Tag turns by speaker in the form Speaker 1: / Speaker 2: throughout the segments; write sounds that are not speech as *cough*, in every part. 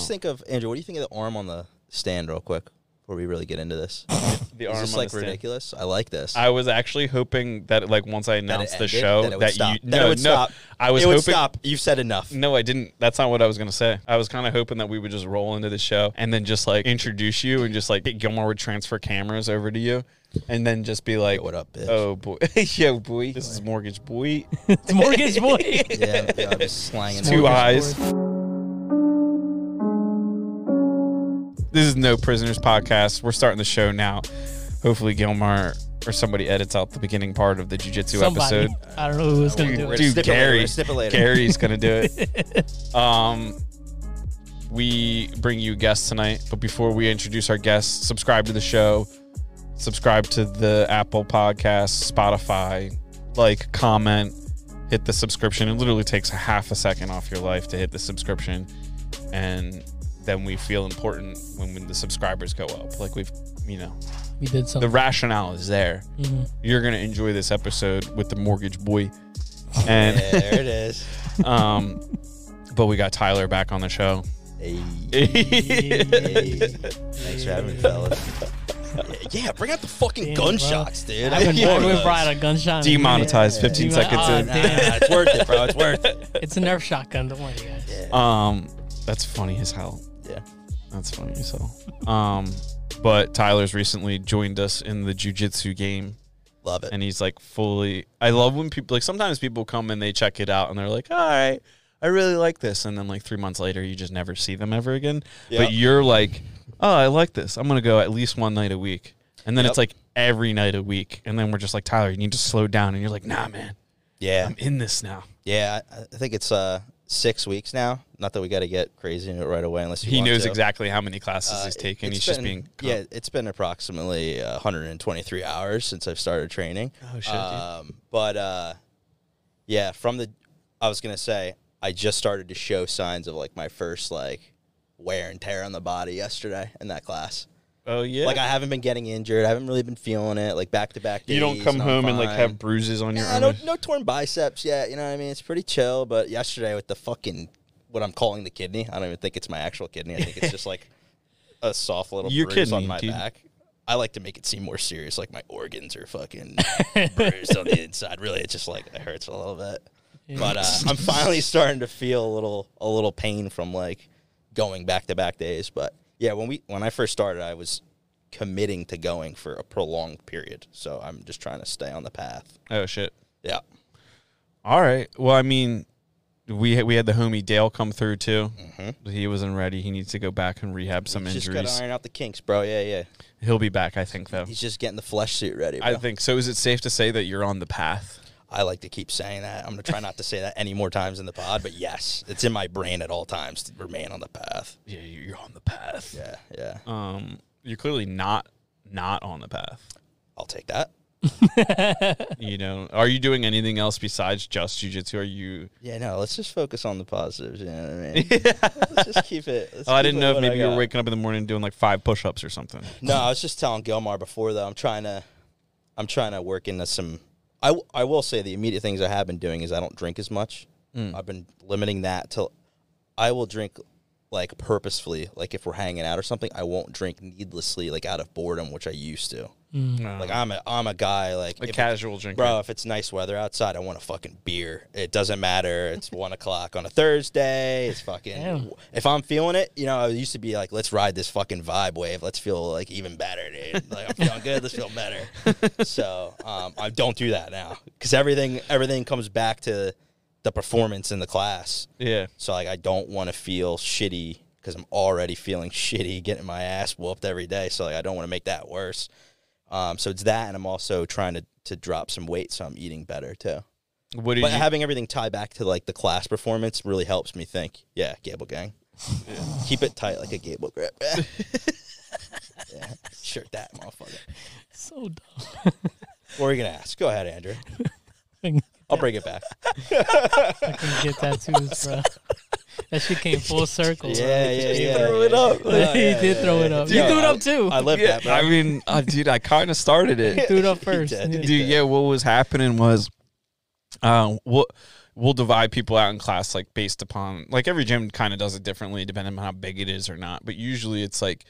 Speaker 1: guys think of Andrew? What do you think of the arm on the stand, real quick, before we really get into this? *laughs*
Speaker 2: The
Speaker 1: Is
Speaker 2: arm
Speaker 1: this
Speaker 2: on
Speaker 1: like
Speaker 2: the stand.
Speaker 1: ridiculous? I like this.
Speaker 2: I was actually hoping that like once I announced the
Speaker 1: ended,
Speaker 2: show
Speaker 1: that it would
Speaker 2: that
Speaker 1: stop.
Speaker 2: you
Speaker 1: That it
Speaker 2: no
Speaker 1: would
Speaker 2: no
Speaker 1: stop.
Speaker 2: I was
Speaker 1: it would
Speaker 2: hoping
Speaker 1: stop. You've said enough.
Speaker 2: No, I didn't. That's not what I was gonna say. I was kind of hoping that we would just roll into the show and then just like introduce you and just like Gilmore would transfer cameras over to you, and then just be like,
Speaker 1: Yo, what up, bitch?
Speaker 2: Oh boy, *laughs* yo boy, this is Mortgage Boy. *laughs*
Speaker 3: It's Mortgage Boy.
Speaker 1: Yeah, yeah, I'm just slanging.
Speaker 2: Two
Speaker 1: it.
Speaker 2: eyes. This is No Prisoners podcast. We're starting the show now. Hopefully, Gilmar or somebody edits out the beginning part of the jujitsu
Speaker 3: Somebody.
Speaker 2: episode.
Speaker 3: I don't know who's gonna do it.
Speaker 2: Dude,
Speaker 1: snip it later, we're
Speaker 2: Gary,
Speaker 1: gonna snip it later.
Speaker 2: Gary's gonna do it. *laughs* um, we bring you guests tonight, but before we introduce our guests, subscribe to the show, subscribe to the Apple Podcast, Spotify, like, comment, hit the subscription. It literally takes a half a second off your life to hit the subscription, and then we feel important when, when the subscribers go up. Like we've, you know,
Speaker 3: We did
Speaker 2: the rationale is there.
Speaker 3: Mhm.
Speaker 2: You're gonna enjoy this episode with the mortgage boy, *laughs* and.
Speaker 1: There it is. *laughs*
Speaker 2: Um, but we got Tyler back on the show.
Speaker 1: Hey. *laughs* Thanks for having me, fellas. Yeah, bring out the fucking
Speaker 3: Damn, bro.
Speaker 1: gunshots, dude.
Speaker 3: I haven't, I haven't
Speaker 1: those.
Speaker 3: brought a gunshot. in a minute.
Speaker 2: Demonetized 15
Speaker 3: Yeah.
Speaker 2: seconds
Speaker 3: Oh,
Speaker 2: in.
Speaker 1: Nah,
Speaker 3: damn.
Speaker 1: it's worth it, bro. It's worth it.
Speaker 3: It's a Nerf shotgun. Don't worry, guys.
Speaker 2: Um, that's funny as hell. That's funny So. Um, but Tyler's recently joined us in the jujitsu game,
Speaker 1: Love it.
Speaker 2: and he's like fully. I love when people like sometimes people come and they check it out and they're like, all right. I really like this, and then like three months later, you just never see them ever again.
Speaker 1: Yep.
Speaker 2: But you're like, oh, I like this. I'm gonna go at least one night a week, and then
Speaker 1: Yep.
Speaker 2: it's like every night a week, and then we're just like, Tyler, you need to slow down, and you're like, nah, man,
Speaker 1: Yeah.
Speaker 2: I'm in this now.
Speaker 1: Yeah, I I think it's uh six weeks now. Not that we got to get crazy into it right away, unless
Speaker 2: He knows
Speaker 1: to.
Speaker 2: exactly how many classes
Speaker 1: Uh,
Speaker 2: he's taken. He's just
Speaker 1: been-
Speaker 2: being
Speaker 1: yeah. It's been approximately uh, 123 hours since I've started training.
Speaker 2: Oh, shit.
Speaker 1: Um, but uh, yeah, from the, I was gonna say I just started to show signs of like my first like wear and tear on the body yesterday in that class.
Speaker 2: Oh yeah.
Speaker 1: Like I haven't been getting injured. I haven't really been feeling it. Like back to back.
Speaker 2: you don't come
Speaker 1: I'm
Speaker 2: home and like have bruises on your
Speaker 1: Yeah,
Speaker 2: arm.
Speaker 1: no, no torn biceps yet. You know what I mean? It's pretty chill. But yesterday with the fucking what I'm calling the kidney, I don't even think it's my actual kidney. I think it's just like *laughs* a soft little
Speaker 2: Your
Speaker 1: bruise on
Speaker 2: kidney,
Speaker 1: my
Speaker 2: dude.
Speaker 1: back. I like to make it seem more serious, like my organs are fucking *laughs* bruised on the inside. Really, it's just like it hurts a little bit. But uh, I'm finally starting to feel a little a little pain from like going back to back days. But yeah, when we when I first started, I was committing to going for a prolonged period. So I'm just trying to stay on the path.
Speaker 2: oh shit.
Speaker 1: Yeah.
Speaker 2: All right. Well, I mean, we had, we had the homie Dale come through too.
Speaker 1: Mhm.
Speaker 2: He wasn't ready. He needs to go back and rehab some
Speaker 1: He's just got
Speaker 2: injuries.
Speaker 1: to iron out the kinks, bro. Yeah, yeah.
Speaker 2: He'll be back, I think, though.
Speaker 1: He's just getting the flesh suit ready. Bro.
Speaker 2: I
Speaker 1: I,
Speaker 2: think so. Is it safe to say that you're on the path?
Speaker 1: I like to keep saying that. I'm gonna try not to say that any more times in the pod, but yes, it's in my brain at all times to remain on the path.
Speaker 2: Yeah, you're on the path.
Speaker 1: Yeah, yeah.
Speaker 2: Um, you're clearly not not on the path.
Speaker 1: I'll take that. *laughs*
Speaker 2: You know, are you doing anything else besides just jujitsu? Are you?
Speaker 1: Yeah, no. Let's just focus on the positives. You know what I mean? *laughs* let's just keep it.
Speaker 2: Oh, I didn't know if maybe you were waking up in the morning doing like five push-ups or something. *laughs*
Speaker 1: No, I was just telling Gilmar before though. I'm trying to, I'm trying to work into some. I, w- I will say the immediate things I have been doing is I don't drink as much.
Speaker 2: Mm.
Speaker 1: I've been limiting that to. I will drink like purposefully. Like if we're hanging out or something, I won't drink needlessly like out of boredom, which I used to. Like I'm a I'm a guy like
Speaker 2: a
Speaker 1: if-
Speaker 2: casual drinker.
Speaker 1: Bro, if it's nice weather outside, I want a fucking beer. It doesn't matter. It's *laughs* one o'clock on a Thursday. It's fucking.
Speaker 3: Damn.
Speaker 1: If I'm feeling it, you know, I used to be like, let's ride this fucking vibe wave. Let's feel like even better, dude. Like I'm feeling good. Let's feel better. *laughs* so um, I don't do that now because everything everything comes back to the performance in the class.
Speaker 2: Yeah.
Speaker 1: So like I don't want to feel shitty because I'm already feeling shitty, getting my ass whooped every day. So like I don't want to make that worse. Um, so it's that, and I'm also trying to to drop some weight, so I'm eating better too.
Speaker 2: What did
Speaker 1: But
Speaker 2: you?
Speaker 1: having everything tie back to like the class performance really helps me think. Yeah, Gable gang, keep it tight like a Gable grip. *laughs* yeah, *laughs* shirt that motherfucker.
Speaker 3: So dumb.
Speaker 1: What are you gonna ask? Go ahead, Andrew. *laughs* I'll bring it back. *laughs*
Speaker 3: I can get tattoos, bro. *laughs* That shit came full *laughs* circle.
Speaker 1: Yeah,
Speaker 3: It
Speaker 1: yeah,
Speaker 3: just
Speaker 1: yeah.
Speaker 3: came-
Speaker 2: threw it up.
Speaker 3: he did throw it up.
Speaker 1: Yeah,
Speaker 3: you threw it up too.
Speaker 1: I live
Speaker 2: Yeah,
Speaker 1: that, bro.
Speaker 2: I mean, uh, dude, I kind of started it.
Speaker 3: threw it up
Speaker 1: He
Speaker 3: first.
Speaker 1: did.
Speaker 3: Yeah.
Speaker 2: Dude, yeah, what was happening was, uh, what we'll divide people out in class like based upon like every gym kind of does it differently depending on how big it is or not. But usually it's like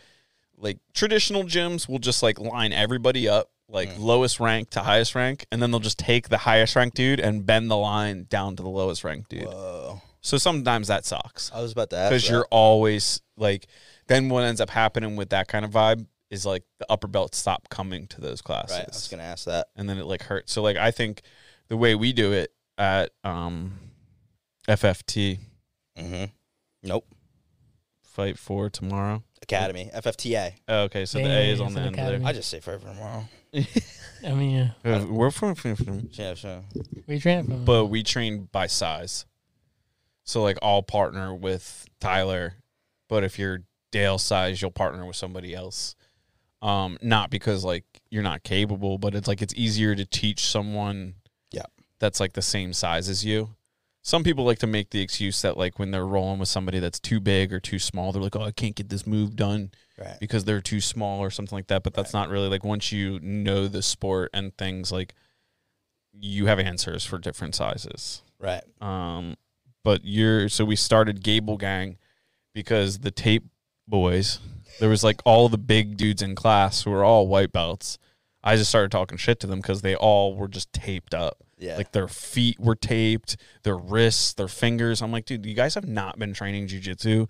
Speaker 2: like traditional gyms will just like line everybody up like lowest rank to highest rank, and then they'll just take the highest ranked dude and bend the line down to the lowest ranked dude.
Speaker 1: Whoa.
Speaker 2: So sometimes that sucks
Speaker 1: I was about to ask.
Speaker 2: because you're always like. Then what ends up happening with that kind of vibe is like the upper belts stop coming to those classes,
Speaker 1: right. I was gonna ask that.
Speaker 2: and then it like hurts. So like I think the way we do it at um, FFT
Speaker 1: Mm-hmm. Nope.
Speaker 2: fight for tomorrow.
Speaker 1: Academy. FFTA.
Speaker 2: Oh, okay, so the
Speaker 3: Yeah,
Speaker 2: A is
Speaker 3: it's
Speaker 2: on the
Speaker 3: an
Speaker 2: end of
Speaker 3: academy.
Speaker 1: I just say forever tomorrow. *laughs*
Speaker 3: I mean,
Speaker 2: there. Uh, We're from, from, from
Speaker 1: Yeah, sure.
Speaker 3: we train from.
Speaker 2: but we train by size. So like I'll partner with Tyler, but if you're Dale size, you'll partner with somebody else. Um, not because like you're not capable, but it's like it's easier to teach someone
Speaker 1: Yeah.
Speaker 2: that's like the same size as you. Some people like to make the excuse that like when they're rolling with somebody that's too big or too small, they're like, Oh, I can't get this move done
Speaker 1: Right.
Speaker 2: because they're too small or something like that. But that's not really like once you know the sport and things like you have answers for different sizes.
Speaker 1: Right.
Speaker 2: Um, but you're so we started Gable Gang because the tape boys, there was like all the big dudes in class who were all white belts. I just started talking shit to them because they all were just taped up.
Speaker 1: Yeah.
Speaker 2: Like their feet were taped, their wrists, their fingers. I'm like, dude, you guys have not been training jujitsu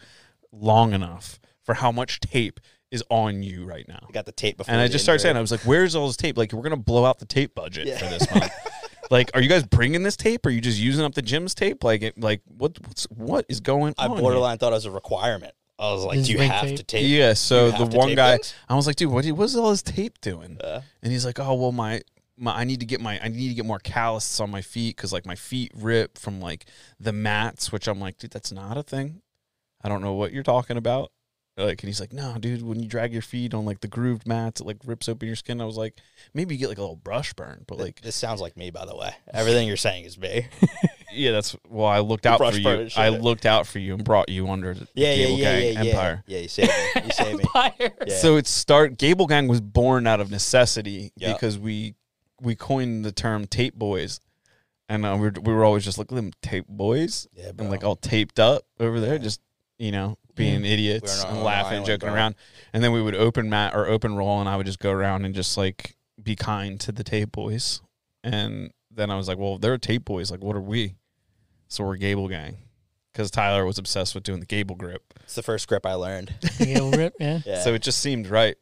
Speaker 2: long enough for how much tape is on you right now.
Speaker 1: I got the tape before.
Speaker 2: And I
Speaker 1: the
Speaker 2: just started saying. I was like, "Where's all this tape? Like, we're gonna blow out the tape budget
Speaker 1: Yeah.
Speaker 2: for this month. *laughs* like, are you guys bringing this tape? Are you just using up the gym's tape? Like, it, like what? What's what is going
Speaker 1: I
Speaker 2: on? here?
Speaker 1: borderline thought it was a requirement. I was like,
Speaker 3: Just
Speaker 1: do you have
Speaker 3: tape?
Speaker 1: to tape?
Speaker 2: Yeah. So the one guy,
Speaker 1: things?
Speaker 2: I was like, dude, what? What's all this tape doing?
Speaker 1: Uh,
Speaker 2: And he's like, oh well, my. My, I need to get my I need to get more calluses on my feet because like my feet rip from like the mats, which I'm like, dude, that's not a thing. I don't know what you're talking about. Like, and he's like, no, dude, when you drag your feet on like the grooved mats, it like rips open your skin. I was like, maybe you get like a little brush burn, but like,
Speaker 1: this sounds like me, by the way. Everything you're saying is me. *laughs*
Speaker 2: yeah, that's well, I looked out for you.
Speaker 1: and.
Speaker 2: I looked out for you and brought you under the
Speaker 1: Yeah, yeah,
Speaker 2: Gable
Speaker 1: yeah,
Speaker 2: Gang
Speaker 1: yeah, yeah.
Speaker 2: Empire.
Speaker 1: Yeah, you saved me. You saved me. *laughs*
Speaker 3: Empire.
Speaker 1: Yeah.
Speaker 2: So it start Gable Gang was born out of necessity
Speaker 1: Yeah.
Speaker 2: because we we coined the term tape boys, and uh, we were, we were always just like them tape boys
Speaker 1: Yeah, bro.
Speaker 2: and like all taped up over there, just you know being idiots
Speaker 1: We're on our
Speaker 2: and laughing,
Speaker 1: island,
Speaker 2: joking
Speaker 1: bro.
Speaker 2: around, and then we would open mat or open roll, and I would just go around and just like be kind to the tape boys, and then I was like, well, they're tape boys, like what are we? So we're Gable Gang. Because Tyler was obsessed with doing the Gable grip,
Speaker 1: it's the first grip I learned.
Speaker 3: Yeah, rip, *laughs* yeah.
Speaker 1: Yeah.
Speaker 2: so it just seemed right.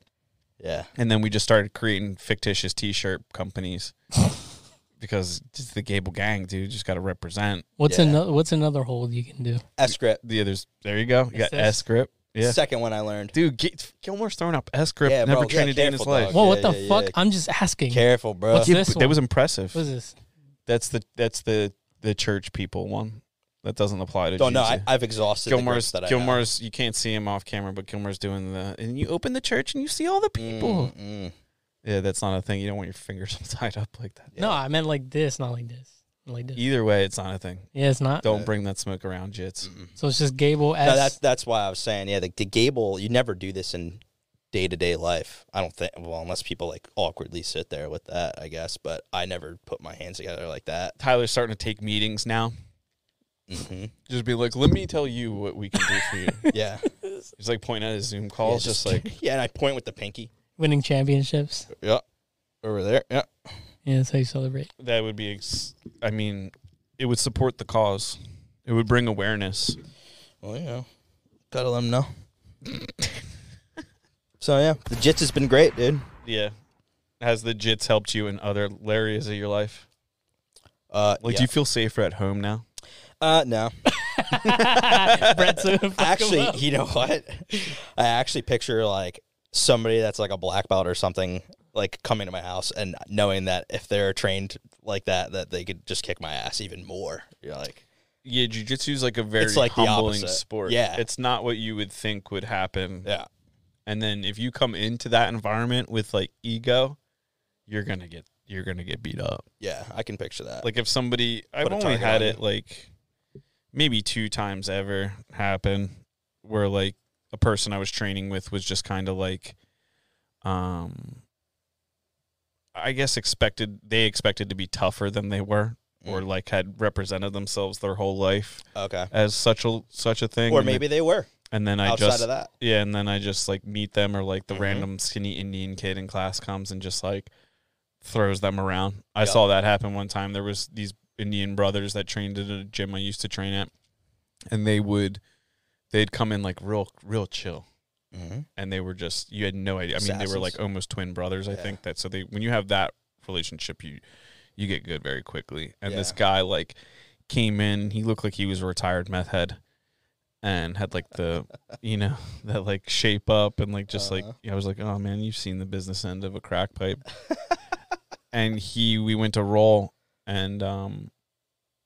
Speaker 1: Yeah.
Speaker 2: And then we just started creating fictitious T-shirt companies *laughs* because it's the Gable Gang, dude. Just got to represent.
Speaker 3: What's
Speaker 1: Yeah.
Speaker 3: another What's another hold you can do?
Speaker 1: S grip.
Speaker 2: The others. There you go. You got
Speaker 3: Assist.
Speaker 2: S grip. Yeah,
Speaker 1: Second one I learned.
Speaker 2: dude. Get, Gilmore's throwing up S grip.
Speaker 1: Yeah,
Speaker 2: Never
Speaker 1: bro,
Speaker 2: trained
Speaker 1: yeah,
Speaker 2: a day in his
Speaker 1: careful,
Speaker 2: life.
Speaker 1: dog.
Speaker 3: Well,
Speaker 1: Yeah,
Speaker 3: what the
Speaker 1: yeah,
Speaker 3: fuck?
Speaker 1: yeah.
Speaker 3: I'm just asking.
Speaker 1: Careful, bro.
Speaker 3: What's
Speaker 2: Yeah,
Speaker 3: this
Speaker 2: but that
Speaker 3: one?
Speaker 2: was impressive.
Speaker 3: What is this?
Speaker 2: That's the that's the the church people one. That doesn't apply to.
Speaker 1: Don't know. I, I've exhausted the
Speaker 2: Gilmore's
Speaker 1: grips that I know.
Speaker 2: Gilmore's. You can't see him off camera, but Gilmore's doing the. And you open the church and you see all the people.
Speaker 1: Mm, mm.
Speaker 2: Yeah, that's not a thing. You don't want your fingers *laughs* tied up like that.
Speaker 3: No, I meant like this, not like this. Like this.
Speaker 2: Either way, it's not a thing.
Speaker 3: Yeah, it's not.
Speaker 2: Don't
Speaker 1: Yeah.
Speaker 2: bring that smoke around, jits.
Speaker 1: Mm-mm.
Speaker 3: So it's just Gable S.
Speaker 1: No, that's that's why I was saying, yeah, the, the Gable, you never do this in day to day life. I don't think, well, unless people like awkwardly sit there with that, I guess. But I never put my hands together like that.
Speaker 2: Tyler's starting to take meetings now.
Speaker 1: Hmm
Speaker 2: Just be like, let me tell you what we can do for you. *laughs*
Speaker 1: Yeah,
Speaker 2: He's like pointing at his Zoom calls,
Speaker 1: Yeah,
Speaker 2: just like, *laughs*
Speaker 1: yeah, and I point with the pinky.
Speaker 3: winning championships.
Speaker 1: Yeah, over there. Yeah,
Speaker 3: Yeah, that's how you celebrate.
Speaker 2: that would be, ex- I mean, it would support the cause. It would bring awareness.
Speaker 1: well, you know, gotta let them know. *laughs* so yeah, the jits has been great, dude.
Speaker 2: Yeah. Has the jits helped you in other areas of your life?
Speaker 1: Uh,
Speaker 2: Like,
Speaker 1: yeah.
Speaker 2: do you feel safer at home now?
Speaker 1: Uh, no. *laughs*
Speaker 3: Brett's gonna fuck
Speaker 1: actually,
Speaker 3: up.
Speaker 1: you know what? I actually picture like somebody that's like a black belt or something like coming to my house and knowing that if they're trained like that, that they could just kick my ass even more. You're like,
Speaker 2: Yeah, jujitsu is like a very
Speaker 1: It's like the
Speaker 2: humbling
Speaker 1: opposite.
Speaker 2: sport.
Speaker 1: Yeah.
Speaker 2: It's not what you would think would happen.
Speaker 1: yeah,
Speaker 2: And then if you come into that environment with like ego, you're gonna get you're gonna get beat up.
Speaker 1: yeah, I can picture that.
Speaker 2: Like if somebody I've
Speaker 1: a
Speaker 2: only
Speaker 1: target
Speaker 2: had
Speaker 1: on
Speaker 2: it like maybe two times ever happen where like a person I was training with was just kind of like um I guess expected they expected to be tougher than they were or like had represented themselves their whole life
Speaker 1: Okay.
Speaker 2: as such a such a thing.
Speaker 1: Or maybe they were
Speaker 2: and then I
Speaker 1: outside
Speaker 2: just
Speaker 1: of that.
Speaker 2: yeah, and then I just like meet them or like the
Speaker 1: Mhm.
Speaker 2: random skinny Indian kid in class comes and just like throws them around. I
Speaker 1: Yep.
Speaker 2: saw that happen one time. There was these Indian brothers that trained at a gym I used to train at, and they would they'd come in like real real chill,
Speaker 1: Mm-hmm.
Speaker 2: and they were just you had no idea. I mean, they were like almost twin brothers. I
Speaker 1: Yeah.
Speaker 2: think that so they when you have that relationship, you you get good very quickly. And this guy like came in. He looked like he was a retired meth head. And had like the, *laughs* you know, that like shape up and like just like
Speaker 1: Uh-huh.
Speaker 2: I was like, oh man, you've seen the business end of a crack pipe. *laughs* and he, we went to roll, and um,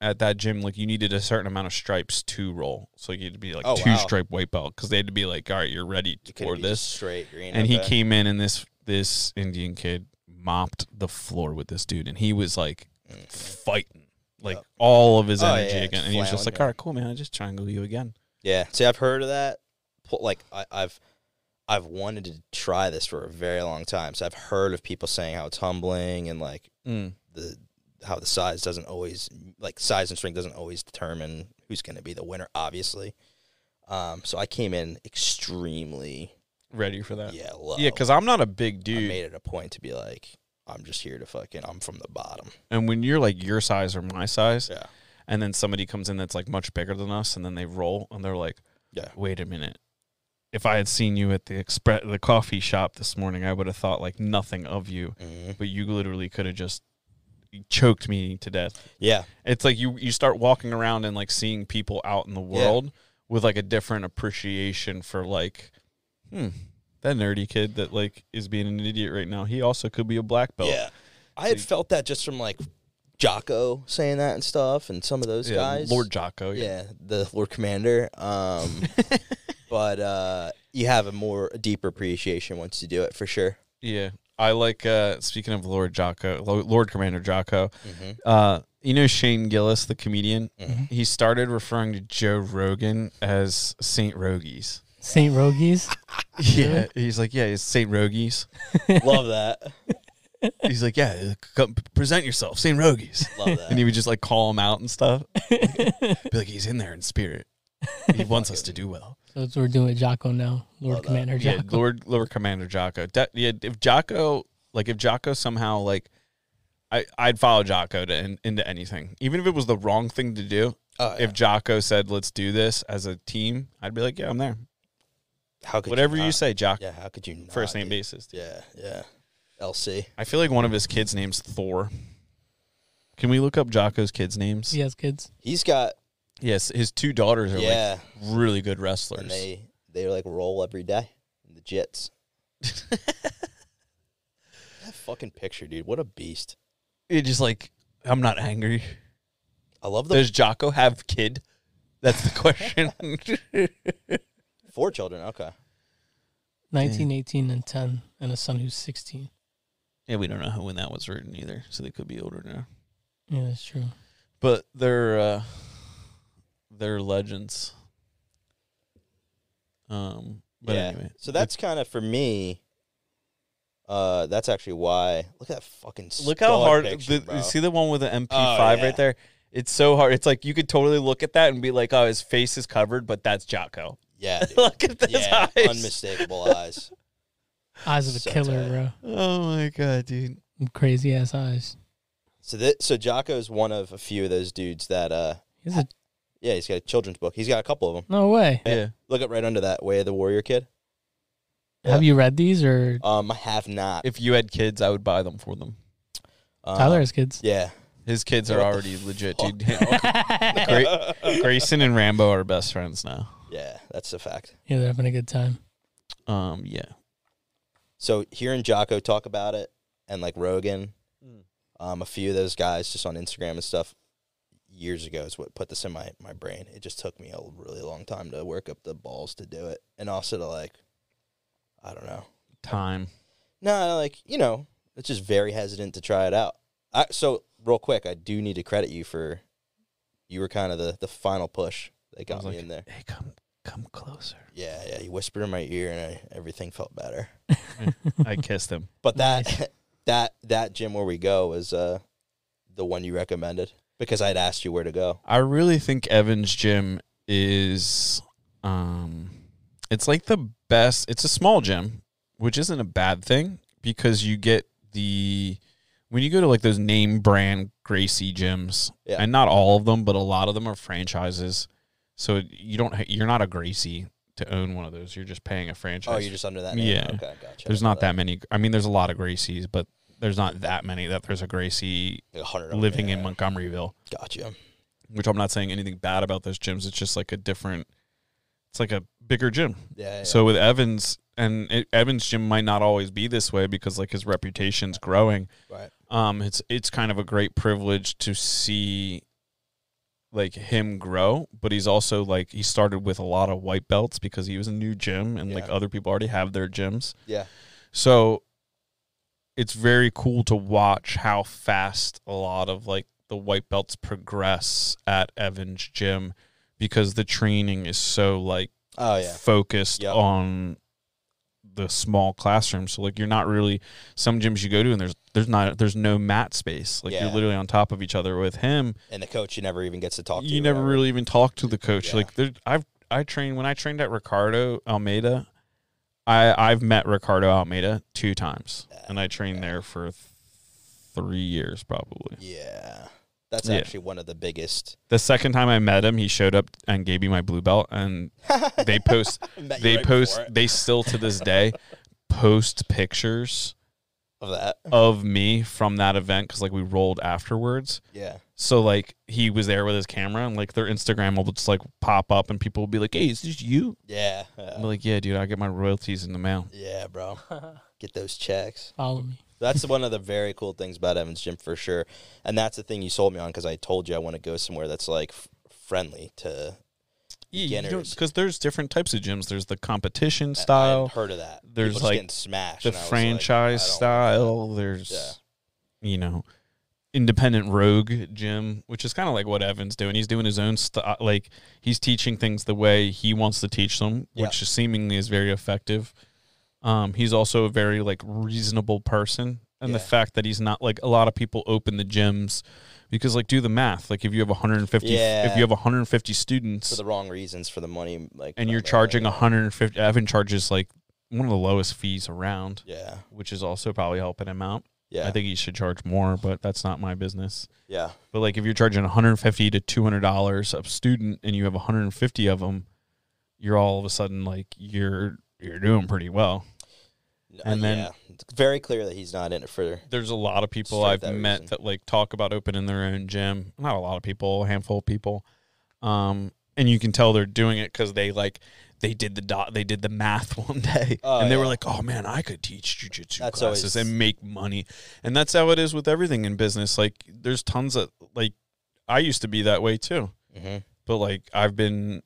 Speaker 2: at that gym, like you needed a certain amount of stripes to roll, so you had to be like
Speaker 1: Oh,
Speaker 2: two
Speaker 1: wow.
Speaker 2: stripe white belt because they had to be like, all right, you're ready for
Speaker 1: be
Speaker 2: this.
Speaker 1: straight green.
Speaker 2: And he
Speaker 1: okay.
Speaker 2: came in, and this this Indian kid mopped the floor with this dude, and he was like fighting. Like all of his
Speaker 1: Oh,
Speaker 2: energy
Speaker 1: yeah,
Speaker 2: again, and he was just
Speaker 1: flailing,
Speaker 2: like,
Speaker 1: yeah.
Speaker 2: "All right, cool, man. I just triangle you again."
Speaker 1: Yeah. See, I've heard of that. Pl- Like I, I've, I've wanted to try this for a very long time. So I've heard of people saying how it's humbling and like
Speaker 2: Mm.
Speaker 1: the how the size doesn't always like size and strength doesn't always determine who's going to be the winner. Obviously. Um. So I came in extremely
Speaker 2: Ready for that?
Speaker 1: yeah low.
Speaker 2: Yeah, because I'm not a big dude.
Speaker 1: I made it a point to be like I'm just here to fucking I'm from the bottom.
Speaker 2: and when you're like your size or my size,
Speaker 1: Yeah.
Speaker 2: and then somebody comes in that's like much bigger than us, and then they roll, and they're like,
Speaker 1: Yeah.
Speaker 2: wait a minute." If I had seen you at the express the coffee shop this morning, I would have thought like nothing of you.
Speaker 1: hmm
Speaker 2: But you literally could have just choked me to death.
Speaker 1: Yeah.
Speaker 2: It's like you you start walking around and like seeing people out in the world with like a different appreciation for like, hmm, that nerdy kid that like is being an idiot right now. He also could be a black belt.
Speaker 1: Yeah. I had
Speaker 2: So-
Speaker 1: felt that just from like Jocko saying that and stuff and some of those
Speaker 2: Yeah,
Speaker 1: guys.
Speaker 2: Lord Jocko.
Speaker 1: Yeah, the Lord Commander. Um *laughs* but uh you have a more a deeper appreciation once you do it for sure.
Speaker 2: Yeah. I like uh speaking of Lord Jocko, Lord Commander Jocko.
Speaker 1: Mm-hmm.
Speaker 2: Uh you know Shane Gillis, the comedian?
Speaker 1: Mhm.
Speaker 2: He started referring to Joe Rogan as Saint Rogies.
Speaker 3: Saint Rogies. *laughs*
Speaker 2: Yeah. He's like, yeah, it's Saint Rogies. *laughs*
Speaker 1: Love that. *laughs*
Speaker 2: He's like, yeah, come present yourself, Saint Rogies.
Speaker 1: Love that.
Speaker 2: and he would just like call him out and stuff. Be like, he's in there in spirit. He wants us to do well.
Speaker 3: So that's what we're doing with Jocko now. Lord
Speaker 1: Love that.
Speaker 3: Commander
Speaker 2: Yeah, Lord Lord Commander Jocko. De- yeah, if Jocko like if Jocko somehow like I I'd follow Jocko to in, into anything, even if it was the wrong thing to do.
Speaker 1: Oh, yeah.
Speaker 2: If Jocko said, "Let's do this as a team," I'd be like, "Yeah, I'm there."
Speaker 1: how could
Speaker 2: Whatever you,
Speaker 1: not?
Speaker 2: say, Jocko.
Speaker 1: Yeah, how could you not
Speaker 2: First name
Speaker 1: be?
Speaker 2: basis.
Speaker 1: Yeah, yeah. LC.
Speaker 2: I feel like one of his kids' names Thor. Can we look up Jocko's kids' names?
Speaker 3: He has kids.
Speaker 1: He's got
Speaker 2: Yes, his two daughters are
Speaker 1: yeah,
Speaker 2: like really good wrestlers.
Speaker 1: and they they like roll every day in the jits. *laughs* that fucking picture, dude. What a beast.
Speaker 2: it just like I'm not angry.
Speaker 1: I love the
Speaker 2: Does Jocko have kid? That's the question. *laughs*
Speaker 1: four children. Okay.
Speaker 3: 19, 18, and 10, and a son who's 16.
Speaker 2: yeah, we don't know when that was written either, so they could be older now.
Speaker 3: Yeah, that's true.
Speaker 2: But they're uh, they're legends. Um, but
Speaker 1: yeah.
Speaker 2: anyway,
Speaker 1: so that's kind of for me. Uh, that's actually why. Look at that fucking.
Speaker 2: look how hard.
Speaker 1: Picture,
Speaker 2: the,
Speaker 1: bro.
Speaker 2: you see the one with the MP5
Speaker 1: Oh, yeah.
Speaker 2: right there. It's so hard. It's like you could totally look at that and be like, "Oh, his face is covered," but that's Jocko.
Speaker 1: yeah, *laughs* dude.
Speaker 2: look at this
Speaker 1: yeah,
Speaker 2: eyes.
Speaker 1: unmistakable eyes.
Speaker 3: Eyes of a
Speaker 1: So
Speaker 3: killer,
Speaker 1: tight.
Speaker 3: bro.
Speaker 2: Oh my god, dude.
Speaker 3: Crazy ass eyes.
Speaker 1: So that so Jocko's one of a few of those dudes that uh
Speaker 3: He's a
Speaker 1: yeah he's got a children's book. He's got a couple of them.
Speaker 3: no way.
Speaker 2: Yeah.
Speaker 1: Look up right under that Way of the Warrior Kid.
Speaker 3: Have you read these or
Speaker 1: Um, I have not.
Speaker 2: If you had kids, I would buy them for them.
Speaker 1: Um,
Speaker 3: Tyler has kids?
Speaker 1: Yeah.
Speaker 2: His kids are
Speaker 1: What the
Speaker 2: already legit,
Speaker 1: fuck?
Speaker 2: dude. *laughs* Gra- Grayson and Rambo are best friends now.
Speaker 1: Yeah, that's a fact.
Speaker 3: Yeah, they're having a good time.
Speaker 2: Um, yeah.
Speaker 1: So hearing Jocko talk about it and like Rogan,
Speaker 2: Mm.
Speaker 1: um, a few of those guys just on Instagram and stuff years ago is what put this in my, my brain. It just took me a really long time to work up the balls to do it. And also to like, I don't know.
Speaker 2: Time.
Speaker 1: No, like, you know, it's just very hesitant to try it out. I, so real quick, I do need to credit you for, you were kind of the, the final push that got me
Speaker 2: like,
Speaker 1: in there.
Speaker 2: Hey, come, come closer.
Speaker 1: Yeah, yeah. You whispered in my ear and I, everything felt better. *laughs*
Speaker 2: I kissed him.
Speaker 1: But that *laughs* that that gym where we go is uh the one you recommended. Because I'd asked you where to go.
Speaker 2: I really think Evans Gym is um it's like the best it's a small gym, which isn't a bad thing because you get the when you go to like those name brand Gracie gyms,
Speaker 1: Yeah.
Speaker 2: and not all of them, but a lot of them are franchises. So you don't you're not a Gracie to own one of those. You're just paying a franchise.
Speaker 1: Oh, you're just under that name.
Speaker 2: Yeah.
Speaker 1: Okay, gotcha.
Speaker 2: there's not that many. I mean, there's a lot of Gracies, but there's not that many that there's a Gracie
Speaker 1: Like a hundred of them,
Speaker 2: living in. Montgomeryville
Speaker 1: Gotcha.
Speaker 2: which I'm not saying anything bad about those gyms. It's just like a different, it's like a bigger gym.
Speaker 1: Yeah. yeah.
Speaker 2: So with Evans, and it, Evans gym might not always be this way because like his reputation's growing.
Speaker 1: right.
Speaker 2: Um, it's it's kind of a great privilege to see like him grow, but he's also like he started with a lot of white belts because he was a new gym and like other people already have their gyms.
Speaker 1: Yeah.
Speaker 2: So it's very cool to watch how fast a lot of like the white belts progress at Evans Gym because the training is so like
Speaker 1: Oh yeah.
Speaker 2: focused
Speaker 1: Yep.
Speaker 2: on the small classroom. So like you're not really some gyms you go to and there's there's not there's no mat space. Like
Speaker 1: Yeah.
Speaker 2: you're literally on top of each other with him.
Speaker 1: And the coach, you never even gets to talk to.
Speaker 2: You never really even talk to the coach.
Speaker 1: Yeah.
Speaker 2: Like there I've I trained when I trained at Ricardo Almeida. I I've met Ricardo Almeida two times, and I trained there for th- three years probably.
Speaker 1: Yeah. That's
Speaker 2: Yeah.
Speaker 1: actually one of the biggest.
Speaker 2: The second time I met him, he showed up and gave me my blue belt, and they *laughs* post they
Speaker 1: right
Speaker 2: post they still to this day post pictures
Speaker 1: of that.
Speaker 2: of me from that event because like we rolled afterwards.
Speaker 1: Yeah.
Speaker 2: So like he was there with his camera and like their Instagram will just like pop up and people will be like, "Hey, is this you?"
Speaker 1: Yeah. yeah.
Speaker 2: I'm like, "Yeah, dude, I get my royalties in the mail."
Speaker 1: Yeah, bro. *laughs* Get those checks.
Speaker 3: Follow me.
Speaker 1: That's one of the very cool things about Evans Gym for sure. And that's the thing you sold me on because I told you I want to go somewhere that's like f- friendly to. Beginners.
Speaker 2: because there's different types of gyms. There's the competition style,
Speaker 1: heard of that.
Speaker 2: There's,
Speaker 1: People
Speaker 2: like,
Speaker 1: smashed.
Speaker 2: the
Speaker 1: was like,
Speaker 2: franchise style. There's
Speaker 1: Yeah.
Speaker 2: you know independent rogue gym, which is kind of like what Evan's doing. He's doing his own stuff. Like he's teaching things the way he wants to teach them,
Speaker 1: Yeah.
Speaker 2: which seemingly is very effective. Um, he's also a very like reasonable person, and the fact that he's not like a lot of people open the gyms because like do the math. Like if you have 150, if you have 150 students,
Speaker 1: For the wrong reasons, for the money, like.
Speaker 2: and you're charging
Speaker 1: yeah.
Speaker 2: 150, Evan charges like one of the lowest fees around,
Speaker 1: Yeah.
Speaker 2: which is also probably helping him out.
Speaker 1: Yeah.
Speaker 2: I think he should charge more, but that's not my business.
Speaker 1: Yeah.
Speaker 2: But like if you're charging 150 to 200 dollars a student and you have 150 of them, you're all of a sudden like you're you're doing pretty well. And
Speaker 1: Uh,
Speaker 2: then-
Speaker 1: yeah. it's very clear that he's not in it for.
Speaker 2: There's a lot of people I've
Speaker 1: that
Speaker 2: met
Speaker 1: reason.
Speaker 2: that like talk about opening their own gym. Not a lot of people, a handful of people. Um and you can tell they're doing it cuz they like they did the dot they did the math *laughs* one day
Speaker 1: Oh,
Speaker 2: and they were like, "Oh man, I could teach jujitsu
Speaker 1: That's
Speaker 2: classes
Speaker 1: always-
Speaker 2: and make money." And that's how it is with everything in business. Like there's tons of like I used to be that way too.
Speaker 1: hmm
Speaker 2: but like I've been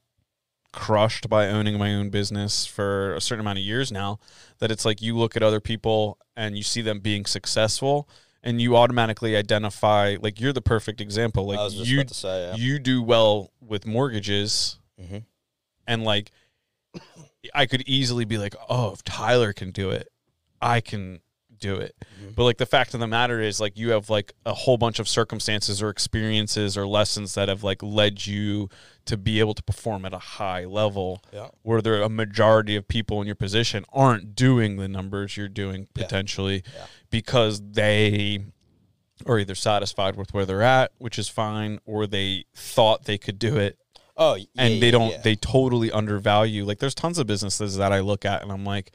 Speaker 2: crushed by owning my own business for a certain amount of years now that it's like you look at other people and you see them being successful and you automatically identify like you're the perfect example
Speaker 1: I
Speaker 2: like
Speaker 1: was just
Speaker 2: you
Speaker 1: about to say. Yeah.
Speaker 2: you do well with mortgages
Speaker 1: hmm
Speaker 2: and like I could easily be like oh if Tyler can do it I can do it
Speaker 1: Mhm.
Speaker 2: but like the fact of the matter is like you have like a whole bunch of circumstances or experiences or lessons that have like led you to be able to perform at a high level
Speaker 1: Yeah.
Speaker 2: where there are a majority of people in your position aren't doing the numbers you're doing potentially
Speaker 1: Yeah.
Speaker 2: because they are either satisfied with where they're at which is fine or they thought they could do it
Speaker 1: Oh, yeah,
Speaker 2: and they don't
Speaker 1: yeah.
Speaker 2: they totally undervalue like there's tons of businesses that I look at and I'm like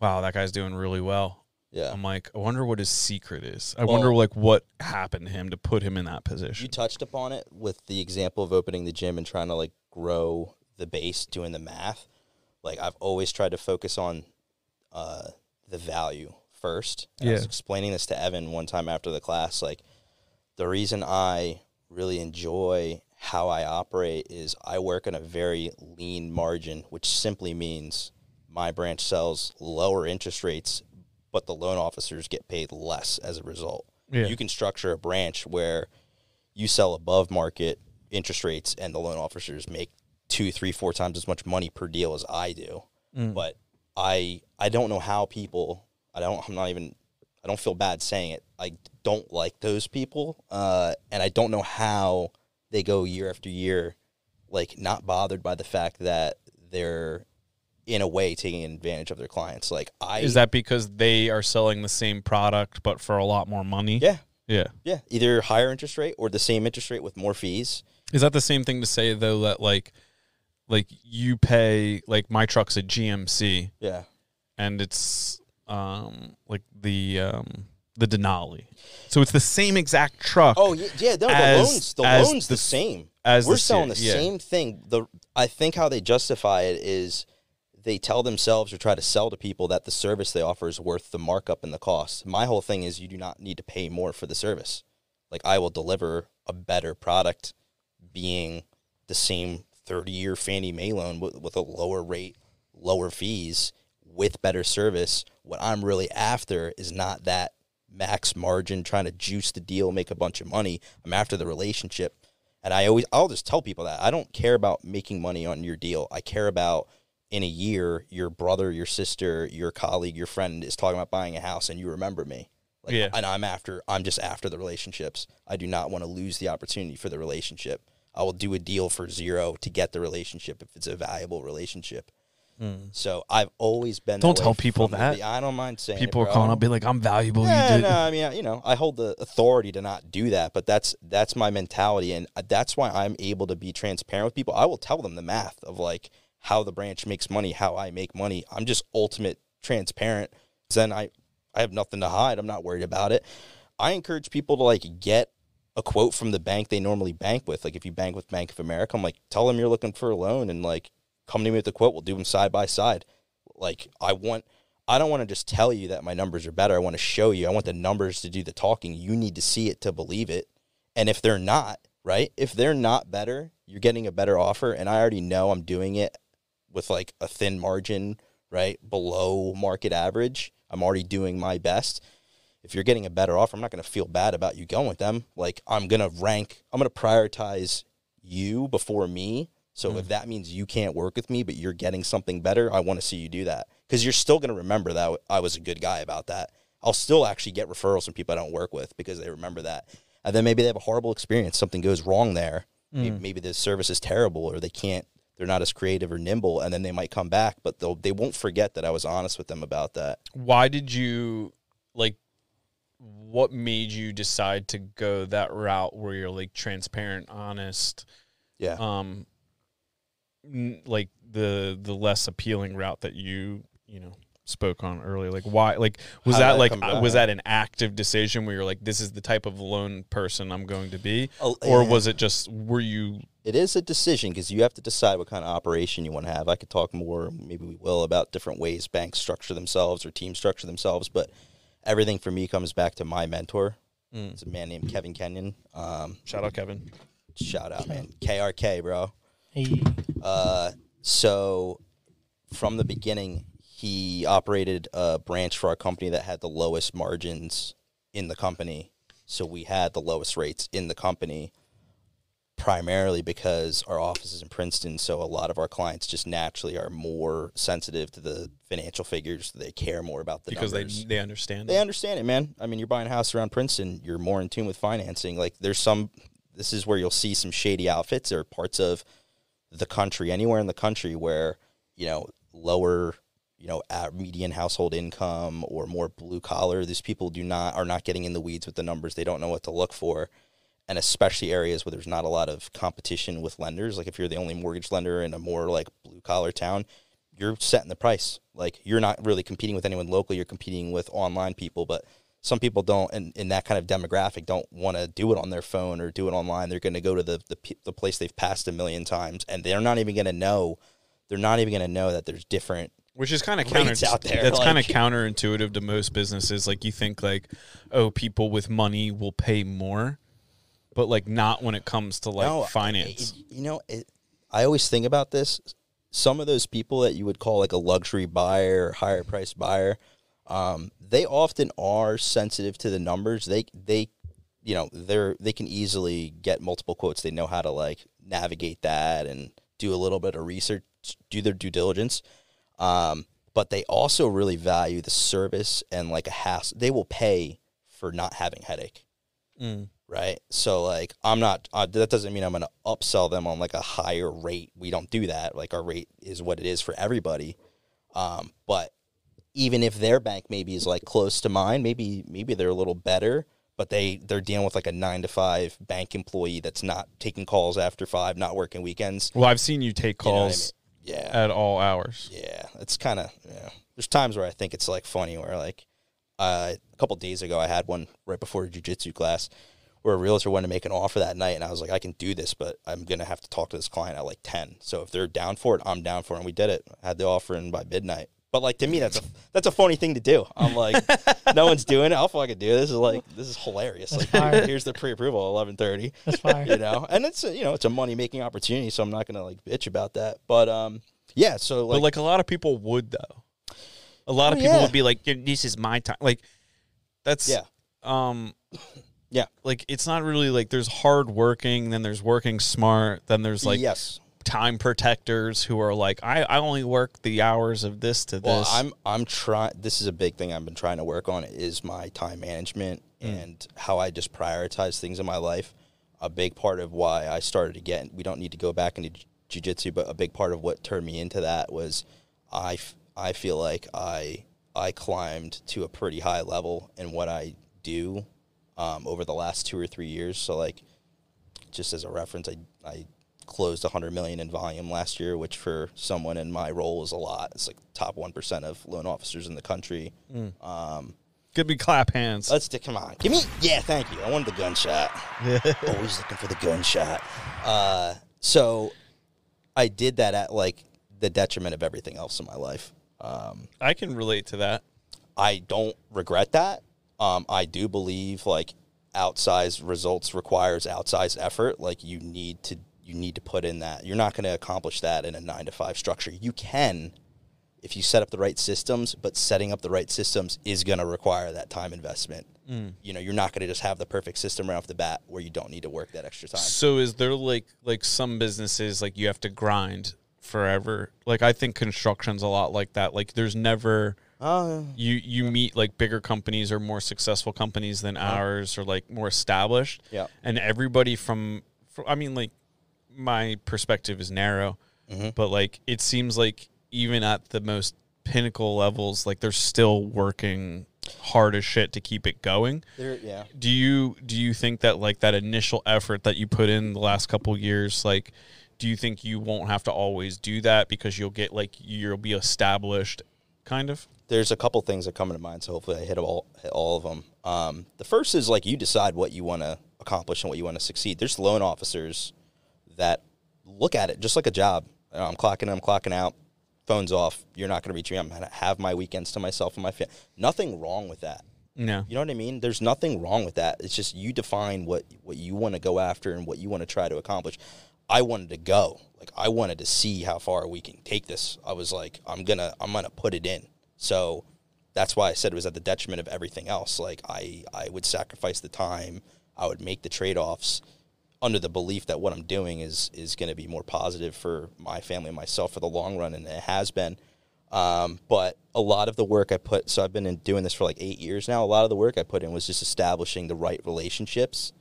Speaker 2: wow that guy's doing really well
Speaker 1: yeah.
Speaker 2: I'm like, I wonder what his secret is. I
Speaker 1: Well-
Speaker 2: wonder like what happened to him to put him in that position.
Speaker 1: You touched upon it with the example of opening the gym and trying to like grow the base, doing the math. Like I've always tried to focus on uh, the value first. And I was
Speaker 2: Yeah.
Speaker 1: explaining this to Evan one time after the class. Like the reason I really enjoy how I operate is I work on a very lean margin, which simply means my branch sells lower interest rates, but the loan officers get paid less as a result.
Speaker 2: Yeah.
Speaker 1: You can structure a branch where you sell above market interest rates and the loan officers make two, three, four times as much money per deal as I do.
Speaker 2: Mm.
Speaker 1: But I I don't know how people I don't I'm not even I don't feel bad saying it. I don't like those people, uh, and I don't know how they go year after year, like not bothered by the fact that they're in a way taking advantage of their clients. Like I
Speaker 2: Is that because they are selling the same product but for a lot more money?
Speaker 1: yeah
Speaker 2: Yeah.
Speaker 1: yeah either higher interest rate or the same interest rate with more fees.
Speaker 2: Is that the same thing to say though that like like you pay like my truck's a GMC
Speaker 1: Yeah.
Speaker 2: and it's um like the um the Denali. So it's the same exact truck
Speaker 1: Oh yeah, yeah. No, the
Speaker 2: As-
Speaker 1: loans, the loans,
Speaker 2: the
Speaker 1: the, same.
Speaker 2: as
Speaker 1: We're
Speaker 2: the
Speaker 1: selling the
Speaker 2: yeah.
Speaker 1: same thing. The I think how they justify it is they tell themselves or try to sell to people that the service they offer is worth the markup and the cost. My whole thing is you do not need to pay more for the service. Like I will deliver a better product, being the same thirty-year Fannie Mae loan with, with a lower rate, lower fees, with better service. What I'm really after is not that max margin, trying to juice the deal, make a bunch of money. I'm after the relationship. And I always, I'll just tell people that I don't care about making money on your deal. I care about in a year, your brother, your sister, your colleague, your friend is talking about buying a house and you remember me. Like,
Speaker 2: Yeah.
Speaker 1: And I'm after, I'm just after the relationships. I do not want to lose the opportunity for the relationship. I will do a deal for zero to get the relationship if it's a valuable relationship. Hmm. So I've always been.
Speaker 2: Don't tell people
Speaker 1: the
Speaker 2: that.
Speaker 1: be- I don't mind saying it,
Speaker 2: People are
Speaker 1: bro. I
Speaker 2: calling up, be like, "I'm valuable."
Speaker 1: yeah, no, I mean, you know, I hold the authority to not do that, but that's that's my mentality, and uh, that's why I'm able to be transparent with people. I will tell them the math of like how the branch makes money, how I make money. I'm just ultimate transparent. Then I, I have nothing to hide. I'm not worried about it. I encourage people to like get a quote from the bank they normally bank with. Like if you bank with Bank of America, I'm like, tell them you're looking for a loan, and like come to me with the quote. We'll do them side by side. Like I want I don't want to just tell you that my numbers are better. I want to show you. I want the numbers to do the talking. You need to see it to believe it. And if they're not, right? If they're not better, you're getting a better offer and I already know I'm doing it with like a thin margin, right? Below market average. I'm already doing my best. If you're getting a better offer, I'm not going to feel bad about you going with them. Like I'm going to rank, I'm going to prioritize you before me. So if mm. that means you can't work with me, but you're getting something better, I want to see you do that because you're still going to remember that I was a good guy about that. I'll still actually get referrals from people I don't work with because they remember that. And then maybe they have a horrible experience, something goes wrong there. Maybe, mm. maybe the service is terrible or they can't, they're not as creative or nimble, and then they might come back, but they'll they won't forget that I was honest with them about that.
Speaker 2: Why did you like? What made you decide to go that route where you're like transparent, honest?
Speaker 1: Yeah.
Speaker 2: um n- like the the less appealing route that you you know spoke on earlier like why like was
Speaker 1: How
Speaker 2: that like was that an active decision where you're like this is the type of loan person i'm going to be
Speaker 1: Oh,
Speaker 2: or
Speaker 1: yeah.
Speaker 2: was it just were you
Speaker 1: it is a decision because you have to decide what kind of operation you want to have. I could talk more, maybe we will, about different ways banks structure themselves or teams structure themselves, but everything for me comes back to my mentor. It's a man named Kevin Kenyon. Um,
Speaker 2: shout out kevin
Speaker 1: shout out, man. KRK, bro.
Speaker 3: Hey,
Speaker 1: Uh, so from the beginning, he operated a branch for our company that had the lowest margins in the company. So we had the lowest rates in the company primarily because our office is in Princeton. So a lot of our clients just naturally are more sensitive to the financial figures. They care more about the
Speaker 2: because
Speaker 1: numbers.
Speaker 2: they they understand
Speaker 1: They
Speaker 2: it.
Speaker 1: understand it, man. I mean, you're buying a house around Princeton, you're more in tune with financing. Like, there's some, this is where you'll see some shady outfits or parts of the country, anywhere in the country where, you know, lower, you know, at median household income or more blue collar, these people do not, are not getting in the weeds with the numbers. They don't know what to look for. And especially areas where there's not a lot of competition with lenders. Like, if you're the only mortgage lender in a more like blue collar town, you're setting the price. Like you're not really competing with anyone local. You're competing with online people. But some people don't, and in that kind of demographic, don't want to do it on their phone or do it online. They're going to go to the, the the place they've passed a million times, and they're not even going to know. They're not even going to know that there's different.
Speaker 2: which is kind of counter
Speaker 1: out there,
Speaker 2: that's kind of counterintuitive to most businesses like you think like oh people with money will pay more but like not when it comes to like
Speaker 1: No,
Speaker 2: finance
Speaker 1: it- you know, it, I always think about this. Some of those people that you would call like a luxury buyer or higher price buyer, um, they often are sensitive to the numbers. They they you know they're they can easily get multiple quotes. They know how to like navigate that and do a little bit of research, do their due diligence. Um, but they also really value the service and like a hassle. They will pay for not having headache,
Speaker 2: Mm.
Speaker 1: Right? So like I'm not. Uh, that doesn't mean I'm going to upsell them on like a higher rate. We don't do that. Like our rate is what it is for everybody. Um, but even if their bank maybe is like close to mine, maybe maybe they're a little better, but they they're dealing with like a nine to five bank employee that's not taking calls after five, not working weekends.
Speaker 2: Well, I've seen you take
Speaker 1: You know I
Speaker 2: calls
Speaker 1: mean? Yeah,
Speaker 2: at all hours.
Speaker 1: yeah, it's kind of yeah. There's times where I think it's like funny where like uh, a couple days ago I had one right before a jujitsu class where a realtor wanted to make an offer that night, and I was like, I can do this, but I'm gonna have to talk to this client at like ten. So if they're down for it, I'm down for it, and we did it. I had the offer in by midnight. But like to me, that's a that's a funny thing to do. I'm like, *laughs* no one's doing it. I'll fucking do it. This is like this is hilarious.
Speaker 3: That's
Speaker 1: Like
Speaker 3: fire.
Speaker 1: here's the pre-approval eleven thirty
Speaker 3: That's fire.
Speaker 1: you know and it's a, you know it's a money making opportunity so i'm not gonna like bitch about that but um yeah so
Speaker 2: but
Speaker 1: like,
Speaker 2: like a lot of people would though. A lot of
Speaker 1: Oh,
Speaker 2: people
Speaker 1: yeah.
Speaker 2: would be like, "This is my time." Like that's
Speaker 1: yeah
Speaker 2: um
Speaker 1: yeah.
Speaker 2: Like it's not really like there's hard working, then there's working smart, then there's like
Speaker 1: yes.
Speaker 2: time protectors who are like, I, I only work the hours of this to
Speaker 1: well
Speaker 2: this.
Speaker 1: i'm i'm trying this is a big thing i've been trying to work on is my time management hmm. and how i just prioritize things in my life. A big part of why i started again, we don't need to go back into j- jiu-jitsu but a big part of what turned me into that was i f- i feel like i i climbed to a pretty high level in what i do um, over the last two or three years so like just as a reference, I I closed 100 million in volume last year, which for someone in my role is a lot. It's like top one percent of loan officers in the country. Um,
Speaker 2: Could be clap hands.
Speaker 1: let's do, come on, give me yeah, thank you. I wanted the gunshot. *laughs* Always looking for the gunshot. Uh, so I did that at like the detriment of everything else in my life. Um,
Speaker 2: I can relate to that.
Speaker 1: I don't regret that. Um, I do believe like outsized results requires outsized effort. Like you need to you need to put in that. You're not going to accomplish that in a nine to five structure. You can if you set up the right systems, but setting up the right systems is going to require that time investment. You know, you're not going to just have the perfect system right off the bat where you don't need to work that extra time.
Speaker 2: So is there like like some businesses like you have to grind forever? Like I think construction's a lot like that. Like there's never
Speaker 1: Oh,
Speaker 2: you you meet like bigger companies or more successful companies than ours or like more established.
Speaker 1: Yeah.
Speaker 2: And everybody from, fr I mean like my perspective is narrow,
Speaker 1: Mm-hmm.
Speaker 2: but like it seems like even at the most pinnacle levels like they're still working hard as shit to keep it going.
Speaker 1: there, yeah.
Speaker 2: Do you do you think that like that initial effort that you put in the last couple years like do you think you won't have to always do that because you'll get like you'll be established kind of?
Speaker 1: There's a couple things that come into mind, so hopefully I hit all hit all of them. Um, the first is like you decide what you want to accomplish and what you want to succeed. There's loan officers that look at it just like a job. You know, I'm clocking in, I'm clocking out, phones off. You're not going to reach me. I'm going to have my weekends to myself and my family. Nothing wrong with that.
Speaker 2: No.
Speaker 1: You know what I mean? There's nothing wrong with that. It's just you define what what you want to go after and what you want to try to accomplish. I wanted to go. Like I wanted to see how far we can take this. I was like, I'm gonna I'm gonna put it in. So that's why I said it was at the detriment of everything else. Like I I would sacrifice the time. I would make the trade offs under the belief that what I'm doing is is going to be more positive for my family and myself for the long run, and it has been. Um, but a lot of the work I put, so I've been in doing this for like eight years now. A lot of the work I put in was just establishing the right relationships,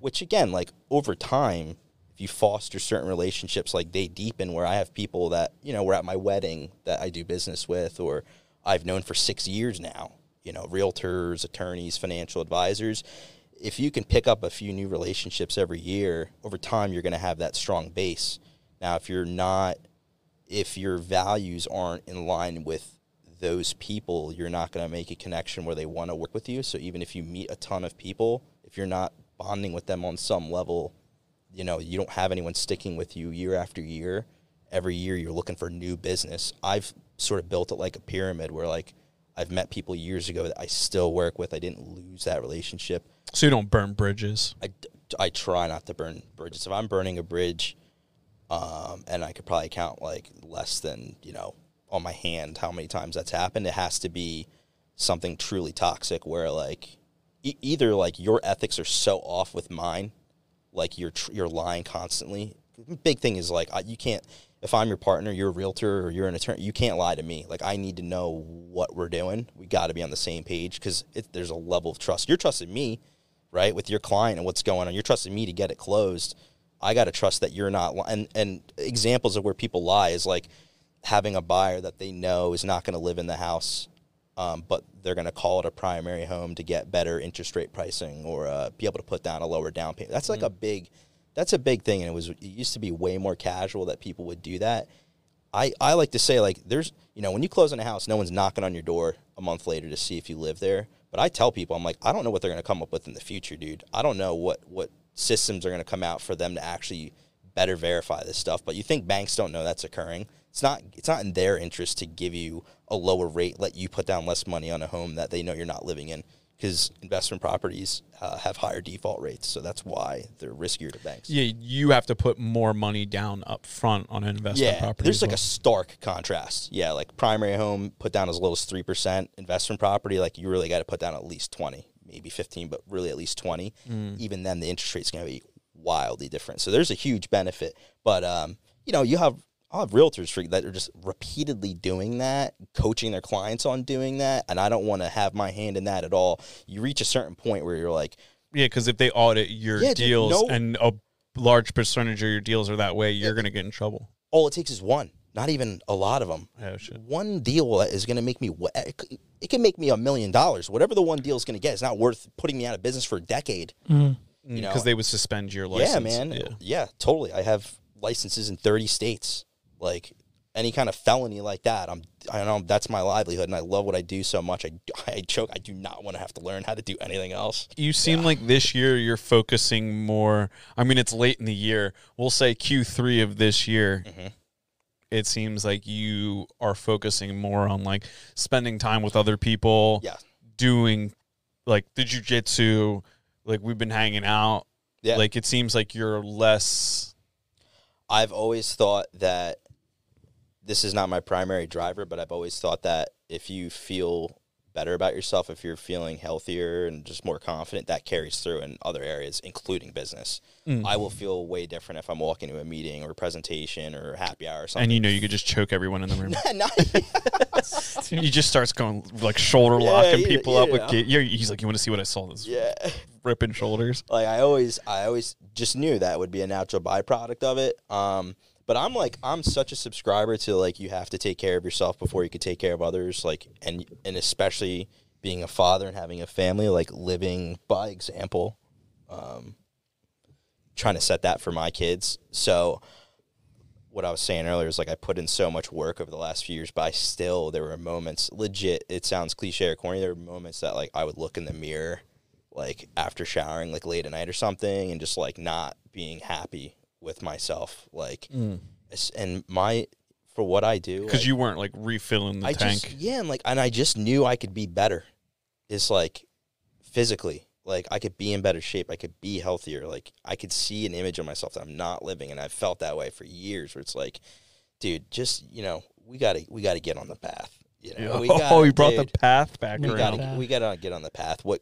Speaker 1: which again, like over time, if you foster certain relationships, like they deepen. Where I have people that you know were at my wedding that I do business with, or I've known for six years now. You know, realtors, attorneys, financial advisors. If you can pick up a few new relationships every year, over time, you're going to have that strong base. Now, if you're not if your values aren't in line with those people, you're not going to make a connection where they want to work with you. So even if you meet a ton of people, if you're not bonding with them on some level, you know, you don't have anyone sticking with you year after year. Every year you're looking for new business. I've sort of built it like a pyramid where like I've met people years ago that I still work with. I didn't lose that relationship.
Speaker 2: So you don't burn bridges.
Speaker 1: I, I try not to burn bridges. If I'm burning a bridge, um, and I could probably count like less than you know on my hand how many times that's happened. It has to be something truly toxic where like e- either like your ethics are so off with mine, like you're tr- you're lying constantly. Big thing is like I, you can't. If I'm your partner, you're a realtor or you're an attorney, you can't lie to me. Like I need to know what we're doing. We got to be on the same page because there's a level of trust. You're trusting me, right, with your client and what's going on. You're trusting me to get it closed. I got to trust that you're not. li- And and examples of where people lie is like having a buyer that they know is not going to live in the house, um, but they're going to call it a primary home to get better interest rate pricing or uh, be able to put down a lower down payment. That's like a big, that's a big thing, and it was it used to be way more casual that people would do that. I, I like to say like there's you know when you close on a house no one's knocking on your door a month later to see if you live there. But I tell people I'm like I don't know what they're going to come up with in the future dude. I don't know what what systems are going to come out for them to actually better verify this stuff. But you think banks don't know that's occurring. It's not it's not in their interest to give you a lower rate let you put down less money on a home that they know you're not living in because investment properties uh, have higher default rates so that's why they're riskier to banks
Speaker 2: Yeah, you have to put more money down up front on an investment
Speaker 1: yeah,
Speaker 2: property.
Speaker 1: there's like
Speaker 2: well.
Speaker 1: a stark contrast. Yeah, like primary home put down as low as three percent. Investment property, like you really got to put down at least twenty, maybe fifteen, but really at least twenty.
Speaker 2: Mm.
Speaker 1: Even then, the interest rate's going to be wildly different. So there's a huge benefit. But um, you know, you have I'll have realtors for, that are just repeatedly doing that, coaching their clients on doing that, and I don't want to have my hand in that at all. You reach a certain point where you're like,
Speaker 2: yeah, because if they audit your
Speaker 1: Yeah, dude,
Speaker 2: deals
Speaker 1: no-
Speaker 2: and a large percentage of your deals are that way, you're gonna get in trouble.
Speaker 1: all it takes is one, not even a lot of them.
Speaker 2: Oh shit.
Speaker 1: one deal that is going to make me it can make me a million dollars whatever the one deal is going to get it's not worth putting me out of business for a decade
Speaker 3: Mhm.
Speaker 1: You know,
Speaker 2: Because they would suspend your license.
Speaker 1: yeah man
Speaker 2: Yeah.
Speaker 1: yeah. totally i have licenses in 30 states like any kind of felony like that i'm i know that's my livelihood and i love what i do so much i, I choke i do not want to have to learn how to do anything else
Speaker 2: You seem like this year you're focusing more. I mean, it's late in the year. We'll say Q3 of this year.
Speaker 1: Mhm.
Speaker 2: It seems like you are focusing more on like spending time with other people,
Speaker 1: yeah
Speaker 2: doing like the jujitsu. Like we've been hanging out.
Speaker 1: yeah
Speaker 2: Like it seems like you're less.
Speaker 1: I've always thought that this is not my primary driver, but I've always thought that if you feel better about yourself, if you're feeling healthier and just more confident, that carries through in other areas, including business.
Speaker 2: Mm.
Speaker 1: I will feel way different if I'm walking to a meeting or a presentation or happy hour or something.
Speaker 2: And you know you could just choke everyone in the room. *laughs* He *laughs* just starts going like shoulder
Speaker 1: Yeah,
Speaker 2: locking people up with. Ga- he's like, you want to see what I saw? This
Speaker 1: yeah.
Speaker 2: ripping shoulders.
Speaker 1: like I always I always just knew that would be a natural byproduct of it. Um but I'm like I'm such a subscriber to like you have to take care of yourself before you could take care of others like and and especially being a father and having a family like living by example um trying to set that for my kids. So what I was saying earlier is like I put in so much work over the last few years, but I still there were moments legit it sounds cliche or corny, there were moments that like I would look in the mirror like after showering like late at night or something and just like not being happy with myself like mm. it's- and my for what I do
Speaker 2: Because
Speaker 1: like,
Speaker 2: you weren't like refilling the
Speaker 1: I
Speaker 2: tank.
Speaker 1: just yeah and like and I just knew I could be better it's like physically like I could be in better shape I could be healthier like I could see an image of myself that I'm not living and I've felt that way for years where it's like dude just you know we got to we got to get on the path you know we *laughs*
Speaker 2: oh,
Speaker 1: gotta,
Speaker 2: you brought
Speaker 1: dude,
Speaker 2: the path back
Speaker 3: We
Speaker 1: we
Speaker 2: around.
Speaker 1: gotta
Speaker 3: path.
Speaker 1: we gotta get on the path. What?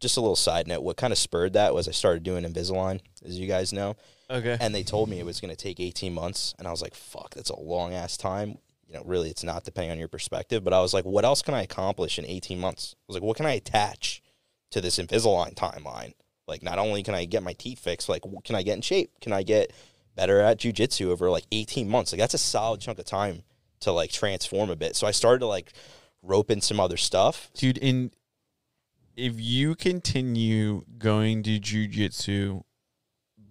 Speaker 1: Just a little side note. What kind of spurred that was I started doing Invisalign, as you guys know,
Speaker 2: okay.
Speaker 1: and they told me it was going to take 18 months, and I was like, "Fuck, that's a long ass time." You know, really, it's not depending on your perspective. But I was like, "What else can I accomplish in 18 months?" I was like, "What can I attach to this Invisalign timeline?" Like, not only can I get my teeth fixed, like, can I get in shape? Can I get better at jujitsu over like 18 months? Like, that's a solid chunk of time to like transform a bit. So I started to like rope in some other stuff.
Speaker 2: Dude, in if you continue going to jujitsu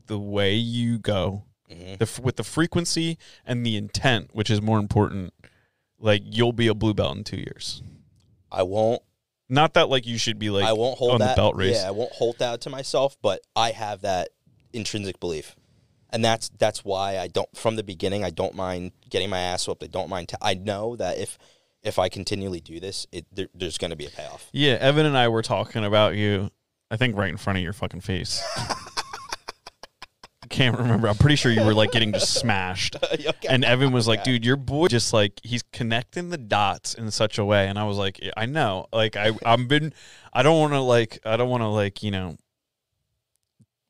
Speaker 2: the way you go,
Speaker 1: hmm
Speaker 2: the with the frequency and the intent, which is more important, like you'll be a blue belt in two years.
Speaker 1: I won't.
Speaker 2: Not that like you should be like
Speaker 1: I won't hold
Speaker 2: on
Speaker 1: that
Speaker 2: the belt race.
Speaker 1: Yeah, I won't hold that to myself, but I have that intrinsic belief, and that's that's why I don't. From the beginning, I don't mind getting my ass whooped. I don't mind. T- I know that if if I continually do this, it there, there's going to be a payoff.
Speaker 2: Yeah, Evan and I were talking about you. I think right in front of your fucking face. *laughs* Can't remember. I'm pretty sure you were like getting just smashed. *laughs*
Speaker 1: Okay.
Speaker 2: And Evan was like, dude, your boy just like he's connecting the dots in such a way. And I was like, I know. Like I I've been I don't wanna like I don't wanna like, you know,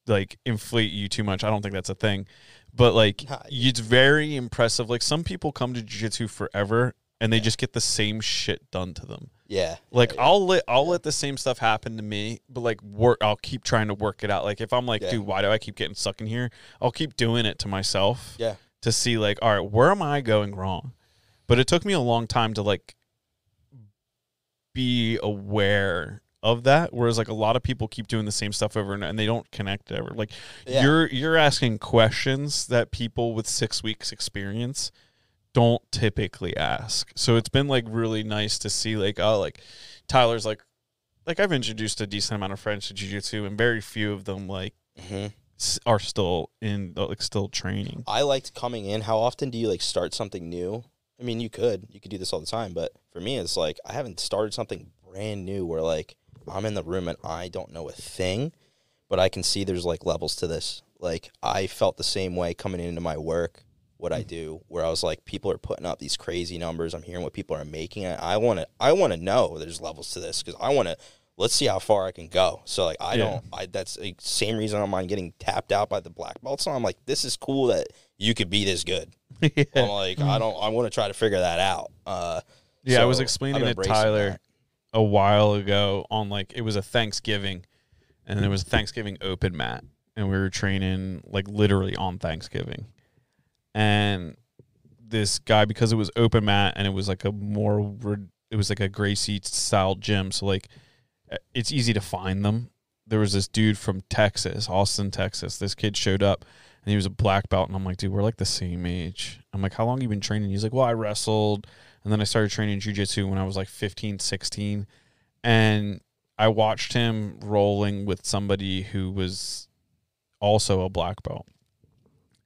Speaker 2: like inflate you too much. I don't think that's a thing. but like it's very impressive. Like some people come to jiu-jitsu forever and they just get the same shit done to them.
Speaker 1: Yeah.
Speaker 2: Like
Speaker 1: yeah,
Speaker 2: I'll let I'll let the same stuff happen to me, but like work I'll keep trying to work it out. Like if I'm like,
Speaker 1: Yeah.
Speaker 2: dude, why do I keep getting stuck in here? I'll keep doing it to myself
Speaker 1: yeah.
Speaker 2: to see like, all right, where am I going wrong? But it took me a long time to like be aware of that. Whereas like a lot of people keep doing the same stuff over and, and they don't connect ever. Like
Speaker 1: Yeah.
Speaker 2: you're you're asking questions that people with six weeks experience don't typically ask. So it's been like really nice to see like oh like Tyler's like like I've introduced a decent amount of friends to jiu-jitsu and very few of them like
Speaker 1: hmm
Speaker 2: s- are still in like still training.
Speaker 1: I liked coming in. How often do you like start something new? I mean, you could, you could do this all the time, but for me, it's like I haven't started something brand new where like I'm in the room and I don't know a thing, but I can see there's like levels to this. Like I felt the same way coming into my work, what I do, where I was like, people are putting up these crazy numbers. I'm hearing what people are making. I- I want to, I want to know there's levels to this because I want to. Let's see how far I can go. So like I
Speaker 2: Yeah.
Speaker 1: don't. I that's the same reason I don't mind getting tapped out by the black belt. So I'm like, this is cool that you could be this good. *laughs*
Speaker 2: yeah.
Speaker 1: I'm like, I don't. I want to try to figure that out. Uh,
Speaker 2: Yeah, I was explaining
Speaker 1: I'm
Speaker 2: to Tyler
Speaker 1: that.
Speaker 2: a while ago on like it was a Thanksgiving and there was a Thanksgiving open mat and we were training like literally on Thanksgiving. And this guy because it was open mat and it was like a more it was like a Gracie style gym so like it's easy to find them. There was this dude from Texas, Austin, Texas. This kid showed up and he was a black belt and I'm like, dude, we're like the same age. I'm like, how long you been training? He's like, well, I wrestled and then I started training jujitsu when I was like 15, 16. And I watched him rolling with somebody who was also a black belt.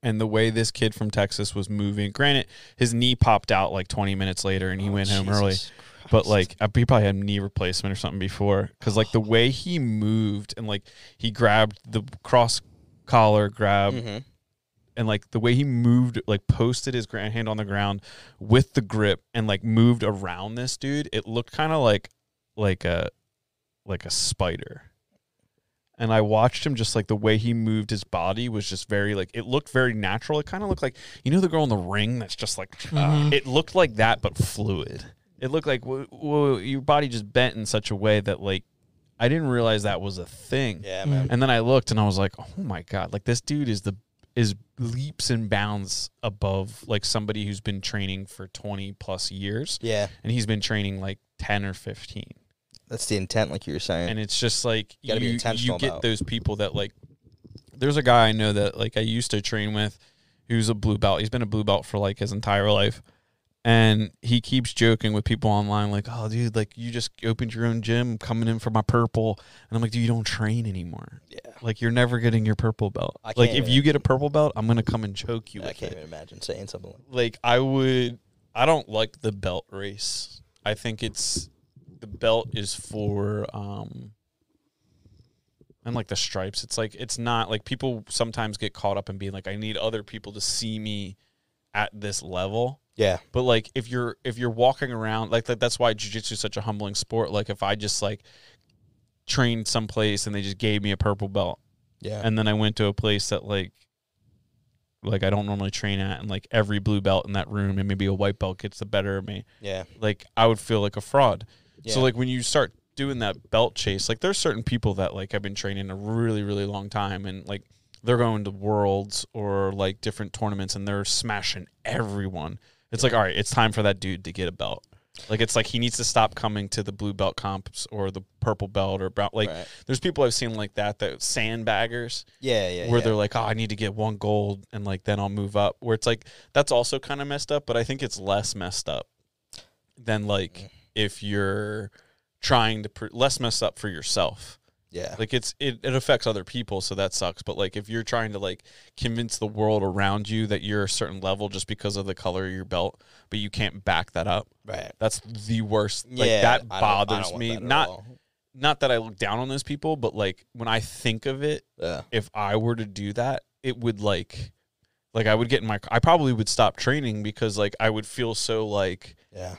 Speaker 2: And the way this kid from Texas was moving, granted, his knee popped out like 20 minutes later and he
Speaker 1: Oh,
Speaker 2: went home early.
Speaker 1: Jesus
Speaker 2: But like, uh, he probably had knee replacement or something before. Cause like the way he moved and like he grabbed the cross collar grab
Speaker 1: Mhm.
Speaker 2: and like the way he moved, like posted his grand hand on the ground with the grip and like moved around this dude, it looked kind of like like a like a spider. And I watched him just like the way he moved his body was just very like it looked very natural. It kind of looked like you know the girl in the ring that's just like
Speaker 3: Mhm.
Speaker 2: it looked like that but fluid. It looked like whoa, whoa, your body just bent in such a way that like I didn't realize that was a thing.
Speaker 1: yeah, man.
Speaker 2: And then I looked and I was like, "Oh my god! Like this dude is the is leaps and bounds above like somebody who's been training for 20 plus years
Speaker 1: Yeah,
Speaker 2: and he's been training like 10 or 15."
Speaker 1: That's the intent, like you were saying.
Speaker 2: And it's just like
Speaker 1: You
Speaker 2: you, you get
Speaker 1: about-
Speaker 2: those people that like there's a guy I know that like I used to train with who's a blue belt. He's been a blue belt for like his entire life. And he keeps joking with people online, like, "Oh, dude, like you just opened your own gym, coming in for my purple." And I'm like, "Dude, you don't train anymore.
Speaker 1: yeah,
Speaker 2: Like you're never getting your purple belt.
Speaker 1: I
Speaker 2: Like if you get a purple belt, I'm gonna come and choke you
Speaker 1: I can't
Speaker 2: it.
Speaker 1: even imagine saying something like.
Speaker 2: Like I would. I don't like the belt race. I think it's the belt is for um and like the stripes. It's like it's not like people sometimes get caught up in being like I need other people to see me at this level.
Speaker 1: Yeah,
Speaker 2: But like if you're if you're walking around like that, that's why jujitsu is such a humbling sport. Like if I just like trained someplace and they just gave me a purple belt
Speaker 1: yeah,
Speaker 2: and then I went to a place that like like I don't normally train at and like every blue belt in that room and maybe a white belt gets the better of me.
Speaker 1: yeah,
Speaker 2: Like I would feel like a fraud.
Speaker 1: Yeah.
Speaker 2: So like when you start doing that belt chase, like there's certain people that like have been training a really really long time and like they're going to worlds or like different tournaments and they're smashing everyone. It's like all right, it's time for that dude to get a belt. Like it's like he needs to stop coming to the blue belt comps or the purple belt or brown. Like
Speaker 1: Right.
Speaker 2: there's people I've seen like that that sandbaggers
Speaker 1: yeah, yeah,
Speaker 2: where
Speaker 1: yeah.
Speaker 2: they're like, oh, I need to get one gold and like then I'll move up. Where it's like that's also kind of messed up, but I think it's less messed up than like. If you're trying to pr- less mess up for yourself.
Speaker 1: yeah,
Speaker 2: Like it's it, it affects other people, so that sucks. But like if you're trying to like convince the world around you that you're a certain level just because of the color of your belt, but you can't back that up,
Speaker 1: right.
Speaker 2: that's the worst. Like
Speaker 1: yeah,
Speaker 2: that
Speaker 1: I don't- I
Speaker 2: bothers
Speaker 1: don't
Speaker 2: me.
Speaker 1: that
Speaker 2: Not
Speaker 1: all.
Speaker 2: not that I look down on those people, but like when I think of it,
Speaker 1: Yeah,
Speaker 2: if I were to do that, it would like like I would get in my I probably would stop training because like I would feel so like
Speaker 1: yeah.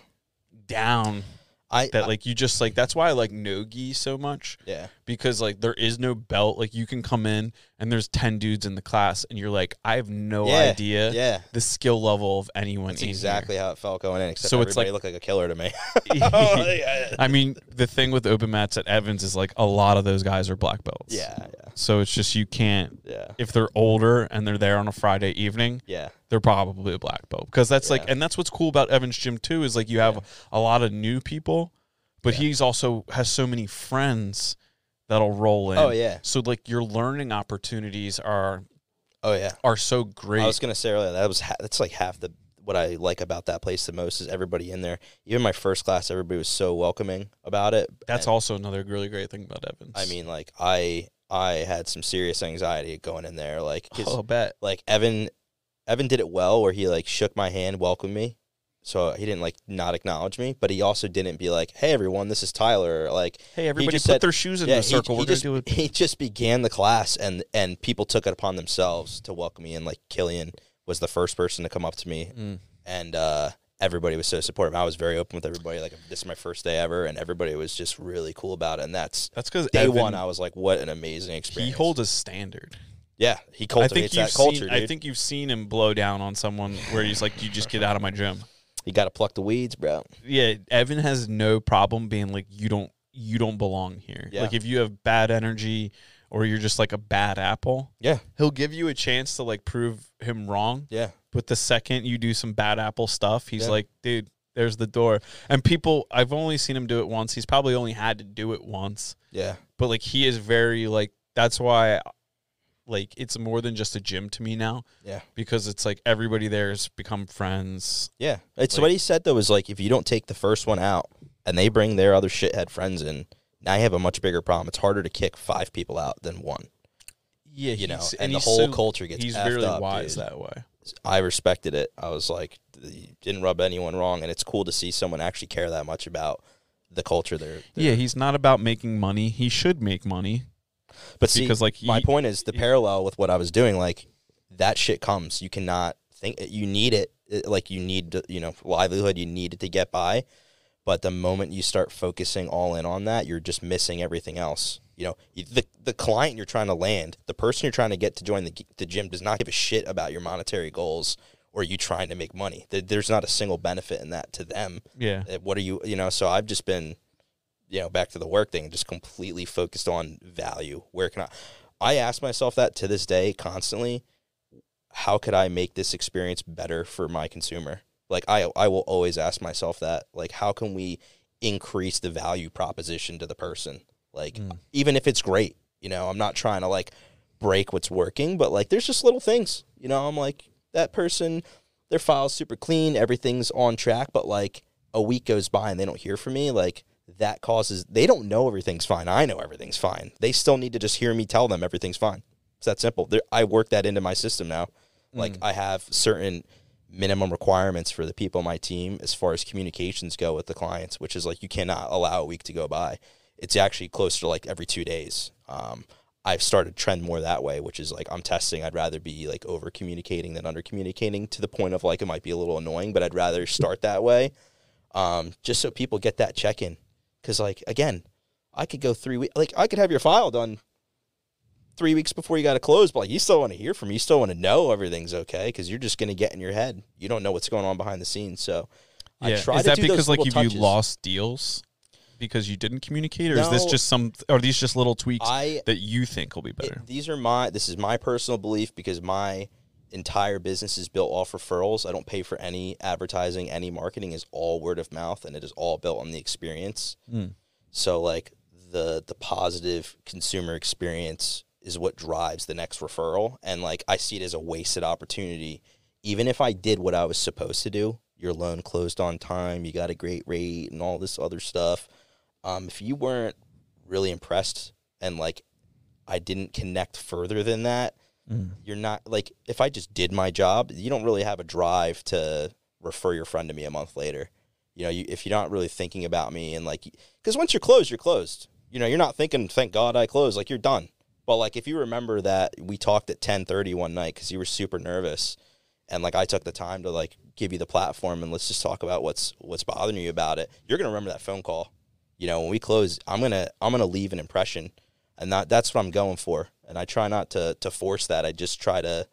Speaker 2: Down
Speaker 1: I,
Speaker 2: that
Speaker 1: I
Speaker 2: like you just like that's why I like nogi so much.
Speaker 1: Yeah,
Speaker 2: because like there is no belt. Like you can come in and there's ten dudes in the class, and you're like, I have no
Speaker 1: Yeah,
Speaker 2: idea
Speaker 1: Yeah.
Speaker 2: the skill level of anyone.
Speaker 1: That's exactly how it felt going in. Except
Speaker 2: So it's like-
Speaker 1: looked like a killer to me. *laughs* *laughs*
Speaker 2: Oh, I mean, the thing with open mats at Evans is like a lot of those guys are black belts.
Speaker 1: yeah, yeah,
Speaker 2: So it's just you can't
Speaker 1: yeah,
Speaker 2: if they're older and they're there on a Friday evening,
Speaker 1: yeah,
Speaker 2: they're probably a black belt because that's like and that's what's cool about Evans Gym too is like you have a lot of new people, but
Speaker 1: Yeah.
Speaker 2: he's also has so many friends that'll roll in.
Speaker 1: Oh, yeah.
Speaker 2: So like your learning opportunities are
Speaker 1: oh yeah.
Speaker 2: are so great.
Speaker 1: I was gonna say earlier that was ha- that's like half the what I like about that place the most is everybody in there. Even my first class, everybody was so welcoming about it.
Speaker 2: that's
Speaker 1: And,
Speaker 2: also another really great thing about Evans.
Speaker 1: I mean, like I I had some serious anxiety going in there, Like,
Speaker 2: oh, bet.
Speaker 1: like Evan Evan did it well where he like shook my hand, welcomed me. So he didn't like not acknowledge me, but he also didn't be like, "Hey everyone, this is Tyler." Like
Speaker 2: Hey, everybody, put
Speaker 1: said-
Speaker 2: their shoes in
Speaker 1: yeah,
Speaker 2: the
Speaker 1: he-
Speaker 2: circle.
Speaker 1: He,
Speaker 2: gonna
Speaker 1: just, *laughs* he just began the class, and and people took it upon themselves to welcome me. And like Killian was the first person to come up to me,
Speaker 2: Mm.
Speaker 1: and uh, everybody was so supportive. I was very open with everybody. Like this is my first day ever, and everybody was just really cool about it. And that's
Speaker 2: That's because
Speaker 1: day
Speaker 2: Evan,
Speaker 1: one. I was like, what an amazing experience!"
Speaker 2: he holds a standard.
Speaker 1: yeah, he
Speaker 2: I
Speaker 1: cultivates
Speaker 2: think you've
Speaker 1: that culture,
Speaker 2: seen. I think you've seen him blow down on someone where he's like, "You just get out of my gym."
Speaker 1: You got to pluck the weeds, bro.
Speaker 2: yeah, Evan has no problem being like you don't you don't belong here.
Speaker 1: Yeah.
Speaker 2: Like if you have bad energy or you're just like a bad apple,
Speaker 1: Yeah,
Speaker 2: he'll give you a chance to like prove him wrong.
Speaker 1: yeah,
Speaker 2: But the second you do some bad apple stuff, he's
Speaker 1: Yeah.
Speaker 2: like, dude, there's the door. And people I've only seen him do it once. He's probably only had to do it once.
Speaker 1: yeah,
Speaker 2: But like he is very like that's why like it's more than just a gym to me now
Speaker 1: yeah.
Speaker 2: because it's like everybody there has become friends.
Speaker 1: Yeah, it's
Speaker 2: Like-
Speaker 1: what he said though. Was like if you don't take the first one out, and they bring their other shithead friends in, now you have a much bigger problem. It's harder to kick five people out than one.
Speaker 2: Yeah,
Speaker 1: You know,
Speaker 2: he's-
Speaker 1: and the whole
Speaker 2: so-
Speaker 1: culture gets
Speaker 2: He's really
Speaker 1: up,
Speaker 2: wise
Speaker 1: dude.
Speaker 2: that way.
Speaker 1: I respected it. I was like, didn't rub anyone wrong, and it's cool to see someone actually care that much about the culture there.
Speaker 2: Yeah, he's not about making money. He should make money.
Speaker 1: But see,
Speaker 2: because, like,
Speaker 1: my
Speaker 2: he-
Speaker 1: point is the parallel with what I was doing. Like that shit comes. You cannot think you need it. It- Like you need, to, you know, livelihood. You need it to get by. But the moment you start focusing all in on that, you're just missing everything else. You know, the the client you're trying to land, the person you're trying to get to join the the gym does not give a shit about your monetary goals or you trying to make money. There's not a single benefit in that to them.
Speaker 2: Yeah.
Speaker 1: Uh, What are you, you know? So I've just been, you know, back to the work thing, just completely focused on value. Where can I? I ask myself that to this day constantly. How could I make this experience better for my consumer? Like I, I will always ask myself that. Like, how can we increase the value proposition to the person? Like, hmm. even if it's great, you know, I'm not trying to like break what's working, but like, there's just little things. You know, I'm like that person. Their file's super clean, everything's on track, but like a week goes by and they don't hear from me, like that causes they don't know everything's fine. I know everything's fine. They still need to just hear me tell them everything's fine. It's that simple. There, I work that into my system now. Like I have certain minimum requirements for the people on my team as far as communications go with the clients, which is like you cannot allow a week to go by. It's actually closer to like every two days. Um, I've started trend more that way, which is like I'm testing. I'd rather be like over communicating than under communicating to the point of like it might be a little annoying, but I'd rather start that way, um, just so people get that check in. Because like again, I could go three weeks. Like I could have your file done three weeks before you got to close, but like you still want to hear from me. You still want to know everything's okay because you're just gonna get in your head. You don't know what's going on behind the scenes. So I try
Speaker 2: Is
Speaker 1: to
Speaker 2: that because like you
Speaker 1: touches.
Speaker 2: lost deals because you didn't communicate, or is this just some? Are these just little tweaks
Speaker 1: I
Speaker 2: that you think will be
Speaker 1: it-
Speaker 2: better?
Speaker 1: these are my this is my personal belief because my entire business is built off referrals. I don't pay for any advertising, any marketing is all word of mouth and it is all built on the experience.
Speaker 2: Mm.
Speaker 1: So like the the positive consumer experience is what drives the next referral and like I see it as a wasted opportunity even if I did what I was supposed to do. Your loan closed on time, you got a great rate and all this other stuff. Um, if you weren't really impressed and like I didn't connect further than that, Mm. you're not like if I just did my job, you don't really have a drive to refer your friend to me a month later. You know, you, if you're not really thinking about me and like, because once you're closed, you're closed. You know, you're not thinking, thank God I closed. Like you're done. But like if you remember that we talked at 10:30 one night because you were super nervous, and like I took the time to like give you the platform and let's just talk about what's what's bothering you about it. You're gonna remember that phone call. You know, when we close, I'm gonna I'm gonna leave an impression and that that's what I'm going for. And I try not to to force that. I just try to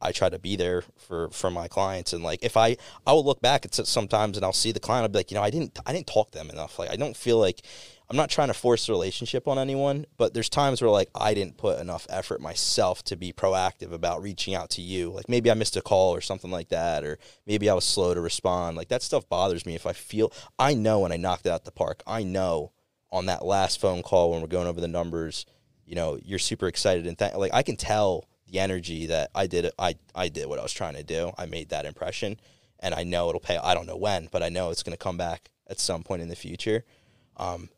Speaker 1: I try to be there for for my clients. And like if I I will look back at sometimes and I'll see the client I'll be like you know I didn't I didn't talk to them enough. Like I don't feel like I'm not trying to force a relationship on anyone but there's times where like I didn't put enough effort myself to be proactive about reaching out to you. Like maybe I missed a call or something like that or maybe I was slow to respond. Like that stuff bothers me. If I feel I know when I knocked it out the park. I know on that last phone call when we're going over the numbers you know you're super excited and th- like I can tell the energy that I did I I did what I was trying to do. I made that impression and I know it'll pay I don't know when, but I know it's going to come back at some point in the future. Um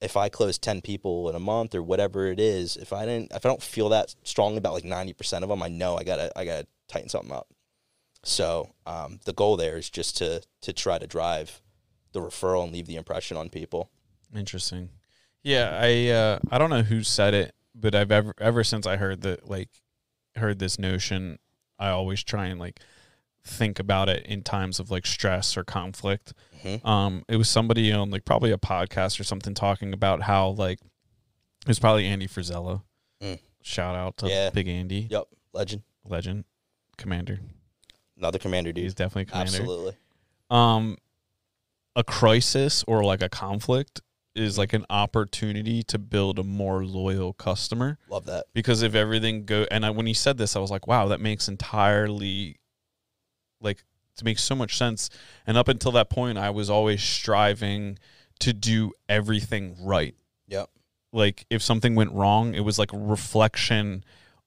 Speaker 1: if I close 10 people in a month or whatever it is, if I didn't if I don't feel that strongly about like 90% of them, I know I got to I got to tighten something up. So, um the goal there is just to to try to drive the referral and leave the impression on people.
Speaker 2: Interesting. Yeah, I uh, I don't know who said it, but I've ever ever since I heard that like heard this notion, I always try and like think about it in times of like stress or conflict.
Speaker 1: Mhm.
Speaker 2: Um, it was somebody on like probably a podcast or something talking about how like it was probably Andy Frisella.
Speaker 1: Mm.
Speaker 2: Shout out to
Speaker 1: Yeah.
Speaker 2: Big Andy,
Speaker 1: Yep, legend.
Speaker 2: legend, commander.
Speaker 1: Another commander dude.
Speaker 2: He's definitely a commander.
Speaker 1: Absolutely.
Speaker 2: um a crisis or like a conflict is like an opportunity to build a more loyal customer
Speaker 1: Love that.
Speaker 2: because if everything go and I, when he said this i was like wow that makes entirely like it makes so much sense and up until that point i was always striving to do everything right
Speaker 1: Yep.
Speaker 2: like if something went wrong it was like a reflection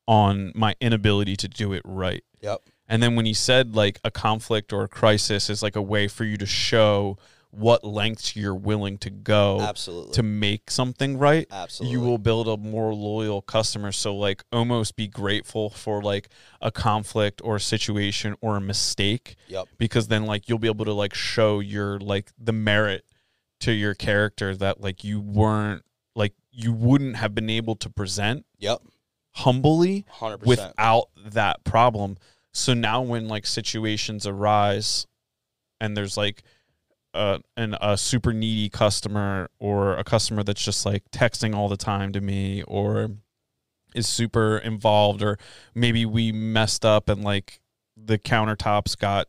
Speaker 2: on my inability to do it right
Speaker 1: Yep.
Speaker 2: and then when he said like a conflict or a crisis is like a way for you to show what lengths you're willing to go
Speaker 1: Absolutely.
Speaker 2: to make something right,
Speaker 1: Absolutely.
Speaker 2: you will build a more loyal customer. So like almost be grateful for like a conflict or a situation or a mistake
Speaker 1: Yep.
Speaker 2: because then like you'll be able to like show your like the merit to your character that like you weren't like you wouldn't have been able to present
Speaker 1: Yep.
Speaker 2: humbly
Speaker 1: Hundred percent.
Speaker 2: without that problem. So now when like situations arise and there's like uh, an, a super needy customer or a customer that's just like texting all the time to me or is super involved or maybe we messed up and like the countertops got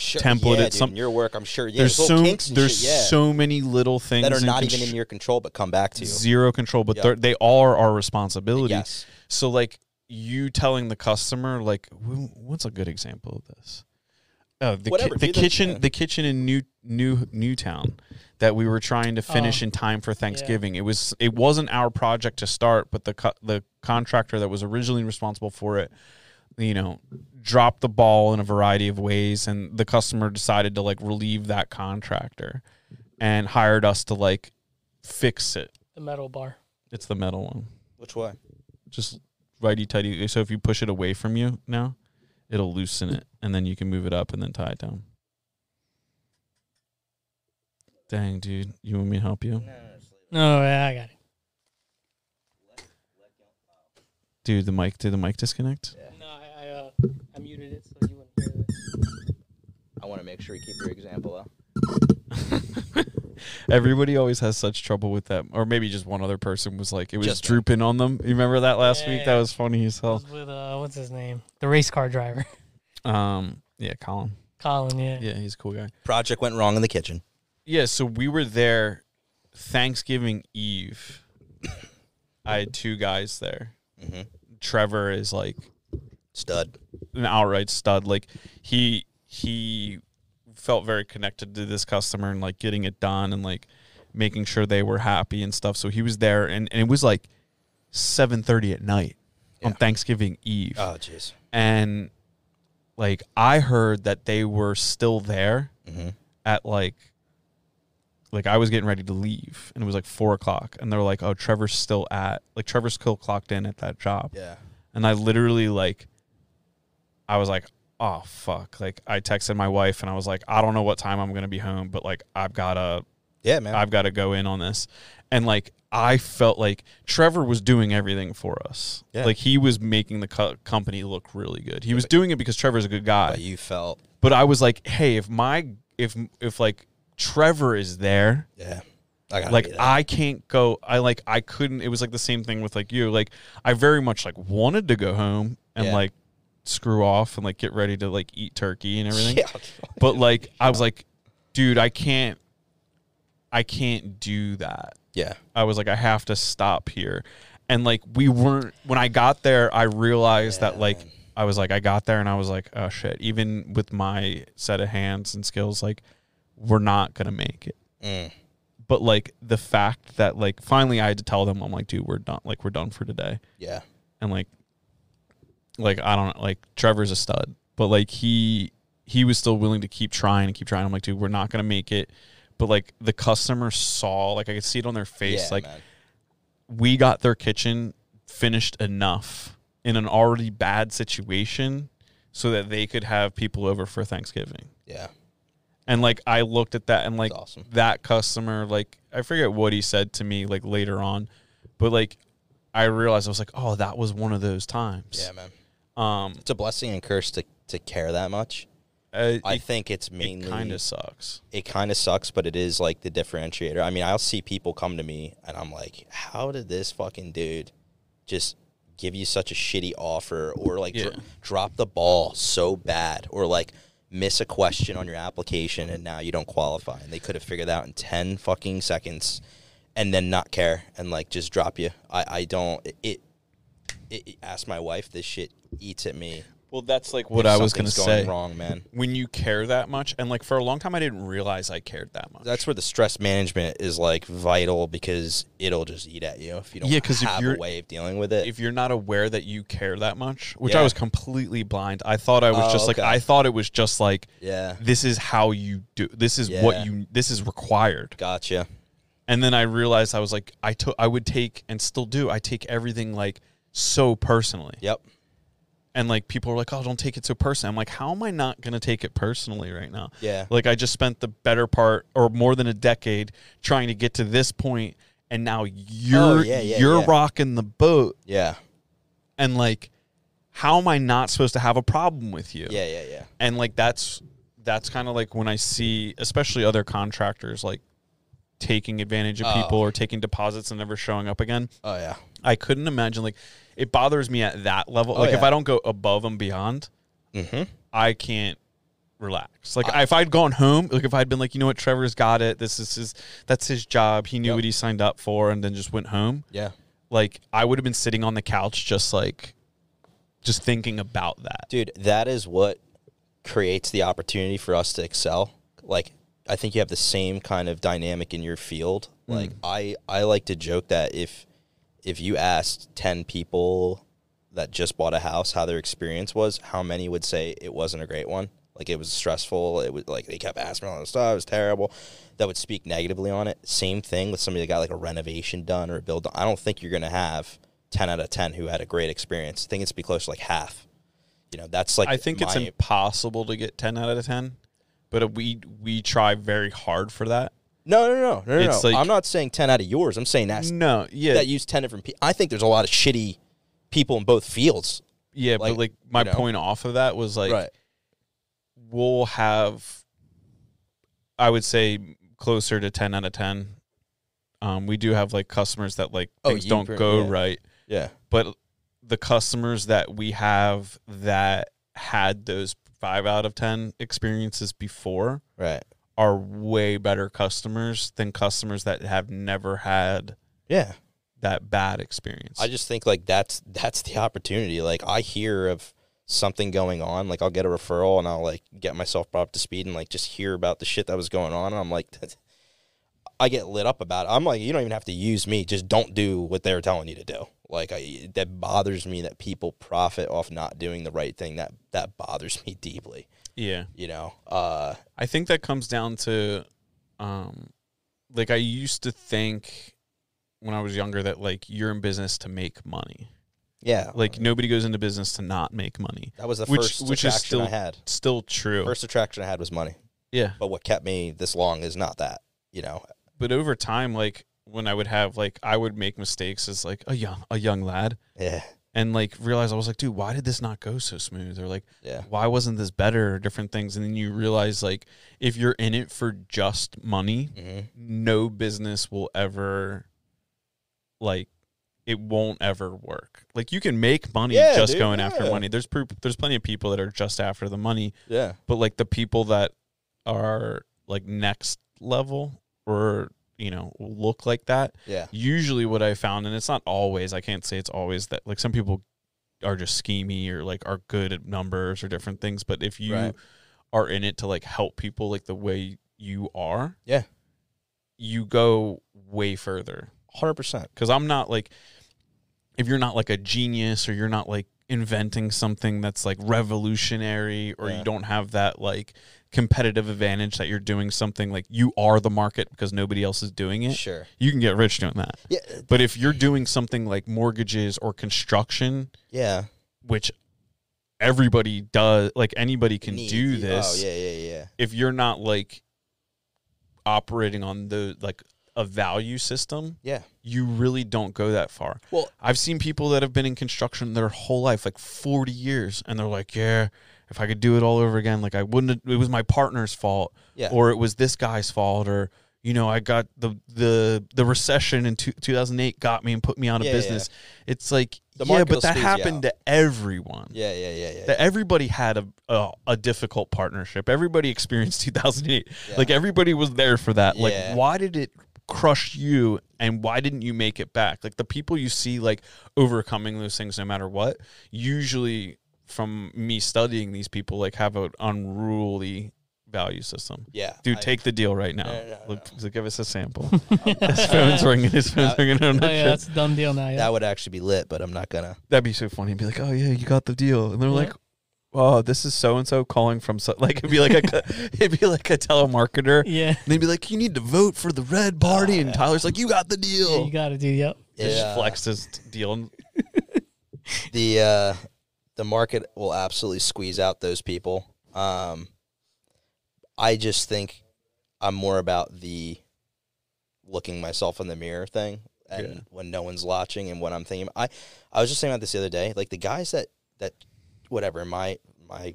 Speaker 1: Sure,
Speaker 2: templated
Speaker 1: yeah,
Speaker 2: some-
Speaker 1: your work. I'm sure. Yeah,
Speaker 2: there's so there's
Speaker 1: shit, yeah,
Speaker 2: so many little things
Speaker 1: that are not
Speaker 2: contr-
Speaker 1: even in your control, but come back to you.
Speaker 2: zero control but
Speaker 1: Yep.
Speaker 2: they're are our responsibility
Speaker 1: Yes.
Speaker 2: So like you telling the customer like what's a good example of this? Oh, the, ki-
Speaker 1: Whatever,
Speaker 2: the
Speaker 1: the-
Speaker 2: kitchen
Speaker 1: yeah.
Speaker 2: the kitchen in New New Newtown that we were trying to finish
Speaker 3: Oh.
Speaker 2: in time for Thanksgiving. It was it wasn't our project to start, but the co- the contractor that was originally responsible for it, you know, dropped the ball in a variety of ways and the customer decided to like relieve that contractor and hired us to like fix it.
Speaker 3: The metal bar.
Speaker 2: It's the metal one
Speaker 1: Which way?
Speaker 2: just righty tighty. So if you push it away from you now, it'll loosen it, and then you can move it up and then tie it down. Dang, dude, you want me to help you,
Speaker 3: No, yeah, I got it.
Speaker 2: dude? The mic did the mic disconnect?
Speaker 3: No, I, I, uh, I muted it so you wouldn't hear this.
Speaker 1: I want to make sure you keep your example though. *laughs*
Speaker 2: Everybody always has such trouble with that, or maybe just one other person was like it was
Speaker 1: Just me.
Speaker 2: drooping on them. You remember that last week? That
Speaker 3: Yeah.
Speaker 2: was funny as
Speaker 3: I
Speaker 2: hell.
Speaker 3: was with uh, what's his name? The race car driver, *laughs*
Speaker 2: Um, yeah, Colin.
Speaker 3: Colin. Yeah.
Speaker 2: Yeah, he's a cool guy.
Speaker 1: Project went wrong in the kitchen.
Speaker 2: Yeah, so we were there Thanksgiving Eve. I had two guys there.
Speaker 1: hmm
Speaker 2: Trevor is like
Speaker 1: Stud.
Speaker 2: an outright stud. Like he he felt very connected to this customer and like getting it done and like making sure they were happy and stuff. So he was there and, and it was like seven thirty at night on Thanksgiving Eve.
Speaker 1: Oh jeez.
Speaker 2: and like I heard that they were still there
Speaker 1: hmm
Speaker 2: at like like I was getting ready to leave and it was like four o'clock and they were like, Oh, Trevor's still at like Trevor's still clocked in at that job.
Speaker 1: Yeah.
Speaker 2: And I literally like I was like, Oh fuck. Like I texted my wife and I was like, I don't know what time I'm gonna be home, but like I've gotta
Speaker 1: Yeah, man.
Speaker 2: I've gotta go in on this. And like I felt like Trevor was doing everything for us.
Speaker 1: Yeah.
Speaker 2: Like he was making the co- company look really good. He was doing it because Trevor's a good guy
Speaker 1: but you felt.
Speaker 2: but I was like, hey, if my if if like Trevor is there,
Speaker 1: Yeah. I
Speaker 2: like. I can't go. I like I couldn't. It was like the same thing with like you. Like I very much like wanted to go home and
Speaker 1: Yeah.
Speaker 2: like screw off and like get ready to like eat turkey and everything. *laughs*
Speaker 1: Yeah.
Speaker 2: But like I was like, dude, I can't. I can't do that.
Speaker 1: yeah.
Speaker 2: I was like, I have to stop here. And like we weren't when I got there, I realized that like. I was like, I got there and I was like, oh shit. Even with my set of hands and skills, like we're not gonna make it.
Speaker 1: Mm.
Speaker 2: But like the fact that like finally I had to tell them, I'm like, dude, we're done. Like we're done for today.
Speaker 1: Yeah.
Speaker 2: And like, like I don't like Trevor's a stud, but like he he was still willing to keep trying and keep trying. I'm like, dude, we're not gonna make it. But like the customer saw, like I could see it on their face,
Speaker 1: yeah,
Speaker 2: like
Speaker 1: man.
Speaker 2: we got their kitchen finished enough in an already bad situation so that they could have people over for Thanksgiving.
Speaker 1: Yeah.
Speaker 2: And like I looked at that and like
Speaker 1: awesome.
Speaker 2: that customer, like I forget what he said to me like later on, but like I realized I was like, oh, that was one of those times.
Speaker 1: Yeah, man.
Speaker 2: Um,
Speaker 1: It's a blessing and curse to, to care that much.
Speaker 2: uh,
Speaker 1: I
Speaker 2: it,
Speaker 1: think it's mainly
Speaker 2: kind of sucks.
Speaker 1: it kind of sucks, but it is like the differentiator. I mean, I'll see people come to me and I'm like, how did this fucking dude just give you such a shitty offer or like
Speaker 2: Yeah.
Speaker 1: drop the ball so bad or like miss a question on your application and now you don't qualify and they could have figured that out in 10 fucking seconds and then not care and like just drop you. I, I don't, it, it, it, ask my wife, this shit eats at me.
Speaker 2: Well, that's like what
Speaker 1: if
Speaker 2: I was gonna
Speaker 1: going
Speaker 2: say.
Speaker 1: wrong, man.
Speaker 2: When you care that much, and like for a long time, I didn't realize I cared that much.
Speaker 1: that's where the stress management is like vital because it'll just eat at you if you don't
Speaker 2: Yeah, 'cause if
Speaker 1: have
Speaker 2: you're-
Speaker 1: a way of dealing with it.
Speaker 2: if you're not aware that you care that much, which I was completely blind. I thought I was
Speaker 1: Oh,
Speaker 2: just like. I thought it was just like
Speaker 1: yeah,
Speaker 2: this is how you do. This is what you. This is required.
Speaker 1: gotcha.
Speaker 2: And then I realized I was like I took I would take and still do. I take everything like so personally.
Speaker 1: Yep.
Speaker 2: And like people are like, "Oh, don't take it so personally." I'm like, "How am I not going to take it personally right now?"
Speaker 1: Yeah.
Speaker 2: Like I just spent the better part or more than a decade trying to get to this point and now you're
Speaker 1: Oh, yeah, yeah,
Speaker 2: you're
Speaker 1: yeah.
Speaker 2: rocking the boat
Speaker 1: Yeah.
Speaker 2: and like how am I not supposed to have a problem with you?
Speaker 1: Yeah. Yeah. Yeah.
Speaker 2: And like that's that's kind of like when I see especially other contractors like taking advantage of
Speaker 1: Oh.
Speaker 2: people or taking deposits and never showing up again.
Speaker 1: Oh yeah.
Speaker 2: I couldn't imagine like it bothers me at that level.
Speaker 1: Oh,
Speaker 2: like if. I don't go above and beyond,
Speaker 1: Mm-hmm.
Speaker 2: I can't relax. Like if I'd gone home, like if I'd been like, you know what, Trevor's got it. This is his that's his job. He knew
Speaker 1: Yep.
Speaker 2: what he signed up for and then just went home.
Speaker 1: Yeah.
Speaker 2: Like I would have been sitting on the couch just like just thinking about that.
Speaker 1: Dude, that is what creates the opportunity for us to excel. Like I think you have the same kind of dynamic in your field. Mm. Like I I like to joke that if if you asked 10 people that just bought a house how their experience was, how many would say it wasn't a great one? Like it was stressful. It was like they kept asking me all this stuff. It was terrible. That would speak negatively on it. Same thing with somebody that got like a renovation done or a build. I don't think you're gonna have ten out of ten who had a great experience. I think it's be close to like half. You know, that's like
Speaker 2: I think it's impossible to get 10 out of 10, but we we try very hard for that.
Speaker 1: no, no, no, no, no.
Speaker 2: It's
Speaker 1: no.
Speaker 2: like-
Speaker 1: I'm not saying ten out of yours. I'm saying that's
Speaker 2: No, yeah.
Speaker 1: that use ten different people. I think there's a lot of shitty people in both fields.
Speaker 2: yeah,
Speaker 1: like,
Speaker 2: but like my
Speaker 1: you know.
Speaker 2: point off of that was like
Speaker 1: right.
Speaker 2: we'll have I would say closer to 10 out of 10. Um, we do have like customers that like
Speaker 1: Oh,
Speaker 2: things
Speaker 1: you
Speaker 2: don't
Speaker 1: br-
Speaker 2: go
Speaker 1: yeah.
Speaker 2: right,
Speaker 1: Yeah.
Speaker 2: but the customers that we have that had those 5 out of 10 experiences before
Speaker 1: Right.
Speaker 2: are way better customers than customers that have never had
Speaker 1: Yeah.
Speaker 2: that bad experience.
Speaker 1: I just think like that's that's the opportunity. Like I hear of something going on, like I'll get a referral and I'll like get myself brought up to speed and like just hear about the shit that was going on. And I'm like, I get lit up about it. I'm like, you don't even have to use me. Just don't do what they're telling you to do. Like I, that bothers me that people profit off not doing the right thing. That that bothers me deeply.
Speaker 2: yeah.
Speaker 1: You know. Uh.
Speaker 2: I think that comes down to, um, like I used to think when I was younger that like you're in business to make money.
Speaker 1: Yeah.
Speaker 2: Like nobody goes into business to not make money.
Speaker 1: that was the
Speaker 2: which-
Speaker 1: first
Speaker 2: which is
Speaker 1: attraction
Speaker 2: still-
Speaker 1: I had.
Speaker 2: Still true.
Speaker 1: First attraction I had was money.
Speaker 2: yeah.
Speaker 1: But what kept me this long is not that. You know.
Speaker 2: But over time, like when I would have like I would make mistakes as like a young a young lad,
Speaker 1: Yeah.
Speaker 2: and like realize I was like, dude, why did this not go so smooth? Or like,
Speaker 1: Yeah.
Speaker 2: why wasn't this better? Or different things, and then you realize like if you're in it for just money,
Speaker 1: hmm
Speaker 2: no business will ever like it won't ever work. Like you can make money
Speaker 1: Yeah,
Speaker 2: just
Speaker 1: dude,
Speaker 2: going after money. There's proof, there's plenty of people that are just after the money,
Speaker 1: Yeah.
Speaker 2: but like the people that are like next level or you know look like that
Speaker 1: Yeah.
Speaker 2: usually what i found and it's not always i can't say it's always that like some people are just schemy or like are good at numbers or different things but if you
Speaker 1: Right.
Speaker 2: are in it to like help people like the way you are
Speaker 1: Yeah.
Speaker 2: you go way further
Speaker 1: Hundred percent.
Speaker 2: because i'm not like if you're not like a genius or you're not like inventing something that's like revolutionary or
Speaker 1: Yeah.
Speaker 2: you don't have that like competitive advantage that you're doing something like you are the market because nobody else is doing it
Speaker 1: Sure.
Speaker 2: you can get rich doing that
Speaker 1: Yeah.
Speaker 2: Uh, but if you're doing something like mortgages or construction
Speaker 1: Yeah.
Speaker 2: which everybody does like anybody can
Speaker 1: Need-
Speaker 2: do
Speaker 1: Oh
Speaker 2: this
Speaker 1: yeah. Yeah. Yeah.
Speaker 2: if you're not like operating on the like a value system
Speaker 1: Yeah.
Speaker 2: you really don't go that far
Speaker 1: Well,
Speaker 2: I've seen people that have been in construction their whole life, like 40 years, and they're like, yeah, if I could do it all over again, like I wouldn't, it was my partner's fault,
Speaker 1: Yeah.
Speaker 2: or it was this guy's fault, or, you know, I got the, the, the recession in two, 2008 got me and put me out of
Speaker 1: Yeah, yeah,
Speaker 2: business. It's like,
Speaker 1: The
Speaker 2: yeah, but that happened to everyone.
Speaker 1: yeah. Yeah. Yeah. Yeah.
Speaker 2: That everybody had a, a a difficult partnership. Everybody experienced *laughs* 2008.
Speaker 1: Yeah.
Speaker 2: Like everybody was there for that.
Speaker 1: Yeah.
Speaker 2: Like why did it crush you and why didn't you make it back? Like the people you see like overcoming those things no matter what, usually from me studying these people like have an unruly value system.
Speaker 1: yeah.
Speaker 2: Dude,
Speaker 1: I-
Speaker 2: take the deal right now.
Speaker 1: No, no, no,
Speaker 2: Look, so give us a sample. *laughs* *laughs* his phone's ringing. His phone's *laughs*
Speaker 1: Uh,
Speaker 2: ringing.
Speaker 3: Oh yeah, that's a done deal now. Yeah.
Speaker 1: That would actually be lit, but I'm not gonna.
Speaker 2: That'd be so funny. Be like, oh yeah, you got the deal, and they're
Speaker 3: Yeah.
Speaker 2: like, oh, this is so and so calling from so like it'd be like a it'd be like a telemarketer. And
Speaker 3: yeah.
Speaker 2: they'd be like, you need to vote for the red party, and Tyler's like, you got the
Speaker 3: Yeah,
Speaker 2: deal.
Speaker 3: you got to do. Yep.
Speaker 2: Just
Speaker 1: Yeah.
Speaker 2: flexed his deal.
Speaker 1: The uh the market will absolutely squeeze out those people. Um I just think I'm more about the looking myself in the mirror thing and
Speaker 2: Yeah.
Speaker 1: when no one's watching and what I'm thinking. I I was just saying about this the other day. Like the guys that that whatever my my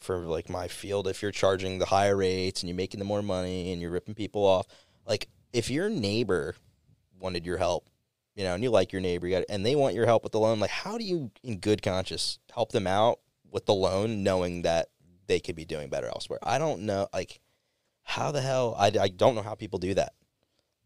Speaker 1: for like my field if you're charging the higher rates and you're making the more money and you're ripping people off like if your neighbor wanted your help you know and you like your neighbor you got, and they want your help with the loan like how do you in good conscience help them out with the loan knowing that they could be doing better elsewhere i don't know like how the hell i, I don't know how people do that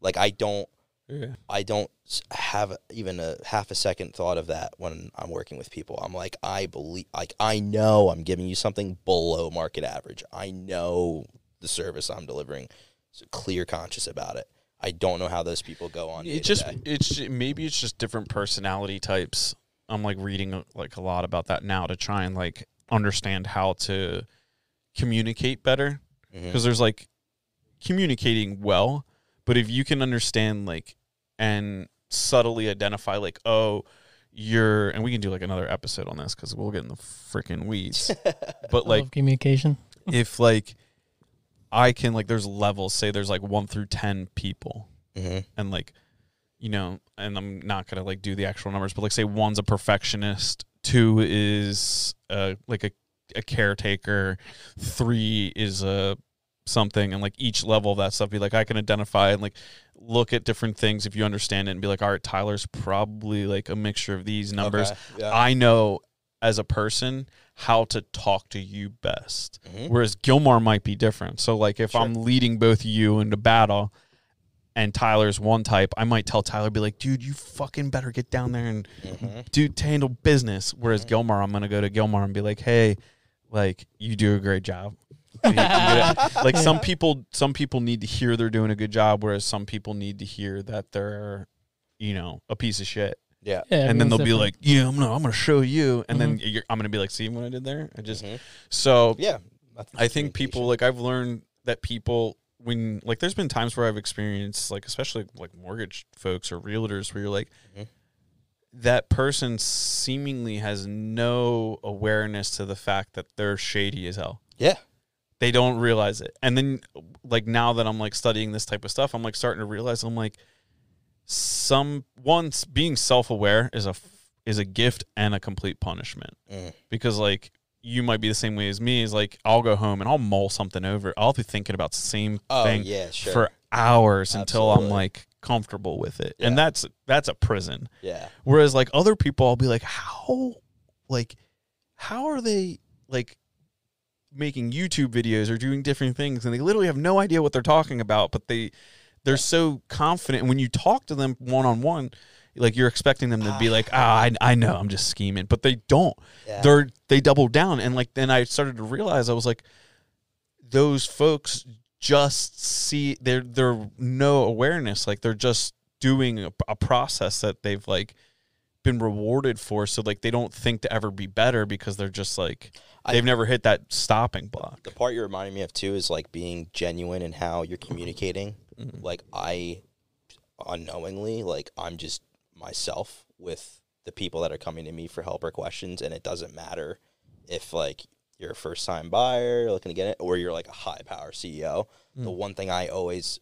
Speaker 1: like i don't
Speaker 2: yeah.
Speaker 1: I don't have even a half a second thought of that when I'm working with people. I'm like, I believe, like, I know I'm giving you something below market average. I know the service I'm delivering. So clear conscious about it. I don't know how those people go on.
Speaker 2: It just it's maybe it's just different personality types. I'm like reading like a lot about that now to try and like understand how to communicate better.
Speaker 1: Mm-hmm.
Speaker 2: Because there's like communicating well but if you can understand like and subtly identify like oh you're and we can do like another episode on this because we'll get in the freaking weeds *laughs* but
Speaker 3: Like
Speaker 2: like
Speaker 3: communication.
Speaker 2: if like i can like there's levels say there's like one through ten people
Speaker 1: Mhm.
Speaker 2: and like you know and i'm not gonna like do the actual numbers but like say one's a perfectionist two is uh like a, a caretaker three is a something and like each level of that stuff be like i can identify and like look at different things if you understand it and be like all right tyler's probably like a mixture of these numbers
Speaker 1: Okay, Yeah.
Speaker 2: i know as a person how to talk to you best
Speaker 1: Mhm.
Speaker 2: whereas gilmar might be different so like if
Speaker 1: Sure.
Speaker 2: i'm leading both you into battle and Tyler's one type, I might tell Tyler, be like, dude, you fucking better get down there and
Speaker 1: Mhm.
Speaker 2: dude to handle business. Whereas Gilmar, I'm gonna go to Gilmar and be like, hey, like you do a great job. *laughs* You- you gotta- like some people, some people need to hear they're doing a good job, whereas some people need to hear that they're, you know, a piece of shit.
Speaker 1: Yeah.
Speaker 3: Yeah,
Speaker 2: and then they'll
Speaker 3: everyone's
Speaker 2: be.
Speaker 3: Mm-hmm.
Speaker 2: like, yeah, I'm gonna, I'm gonna show you, and then you're, I'm gonna be like, see what I did there? I just
Speaker 1: Mhm.
Speaker 2: so
Speaker 1: Yeah.
Speaker 2: I think people like I've learned that people when like there's been times where I've experienced like especially like mortgage folks or realtors where you're like
Speaker 1: Mhm.
Speaker 2: that person seemingly has no awareness to the fact that they're shady as hell.
Speaker 1: Yeah.
Speaker 2: They don't realize it. And then like now that I'm like studying this type of stuff, I'm like starting to realize I'm like some once being self-aware is a is a gift and a complete punishment
Speaker 1: Mm.
Speaker 2: because like you might be the same way as me is like I'll go home and I'll mull something over. I'll be thinking about the same
Speaker 1: Oh
Speaker 2: thing
Speaker 1: yeah, sure.
Speaker 2: for hours until I'm like comfortable with it.
Speaker 1: Yeah.
Speaker 2: And that's that's a prison.
Speaker 1: yeah.
Speaker 2: Whereas like other people I'll be like how like how are they like making YouTube videos or doing different things and they literally have no idea what they're talking about but they they're so confident. And when you talk to them one on one like you're expecting them to be like ah I, I know I'm just scheming. But they don't.
Speaker 1: Yeah.
Speaker 2: they're they double down. And like then I started to realize I was like those folks just see they're they're no awareness. Like they're just doing a, a process that they've like been rewarded for. So like they don't think to ever be better because they're just like they've never hit that stopping block.
Speaker 1: The part you're reminding me of too is like being genuine in how you're communicating.
Speaker 2: Mhm.
Speaker 1: Like I unknowingly, like I'm just myself with the people that are coming to me for help or questions and it doesn't matter if like you're a first time buyer looking to get it or you're like a high power CEO. The one thing I always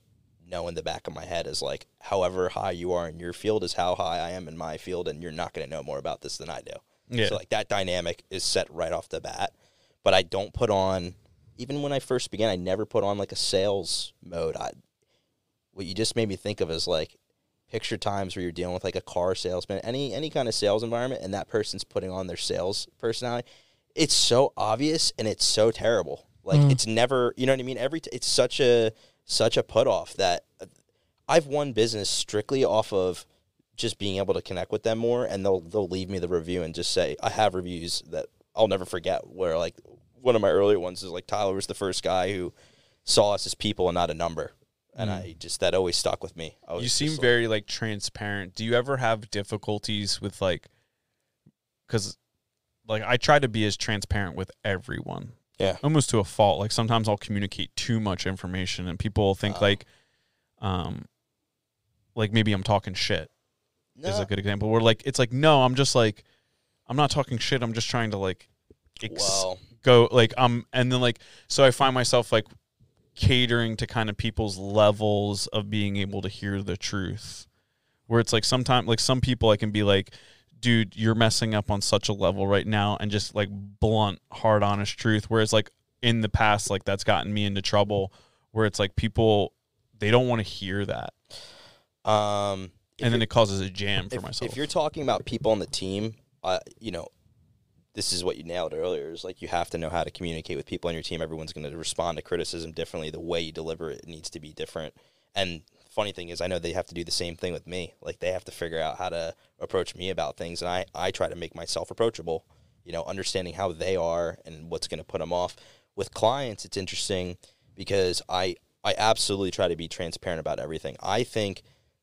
Speaker 1: know in the back of my head is like however high you are in your field is how high I am in my field and you're not going to know more about this than I do.
Speaker 2: yeah
Speaker 1: So like that dynamic is set right off the bat. But I don't put on even when I first began, I never put on like a sales mode. I what you just made me think of is like picture times where you're dealing with like a car salesman, any any kind of sales environment, and that person's putting on their sales personality. It's so obvious and it's so terrible. Like
Speaker 3: Mm.
Speaker 1: it's never, you know what I mean. Every t- it's such a such a put off that uh, I've won business strictly off of just being able to connect with them more, and they'll they'll leave me the review and just say I have reviews that I'll never forget. Where like one of my earlier ones is like Tyler was the first guy who saw us as people and not a number, and I just that always stuck with me. I was
Speaker 2: Mm. you seem
Speaker 1: like-
Speaker 2: very like transparent do you ever have difficulties with like because like i try to be as transparent with everyone
Speaker 1: Yeah.
Speaker 2: almost to a fault like sometimes i'll communicate too much information and people will think
Speaker 1: Oh.
Speaker 2: like um like maybe i'm talking shit is a good example where like it's like no i'm just like i'm not talking shit i'm just trying to like ex- go like um and then like so i find myself like catering to kind of people's levels of being able to hear the truth. Where it's like sometimes like some people i can be like dude you're messing up on such a level right now and just like blunt hard honest truth. Whereas like in the past like that's gotten me into trouble. Where it's like people they don't want to hear that.
Speaker 1: Um,
Speaker 2: and then it causes a jam for
Speaker 1: if,
Speaker 2: myself.
Speaker 1: If you're talking about people on the team, uh, you know, this is what you nailed earlier. Is like you have to know how to communicate with people on your team. Everyone's going to respond to criticism differently. The way you deliver it needs to be different. And funny thing is, I know they have to do the same thing with me. Like they have to figure out how to approach me about things, and I I try to make myself approachable. You know, understanding how they are and what's going to put them off. With clients, it's interesting because I I absolutely try to be transparent about everything. I think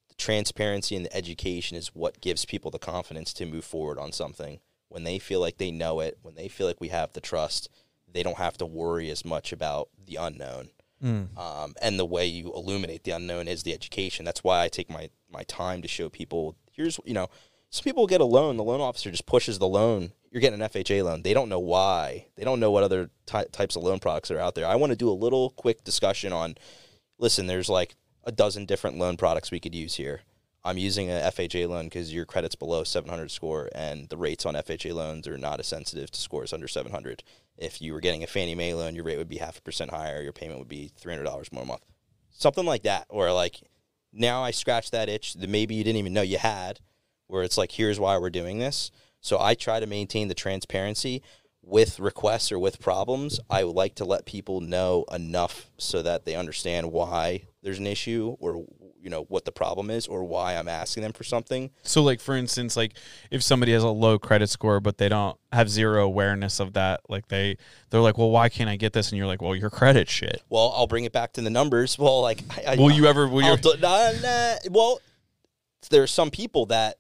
Speaker 1: the transparency and the education is what gives people the confidence to move forward on something. When they feel like they know it, when they feel like we have the trust, they don't have to worry as much about the unknown. Um, and the way you illuminate the unknown is the education. That's why I take my, my time to show people here's, you know, some people get a loan. The loan officer just pushes the loan. You're getting an FHA loan. They don't know why. They don't know what other ty- types of loan products are out there. I want to do a little quick discussion on listen, there's like a dozen different loan products we could use here. I'm using a FHA loan because your credit's below 700 score, and the rates on FHA loans are not as sensitive to scores under 700. If you were getting a Fannie Mae loan, your rate would be half a percent higher. Your payment would be $300 more a month. Something like that, or like now I scratch that itch that maybe you didn't even know you had, where it's like, here's why we're doing this. So I try to maintain the transparency with requests or with problems. I like to let people know enough so that they understand why there's an issue or you know what the problem is or why I'm asking them for something.
Speaker 2: So, like for instance, like if somebody has a low credit score but they don't have zero awareness of that, like they they're like, well, why can't I get this? And you're like, well, your credit shit.
Speaker 1: Well, I'll bring it back to the numbers. *laughs* Well, like, I, I,
Speaker 2: Will you ever? Will you?
Speaker 1: Do- nah, nah. Well, there are some people that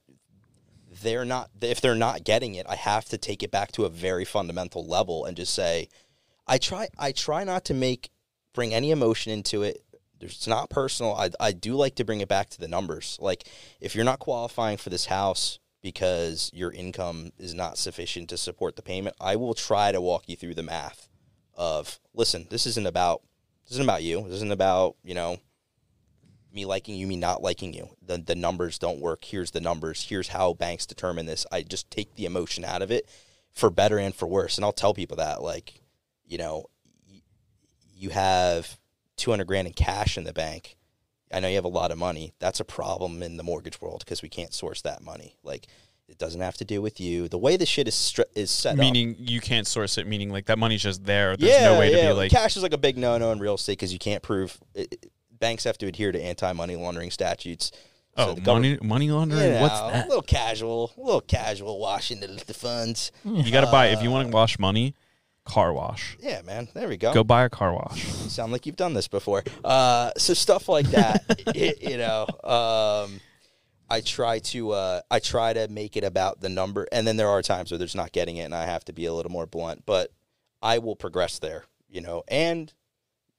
Speaker 1: they're not. If they're not getting it, I have to take it back to a very fundamental level and just say, I try. I try not to make bring any emotion into it. It's not personal. I I do like to bring it back to the numbers. Like, if you're not qualifying for this house because your income is not sufficient to support the payment, I will try to walk you through the math of listen, this isn't about this isn't about you. This isn't about, you know, me liking you, me not liking you. The the numbers don't work. Here's the numbers. Here's how banks determine this. I just take the emotion out of it for better and for worse. And I'll tell people that like, you know, you have 200 grand in cash in the bank. I know you have a lot of money. That's a problem in the mortgage world because we can't source that money. Like it doesn't have to do with you. The way the shit is str- is set up.
Speaker 2: Meaning you can't source it. Meaning like that money's just there. There's
Speaker 1: yeah,
Speaker 2: no way to be like.
Speaker 1: cash is like a big no-no in real estate because you can't prove. It, it- banks have to adhere to anti-money laundering statutes. So
Speaker 2: Oh, money money laundering.
Speaker 1: you
Speaker 2: What's that?
Speaker 1: A little casual, a little casual washing the, the funds.
Speaker 2: You got to buy if you want to uh, wash money, car wash.
Speaker 1: Yeah, man. There we go.
Speaker 2: Go buy a car wash.
Speaker 1: You sound like you've done this before. Uh, so stuff like that, *laughs* it, you know. Um, I try to uh, I try to make it about the number, and then there are times where there's not getting it, and I have to be a little more blunt. But I will progress there, you know. And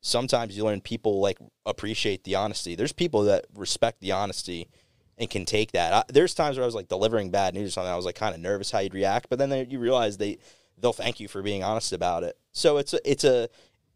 Speaker 1: sometimes you learn people like appreciate the honesty. There's people that respect the honesty and can take that. I, there's times where I was like delivering bad news or something. I was like kind of nervous how you'd react, but then they, you realize they they'll thank you for being honest about it. So it's a, it's a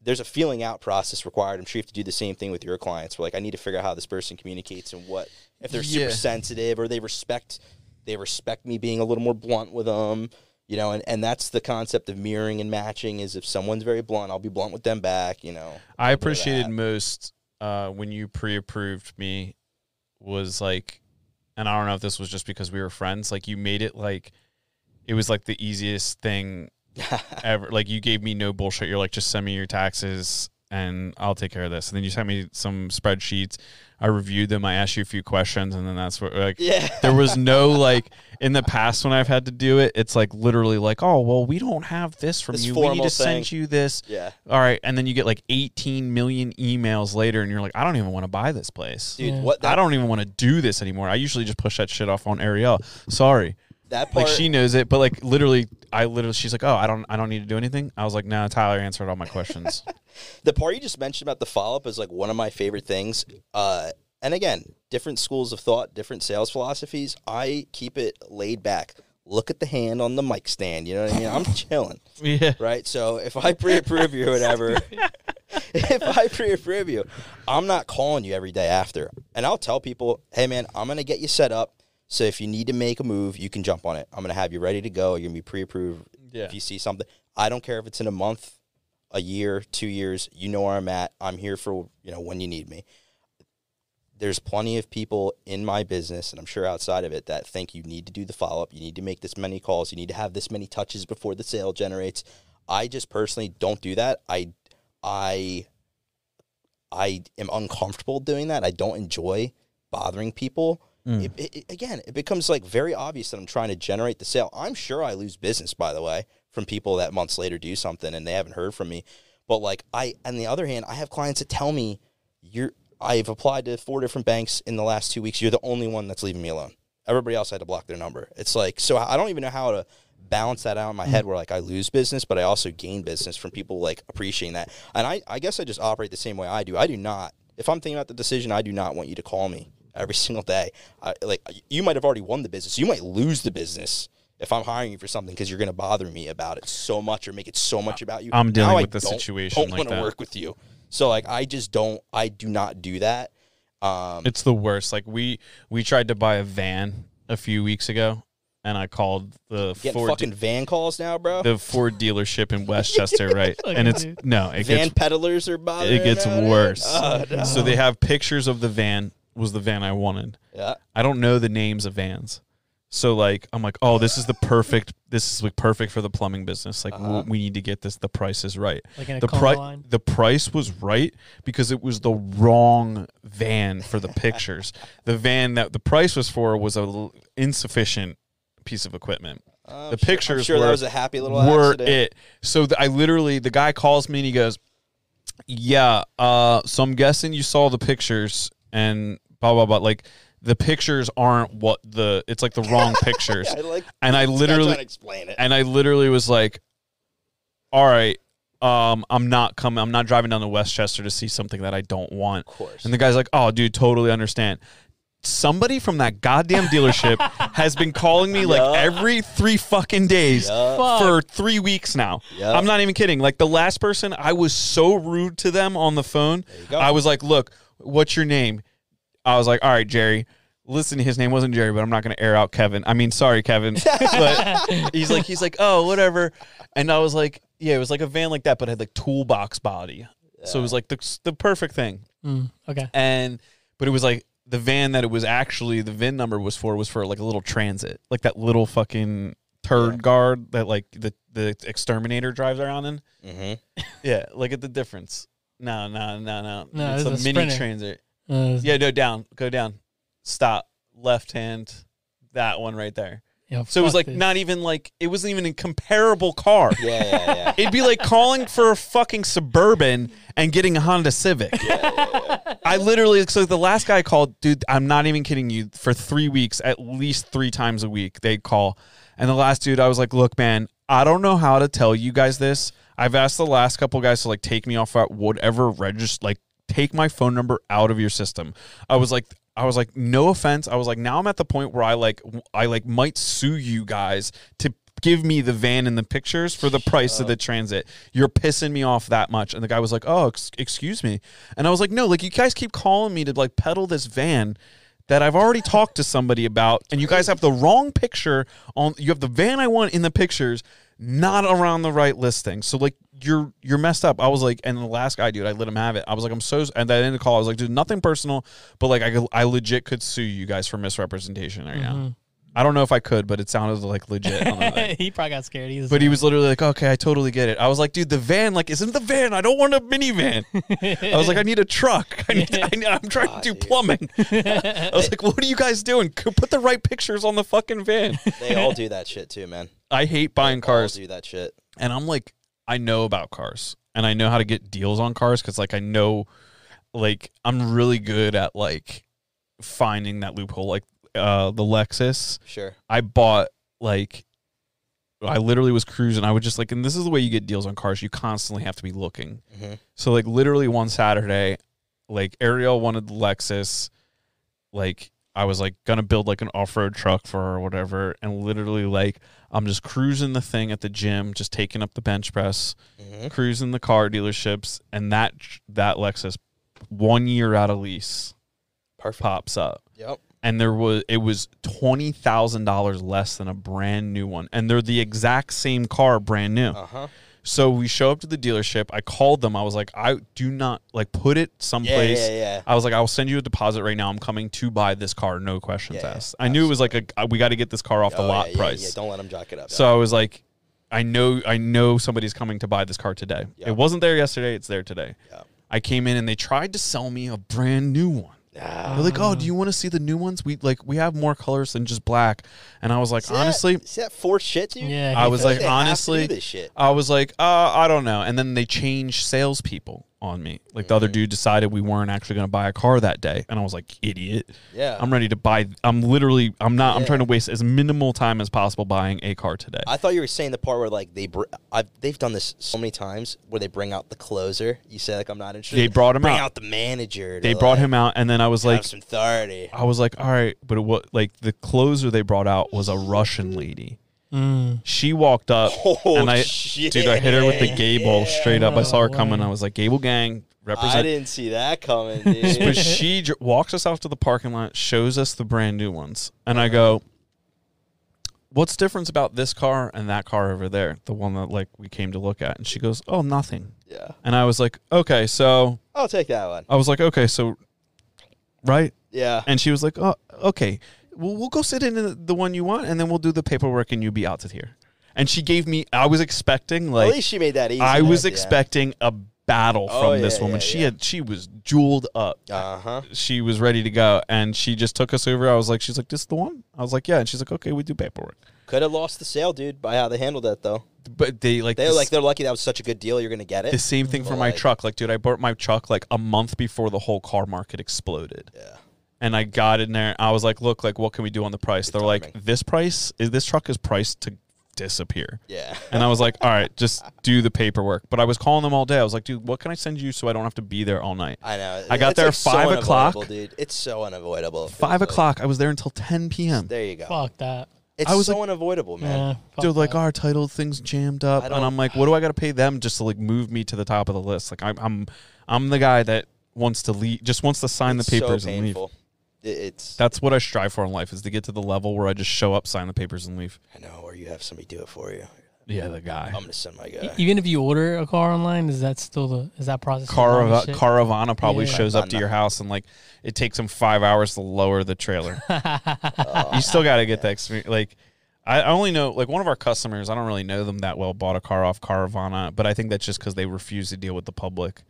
Speaker 1: there's a feeling out process required. I'm sure you have to do the same thing with your clients. Where like I need to figure out how this person communicates and what if they're
Speaker 2: Yeah.
Speaker 1: super sensitive or they respect they respect me being a little more blunt with them. You know, and, and that's the concept of mirroring and matching is if someone's very blunt, I'll be blunt with them back, you know.
Speaker 2: I appreciated most uh, when you pre-approved me was like, and I don't know if this was just because we were friends. Like you made it like it was like the easiest thing *laughs* ever. Like you gave me no bullshit. You're like, just send me your taxes and I'll take care of this. And then you sent me some spreadsheets. I reviewed them. I asked you a few questions, and then that's what like
Speaker 1: Yeah.
Speaker 2: there was no *laughs* like in the past when I've had to do it. It's like literally like, oh well, we don't have this from
Speaker 1: This
Speaker 2: you. We need
Speaker 1: formal
Speaker 2: to send you this.
Speaker 1: Yeah.
Speaker 2: All right, and then you get like 18 million emails later, and you're like, I don't even want to buy this place.
Speaker 1: Dude,
Speaker 3: Yeah.
Speaker 1: what that,
Speaker 2: I don't even want to do this anymore. I usually just push that shit off on Ariel. Sorry,
Speaker 1: that part
Speaker 2: like she knows it, but like literally, I literally, she's like, oh, I don't, I don't need to do anything. I was like, no, Tyler answered all my questions. *laughs*
Speaker 1: the part you just mentioned about the follow up is like one of my favorite things. Uh, and again, different schools of thought, different sales philosophies. I keep it laid back. Look at the hand on the mic stand. You know what I mean? I'm *laughs* chilling,
Speaker 2: yeah,
Speaker 1: right? So if I pre-approve you or whatever, *laughs* if I pre-approve you, I'm not calling you every day after. And I'll tell people, hey man, I'm gonna get you set up. So if you need to make a move, you can jump on it. I'm gonna have you ready to go. You're gonna be pre-approved.
Speaker 2: Yeah.
Speaker 1: If you see something, I don't care if it's in a month, a year, two years. You know where I'm at. I'm here for you know when you need me. There's plenty of people in my business, and I'm sure outside of it, that think you need to do the follow up. You need to make this many calls. You need to have this many touches before the sale generates. I just personally don't do that. I, I, I am uncomfortable doing that. I don't enjoy bothering people. Mm. It, it, it- again, it becomes like very obvious that I'm trying to generate the sale. I'm sure I lose business, by the way, from people that months later do something and they haven't heard from me. But like I, on the other hand, I have clients that tell me you're. I've applied to four different banks in the last two weeks. You're the only one that's leaving me alone. Everybody else had to block their number. It's like so. I don't even know how to balance that out in my mm. head where like I lose business, but I also gain business from people like appreciating that. And I, I guess I just operate the same way I do. I do not. If I'm thinking about the decision, I do not want you to call me every *laughs* single day. I, like you might have already won the business. You might lose the business if I'm hiring you for something because you're going to bother me about it so much or make it so much about you.
Speaker 2: I'm dealing
Speaker 1: Now I
Speaker 2: with the
Speaker 1: don't-
Speaker 2: situation
Speaker 1: Don't
Speaker 2: like
Speaker 1: want to work with you. So like I just don't. I do not do that. Um,
Speaker 2: it's the worst. Like we we tried to buy a van a few weeks ago, and I called the Ford
Speaker 1: fucking van calls now, bro.
Speaker 2: the Ford dealership in *laughs* Westchester, right? and it's no, it
Speaker 1: van
Speaker 2: gets
Speaker 1: peddlers are bothering.
Speaker 2: it gets worse.
Speaker 1: Oh, no.
Speaker 2: So they have pictures of the van. Was the van I wanted?
Speaker 1: yeah.
Speaker 2: I don't know the names of vans. So like I'm like, oh, this is the perfect. This is like perfect for the plumbing business. Like
Speaker 1: Uh-huh.
Speaker 2: we need to get this. The price is right.
Speaker 3: Like in a
Speaker 2: the price
Speaker 3: line.
Speaker 2: the price was right because it was the wrong van for the pictures. *laughs* the van that the price was for was a l- insufficient piece of equipment.
Speaker 1: I'm
Speaker 2: The
Speaker 1: sure- I'm
Speaker 2: pictures
Speaker 1: sure that
Speaker 2: were-
Speaker 1: was a happy little
Speaker 2: Were
Speaker 1: accident.
Speaker 2: it so? th- I literally the guy calls me and he goes, "Yeah, uh, so I'm guessing you saw the pictures and blah blah blah. Like the pictures aren't what the it's like the wrong *laughs* pictures."
Speaker 1: I like
Speaker 2: and I literally
Speaker 1: to explain it.
Speaker 2: and I literally was like, "All right, um, I'm not coming. I'm not driving down to Westchester to see something that I don't want."
Speaker 1: Of course.
Speaker 2: And the guy's like, "Oh, dude, totally understand." Somebody from that goddamn dealership *laughs* has been calling me like
Speaker 1: Yeah.
Speaker 2: every three fucking days
Speaker 1: Yeah.
Speaker 3: Fuck.
Speaker 2: for three weeks now.
Speaker 1: Yeah.
Speaker 2: I'm not even kidding. Like the last person, I was so rude to them on the phone. I was like, "Look, what's your name?" I was like, all right, Jerry. Listen, his name wasn't Jerry, but I'm not going to air out Kevin. I mean, sorry, Kevin. *laughs* but *laughs* he's like, he's like, oh, whatever. And I was like, yeah, it was like a van like that, but it had like toolbox body. So it was like the the perfect thing.
Speaker 3: Mm, okay.
Speaker 2: And but it was like the van that it was actually the VIN number was for was for like a little transit, like that little fucking turd
Speaker 1: Yeah.
Speaker 2: guard that like the the exterminator drives around in.
Speaker 1: Mm-hmm.
Speaker 2: Yeah, look at the difference. No, no, no, no.
Speaker 3: No,
Speaker 2: it's a,
Speaker 3: it's a
Speaker 2: mini transit.
Speaker 3: Uh,
Speaker 2: Yeah, no, down. Go down. Stop. Left hand. That one right there.
Speaker 3: yo,
Speaker 2: So it was like
Speaker 3: this.
Speaker 2: not even like it wasn't even a comparable car.
Speaker 1: Yeah, yeah, yeah. *laughs*
Speaker 2: It'd be like calling for a fucking suburban and getting a Honda Civic. I literally so the last guy called, dude. I'm not even kidding you. For three weeks, at least three times a week, they'd call. And the last dude, I was like, look, man, I don't know how to tell you guys this. I've asked the last couple guys to like take me off at whatever register, like take my phone number out of your system. I was like, I was like, no offense. I was like, now I'm at the point where I like, I like might sue you guys to give me the van and the pictures for the price of the transit. You're pissing me off that much. And the guy was like, oh, ex- excuse me. And I was like, no, like you guys keep calling me to like peddle this van that I've already talked to somebody about, and you guys have the wrong picture on. You have the van I want in the pictures, not around the right listing. So like you're you're messed up. I was like, and the last guy, dude, I let him have it. I was like, I'm so. And at the end of the call, I was like, dude, nothing personal, but like I could- I legit could sue you guys for misrepresentation right now. Mm-hmm. I don't know if I could, but it sounded like legit. on *laughs*
Speaker 3: he probably got scared. He's
Speaker 2: But he was literally like, okay, I totally get it. I was like, dude, the van, like, isn't the van? I don't want a minivan. I was like, I need a truck. I need, I need, I'm trying to do plumbing. *laughs* I was like, what are you guys doing? Put the right pictures on the fucking van.
Speaker 1: They all do that shit too, man.
Speaker 2: I hate buying
Speaker 1: All
Speaker 2: cars.
Speaker 1: do that shit.
Speaker 2: And I'm like, I know about cars and I know how to get deals on cars because, like, I know, like, I'm really good at, like, finding that loophole. Like, uh, the Lexus.
Speaker 1: Sure.
Speaker 2: I bought like I literally was cruising. I would just like, and this is the way you get deals on cars. You constantly have to be looking.
Speaker 1: hmm
Speaker 2: So like literally one Saturday, like Ariel wanted the Lexus. Like I was like gonna build like an off road truck for her or whatever, and literally like I'm just cruising the thing at the gym, just taking up the bench press,
Speaker 1: hmm
Speaker 2: cruising the car dealerships, and that that Lexus, one year out of lease,
Speaker 1: Perfect.
Speaker 2: pops up
Speaker 1: Yep.
Speaker 2: and there was it was twenty thousand dollars less than a brand new one, and they're the exact same car, brand new.
Speaker 1: Uh huh.
Speaker 2: So we show up to the dealership. I called them. I was like, I do not like put it someplace.
Speaker 1: yeah, yeah.
Speaker 2: I was like, I will send you a deposit right now. I'm coming to buy this car, no questions
Speaker 1: Yeah,
Speaker 2: asked. I knew it was like a uh, we got to get this car off the
Speaker 1: Oh,
Speaker 2: lot
Speaker 1: yeah, yeah,
Speaker 2: price.
Speaker 1: Yeah, don't let them jock it up.
Speaker 2: So I was like, I know, I know somebody's coming to buy this car today.
Speaker 1: Yeah.
Speaker 2: It wasn't there yesterday. It's there today.
Speaker 1: Yeah.
Speaker 2: I came in and they tried to sell me a brand new one. They're like, "Oh, do you want to see the new ones? We like we have more colors than just black." And I was like,
Speaker 1: See that-
Speaker 2: honestly,
Speaker 1: see that forced shit, dude?
Speaker 3: Yeah,
Speaker 2: I
Speaker 3: he
Speaker 2: was
Speaker 3: felt
Speaker 2: like,
Speaker 1: They have to do
Speaker 2: honestly,
Speaker 1: this shit.
Speaker 2: I was like, uh, I don't know. And then they changed salespeople on me. Like the other mm-hmm. dude decided we weren't actually going to buy a car that day, and I was like, idiot.
Speaker 1: Yeah.
Speaker 2: I'm ready to buy. I'm literally. I'm not. I'm
Speaker 1: Yeah.
Speaker 2: trying to waste as minimal time as possible buying a car today.
Speaker 1: I thought you were saying the part where like they br- I've, they've done this so many times where they bring out the closer. You say like I'm not interested.
Speaker 2: They brought him
Speaker 1: bring
Speaker 2: out.
Speaker 1: out the manager.
Speaker 2: they brought him out, and then I was like,
Speaker 1: some authority.
Speaker 2: I was like, all right, but what? Like the closer they brought out was a Russian lady.
Speaker 3: Mm.
Speaker 2: She walked up,
Speaker 1: Oh,
Speaker 2: and I,
Speaker 1: shit.
Speaker 2: dude, I hit her with the Gable straight up. I saw her coming. I was like, Gable gang represent.
Speaker 1: I didn't see that coming,
Speaker 2: but she dr- walks us out to the parking lot, shows us the brand new ones, and I go, "What's difference about this car and that car over there, the one that like we came to look at?" And she goes, "Oh, nothing."
Speaker 1: yeah,
Speaker 2: And I was like, "Okay, so
Speaker 1: I'll take that one.
Speaker 2: I was like, okay, so right."
Speaker 1: Yeah,
Speaker 2: And she was like, "Oh, okay, well, we'll go sit in the, one you want, and then we'll do the paperwork, and you'll be out to here." And she gave me. I was expecting like at
Speaker 1: least she made that easy.
Speaker 2: I was expecting a battle
Speaker 1: Oh,
Speaker 2: from this woman.
Speaker 1: yeah,
Speaker 2: she
Speaker 1: yeah.
Speaker 2: had she was jeweled up.
Speaker 1: Uh huh.
Speaker 2: She was ready to go, and she just took us over. I was like, she's like, this is the one. I was like, yeah, and she's like, okay, we do paperwork.
Speaker 1: Could have lost the sale, dude, by how they handled that though.
Speaker 2: But they like
Speaker 1: They were
Speaker 2: this-
Speaker 1: like they're lucky that was such a good deal. You're gonna get it.
Speaker 2: the same thing for my
Speaker 1: like-
Speaker 2: truck. Like, dude, I bought my truck like a month before the whole car market exploded.
Speaker 1: yeah.
Speaker 2: And I got in there. I was like, look, like, what can we do on the price? They're like,
Speaker 1: timing.
Speaker 2: this price is this truck is priced to disappear.
Speaker 1: Yeah.
Speaker 2: And I was like, *laughs* all right, just do the paperwork. But I was calling them all day. I was like, dude, what can I send you so I don't have to be there all night?
Speaker 1: I know.
Speaker 2: I got
Speaker 1: It's,
Speaker 2: there
Speaker 1: like, so
Speaker 2: five o'clock.
Speaker 1: dude. It's so unavoidable.
Speaker 2: Five
Speaker 1: It's like-
Speaker 2: o'clock. I was there until 10 p.m.
Speaker 1: There you go.
Speaker 3: Fuck that.
Speaker 1: It's
Speaker 2: I was
Speaker 1: so
Speaker 2: like-
Speaker 1: unavoidable, man.
Speaker 3: Yeah. fuck
Speaker 2: They're like,
Speaker 3: that.
Speaker 2: our title thing's jammed up, and I'm like, what do I got to pay them just to like move me to the top of the list? Like, I'm, I'm, I'm the guy that wants to leave, just wants to sign
Speaker 1: It's
Speaker 2: the papers
Speaker 1: so
Speaker 2: and leave.
Speaker 1: Painful. It, it's
Speaker 2: That's what I strive for in life is to get to the level where I just show up, sign the papers, and leave.
Speaker 1: I know, or you have somebody do it for you.
Speaker 2: Yeah, the guy.
Speaker 1: I'm gonna send my guy.
Speaker 3: Even if you order a car online, is that still the is that process? still
Speaker 2: Carav-
Speaker 3: long as shit?
Speaker 2: Caravana probably
Speaker 3: Yeah.
Speaker 2: shows up to your house and like it takes them five hours to lower the trailer. *laughs* Oh, you still got to get that experience. Like I I only know like one of our customers. I don't really know them that well. Bought a car off Caravana, but I think that's just because they refuse to deal with the public.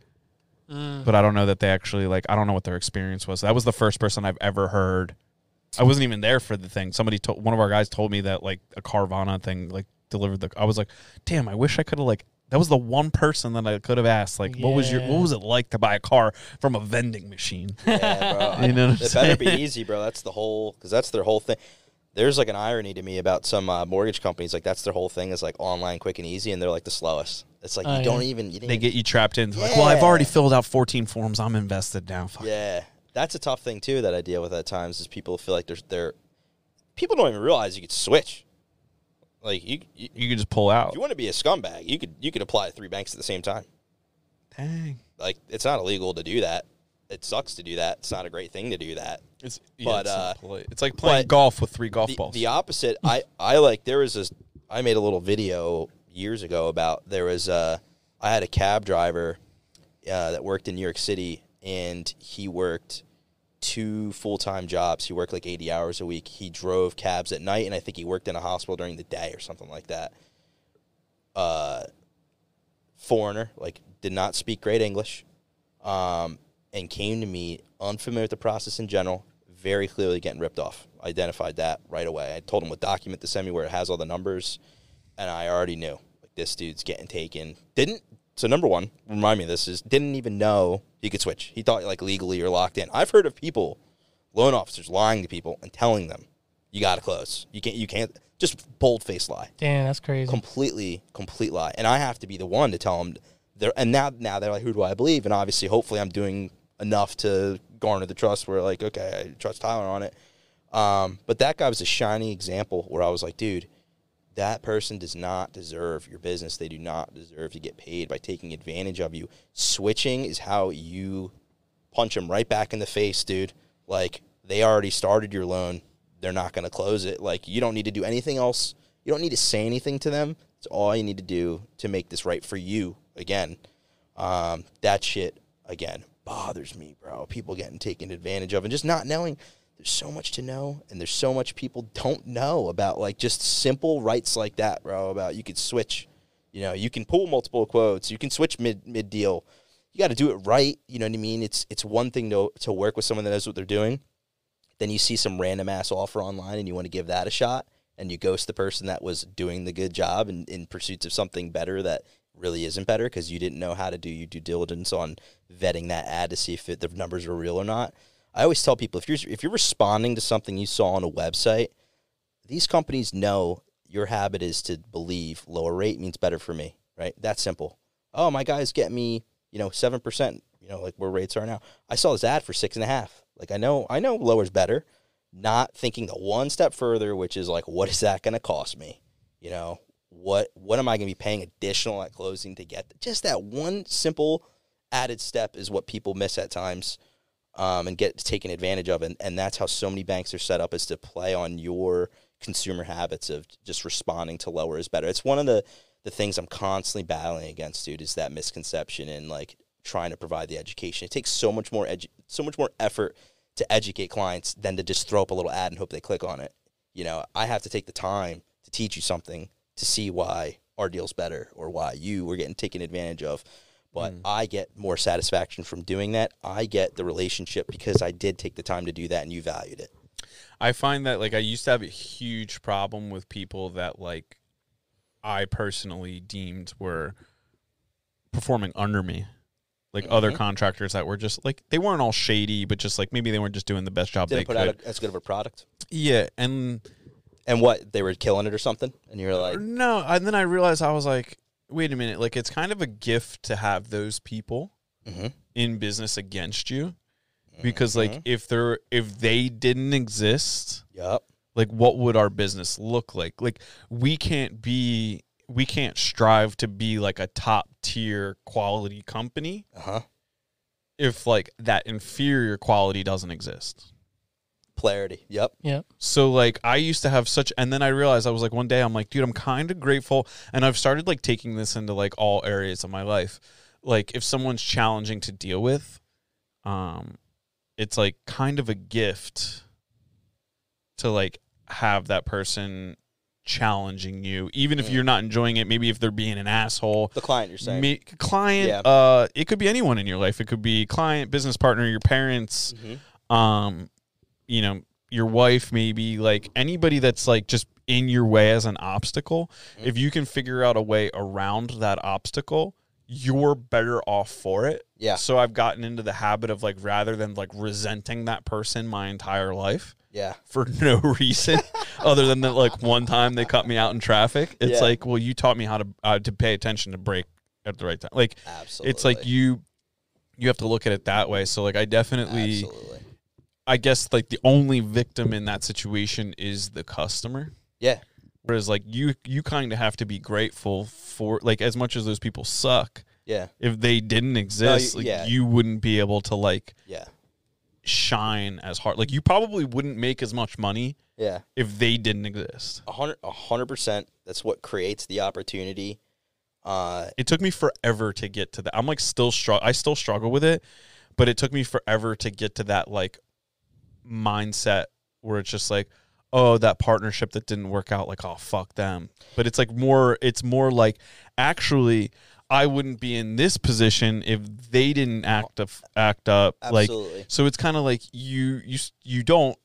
Speaker 3: Mm.
Speaker 2: But I don't know that they actually like. I don't know what their experience was. That was the first person I've ever heard. I wasn't even there for the thing. Somebody told one of our guys told me that like a Carvana thing like delivered the. I was like, damn. I wish I could have like. That was the one person that I could have asked. Like, what was your what was it like to buy a car from a vending machine?
Speaker 1: Yeah, bro. *laughs*
Speaker 2: You know what I'm
Speaker 1: it better be easy, bro. That's the whole because that's their whole thing. There's like an irony to me about some uh, mortgage companies. Like that's their whole thing is like online, quick and easy, and they're like the slowest. It's like
Speaker 3: Oh,
Speaker 1: you don't
Speaker 3: yeah.
Speaker 1: even. You didn't
Speaker 2: They
Speaker 1: even-
Speaker 2: get you trapped in. Like, well, I've
Speaker 1: Yeah.
Speaker 2: already filled out 14 forms. I'm invested now. Fuck.
Speaker 1: Yeah, that's a tough thing too that I deal with at times. Is people feel like there's they're people don't even realize you could switch. Like you, you
Speaker 2: You could just pull out.
Speaker 1: if you want to be a scumbag, you could you could apply to three banks at the same time.
Speaker 2: Dang.
Speaker 1: Like it's not illegal to do that. It sucks to do that. It's not a great thing to do that.
Speaker 2: It's,
Speaker 1: But,
Speaker 2: it's, not
Speaker 1: uh,
Speaker 2: polite. it's like playing
Speaker 1: but
Speaker 2: golf with three golf
Speaker 1: the,
Speaker 2: balls.
Speaker 1: the opposite i i like there was this i made a little video years ago about there was a I had a cab driver uh, that worked in new york city and he worked two full-time jobs he worked like 80 hours a week he drove cabs at night and i think he worked in a hospital during the day or something like that uh foreigner like did not speak great english um and came to me unfamiliar with the process in general, very clearly getting ripped off. Identified that right away. I told him what document to send me where it has all the numbers, and I already knew like this dude's getting taken. Didn't so number one remind me of this is didn't even know he could switch. He thought like legally you're locked in. I've heard of people, loan officers lying to people and telling them you got to close. You can't. You can't. Just bold face lie
Speaker 3: Damn, that's crazy.
Speaker 1: completely complete lie and i have to be the one to tell them they're and now now they're like who do i believe and obviously hopefully i'm doing enough to garner the trust where like okay i trust tyler on it um, but that guy was a shining example where i was like dude that person does not deserve your business. They do not deserve to get paid by taking advantage of you. Switching is how you punch them right back in the face dude. Like they already started your loan. They're not going to close it. Like you don't need to do anything else. You don't need to say anything to them. It's all you need to do to make this right for you again. Um, that shit again bothers me bro. People getting taken advantage of and just not knowing there's so much to know and there's so much people don't know about like just simple rights like that bro about you could switch you know you can pull multiple quotes you can switch mid mid deal you got to do it right you know what i mean? It's it's one thing to to work with someone that knows what they're doing. Then you see some random ass offer online and you want to give that a shot and you ghost the person that was doing the good job in, in pursuits of something better that really isn't better because you didn't know how to do your due diligence on vetting that ad to see if it, the numbers were real or not. I always tell people if you're if you're responding to something you saw on a website, these companies know your habit is to believe lower rate means better for me, right? That's simple. Oh, my guy's get me, you know, seven percent, you know, like where rates are now. I saw this ad for six and a half. Like I know, I know lower's better. Not thinking the one step further, which is like, what is that going to cost me? You know, what what am I going to be paying additional at closing to get just that one simple added step is what people miss at times um, and get taken advantage of, and and that's how so many banks are set up is to play on your consumer habits of just responding to lower is better. It's one of the the things I'm constantly battling against, dude, is that misconception and like trying to provide the education. It takes so much more edu- so much more effort to educate clients than to just throw up a little ad and hope they click on it. You know, I have to take the time to teach you something to see why our deal's better or why you were getting taken advantage of. But I get more satisfaction from doing that. I get the relationship because I did take the time to do that and you valued it.
Speaker 2: I find that like I used to have a huge problem with people that like I personally deemed were performing under me. Like other
Speaker 1: Mhm.
Speaker 2: contractors that were just like they weren't all shady, but just like maybe they weren't just doing the best job
Speaker 1: Didn't
Speaker 2: they
Speaker 1: put
Speaker 2: could.
Speaker 1: out a, as good of a product.
Speaker 2: yeah, and
Speaker 1: And what they were killing it or something, and you're like,
Speaker 2: no, and then I realized I was like, wait a minute, like it's kind of a gift to have those people
Speaker 1: Mhm.
Speaker 2: in business against you, because like if they're if they didn't exist,
Speaker 1: "Yup,
Speaker 2: like what would our business look like? Like we can't be we can't strive to be like a top tier quality company
Speaker 1: uh huh."
Speaker 2: if like that inferior quality doesn't exist
Speaker 1: Polarity. Yep.
Speaker 3: Yep.
Speaker 2: So like I used to have such and then I realized I was like one day I'm like dude I'm kind of grateful and I've started like taking this into like all areas of my life. Like if someone's challenging to deal with um it's like kind of a gift to like have that person challenging you even if
Speaker 1: Mm.
Speaker 2: you're not enjoying it maybe if they're being an asshole
Speaker 1: The client you're saying.
Speaker 2: me, client
Speaker 1: Yeah.
Speaker 2: uh it could be anyone in your life it could be client business partner your parents
Speaker 1: Mhm.
Speaker 2: um you know your wife maybe like anybody that's like just in your way as an obstacle
Speaker 1: Mm-hmm.
Speaker 2: if you can figure out a way around that obstacle you're better off for it
Speaker 1: Yeah.
Speaker 2: so i've gotten into the habit of like rather than like resenting that person my entire life
Speaker 1: Yeah.
Speaker 2: for *laughs* no reason other than that like one time they cut me out in traffic it's
Speaker 1: Yeah.
Speaker 2: like well you taught me how to uh, to pay attention to brake at the right time like
Speaker 1: Absolutely.
Speaker 2: it's like you you have to look at it that way so like i definitely
Speaker 1: Absolutely.
Speaker 2: I guess like the only victim in that situation is the customer
Speaker 1: Yeah.
Speaker 2: whereas like you you kind of have to be grateful for like as much as those people suck
Speaker 1: Yeah.
Speaker 2: if they didn't exist like
Speaker 1: yeah.
Speaker 2: you wouldn't be able to like
Speaker 1: Yeah.
Speaker 2: shine as hard like you probably wouldn't make as much money
Speaker 1: Yeah.
Speaker 2: if they didn't exist
Speaker 1: A hundred. A hundred percent. That's what creates the opportunity. Uh.
Speaker 2: it took me forever to get to that i'm like still struggle i still struggle with it but it took me forever to get to that like mindset where it's just like oh that partnership that didn't work out like oh fuck them but it's like more it's more like actually i wouldn't be in this position if they didn't act up act up like
Speaker 1: Absolutely.
Speaker 2: so it's kind of like you you you don't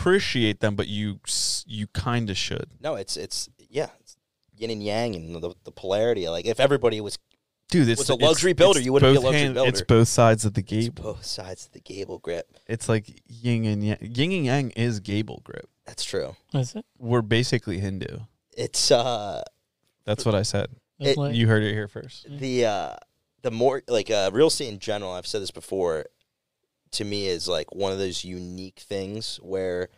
Speaker 2: appreciate them but you you kind of should
Speaker 1: No, it's it's yeah, it's yin and yang and the, the polarity. Like if everybody was
Speaker 2: dude it's
Speaker 1: Was a luxury builder, you wouldn't be a luxury
Speaker 2: hand-
Speaker 1: builder.
Speaker 2: it's both sides of the
Speaker 1: it's
Speaker 2: gable
Speaker 1: both sides of the gable grip.
Speaker 2: It's like yin and yang. Yin and yang is Gable grip.
Speaker 1: That's true.
Speaker 3: That's it.
Speaker 2: We're basically Hindu.
Speaker 1: It's uh
Speaker 2: That's what I said.
Speaker 1: It-
Speaker 3: like,
Speaker 2: You heard it here first.
Speaker 1: the uh the more like uh real estate in general. I've said this before. To me, is like one of those unique things where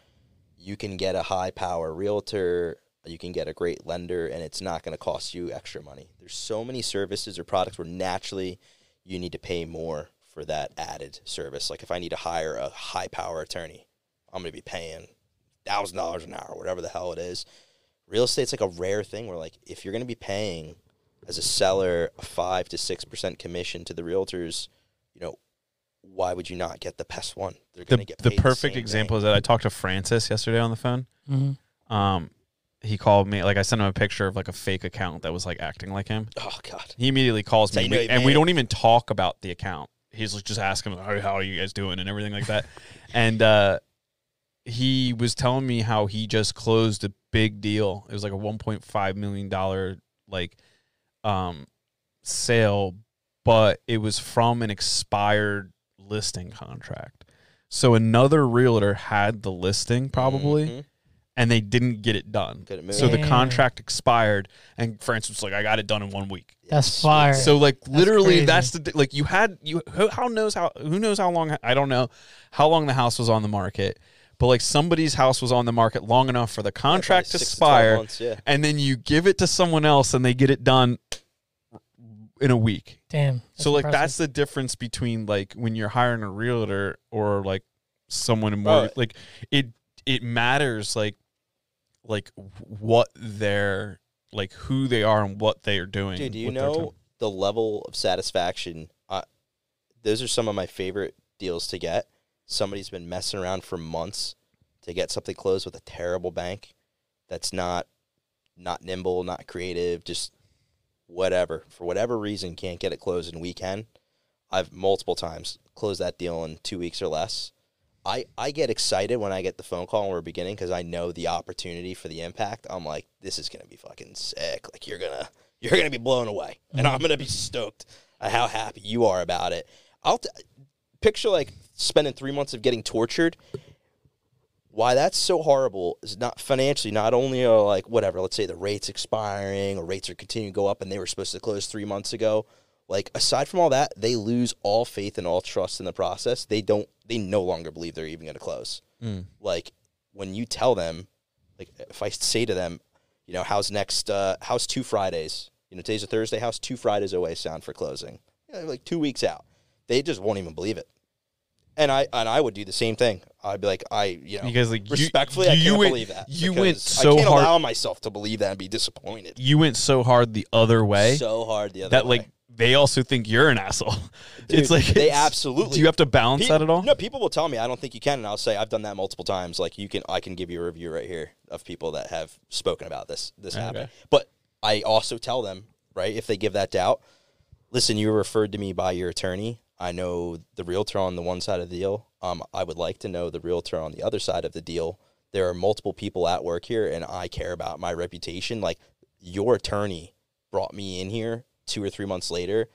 Speaker 1: you can get a high power realtor, you can get a great lender, and it's not going to cost you extra money. There's so many services or products where naturally you need to pay more for that added service. Like if I need to hire a high power attorney, I'm going to be paying thousand dollars an hour, whatever the hell it is. Real estate's like a rare thing where like if you're going to be paying as a seller a five to six percent commission to the realtors, you know, why would you not get the best one? They're going
Speaker 2: The,
Speaker 1: to get
Speaker 2: the
Speaker 1: paid
Speaker 2: perfect
Speaker 1: same
Speaker 2: example
Speaker 1: thing.
Speaker 2: is that I talked to Francis yesterday on the phone.
Speaker 3: mhm.
Speaker 2: Um, he called me like I sent him a picture of like a fake account that was like acting like him.
Speaker 1: Oh God,
Speaker 2: He immediately calls
Speaker 1: That's
Speaker 2: me,
Speaker 1: you
Speaker 2: we- and we don't even talk about the account. He's like just asking, how, how are you guys doing, and everything like that. *laughs* and uh, he was telling me how he just closed a big deal. It was like a 1.5 million dollar like um sale, but it was from an expired listing contract. So another realtor had the listing probably,
Speaker 1: Mhm.
Speaker 2: And they didn't get it done.
Speaker 1: Couldn't move.
Speaker 2: So the
Speaker 3: Damn.
Speaker 2: contract expired, and Francis was like, "I got it done in one week."
Speaker 3: That's fire.
Speaker 2: So like literally,
Speaker 3: crazy.
Speaker 2: that's the di- like you had you who, how knows how who knows how long I don't know how long the house was on the market, but like somebody's house was on the market long enough for the contract to
Speaker 1: Six 12
Speaker 2: expire,
Speaker 1: months, yeah.
Speaker 2: and then you give it to someone else and they get it done in a week.
Speaker 3: Damn.
Speaker 2: so like
Speaker 3: impressive.
Speaker 2: that's the difference between like when you're hiring a realtor or like someone in more
Speaker 1: Right.
Speaker 2: like it it matters like like what they're like who they are and what they are doing.
Speaker 1: Dude, do you
Speaker 2: with their time.
Speaker 1: know the level of satisfaction? Uh, those are some of my favorite deals to get. Somebody's been messing around for months to get something closed with a terrible bank that's not not nimble, not creative, just whatever. For whatever reason, can't get it closed in a weekend. I've multiple times closed that deal in two weeks or less. I, I get excited when I get the phone call when we're beginning because I know the opportunity for the impact. I'm like, this is gonna be fucking sick. Like you're gonna you're gonna be blown away, and I'm gonna be stoked at how happy you are about it. I'll t- picture like spending three months of getting tortured. Why that's so horrible is not financially. Not only are like whatever, let's say the rates expiring or rates are continuing to go up, and they were supposed to close three months ago. Like aside from all that, they lose all faith and all trust in the process. They don't. They no longer believe they're even going to close.
Speaker 2: Mm.
Speaker 1: Like when you tell them, like if I say to them, you know, how's next? Uh, how's two Fridays? You know, today's a Thursday. How's two Fridays away sound for closing? Yeah, like two weeks out. They just won't even believe it. and I and I would do the same thing. I'd be like, I you know,
Speaker 2: because like, you-
Speaker 1: respectfully, I can't
Speaker 2: went-
Speaker 1: believe that.
Speaker 2: you went so
Speaker 1: I can't
Speaker 2: hard-
Speaker 1: allow myself to believe that and be disappointed.
Speaker 2: You went so hard the other way
Speaker 1: So hard the other
Speaker 2: that
Speaker 1: way.
Speaker 2: like they also think you're an asshole. *laughs*
Speaker 1: Dude,
Speaker 2: it's like
Speaker 1: they
Speaker 2: it's-
Speaker 1: absolutely-
Speaker 2: Do you have to balance that at all?
Speaker 1: No, people will tell me I don't think you can, and I'll say I've done that multiple times. Like you can, I can give you a review right here of people that have spoken about this this
Speaker 2: Okay.
Speaker 1: happening. But I also tell them right if they give that doubt. Listen, you were referred to me by your attorney. I know the realtor on the one side of the deal. Um, I would like to know the realtor on the other side of the deal. There are multiple people at work here, and I care about my reputation. Like your attorney brought me in here two or three months later.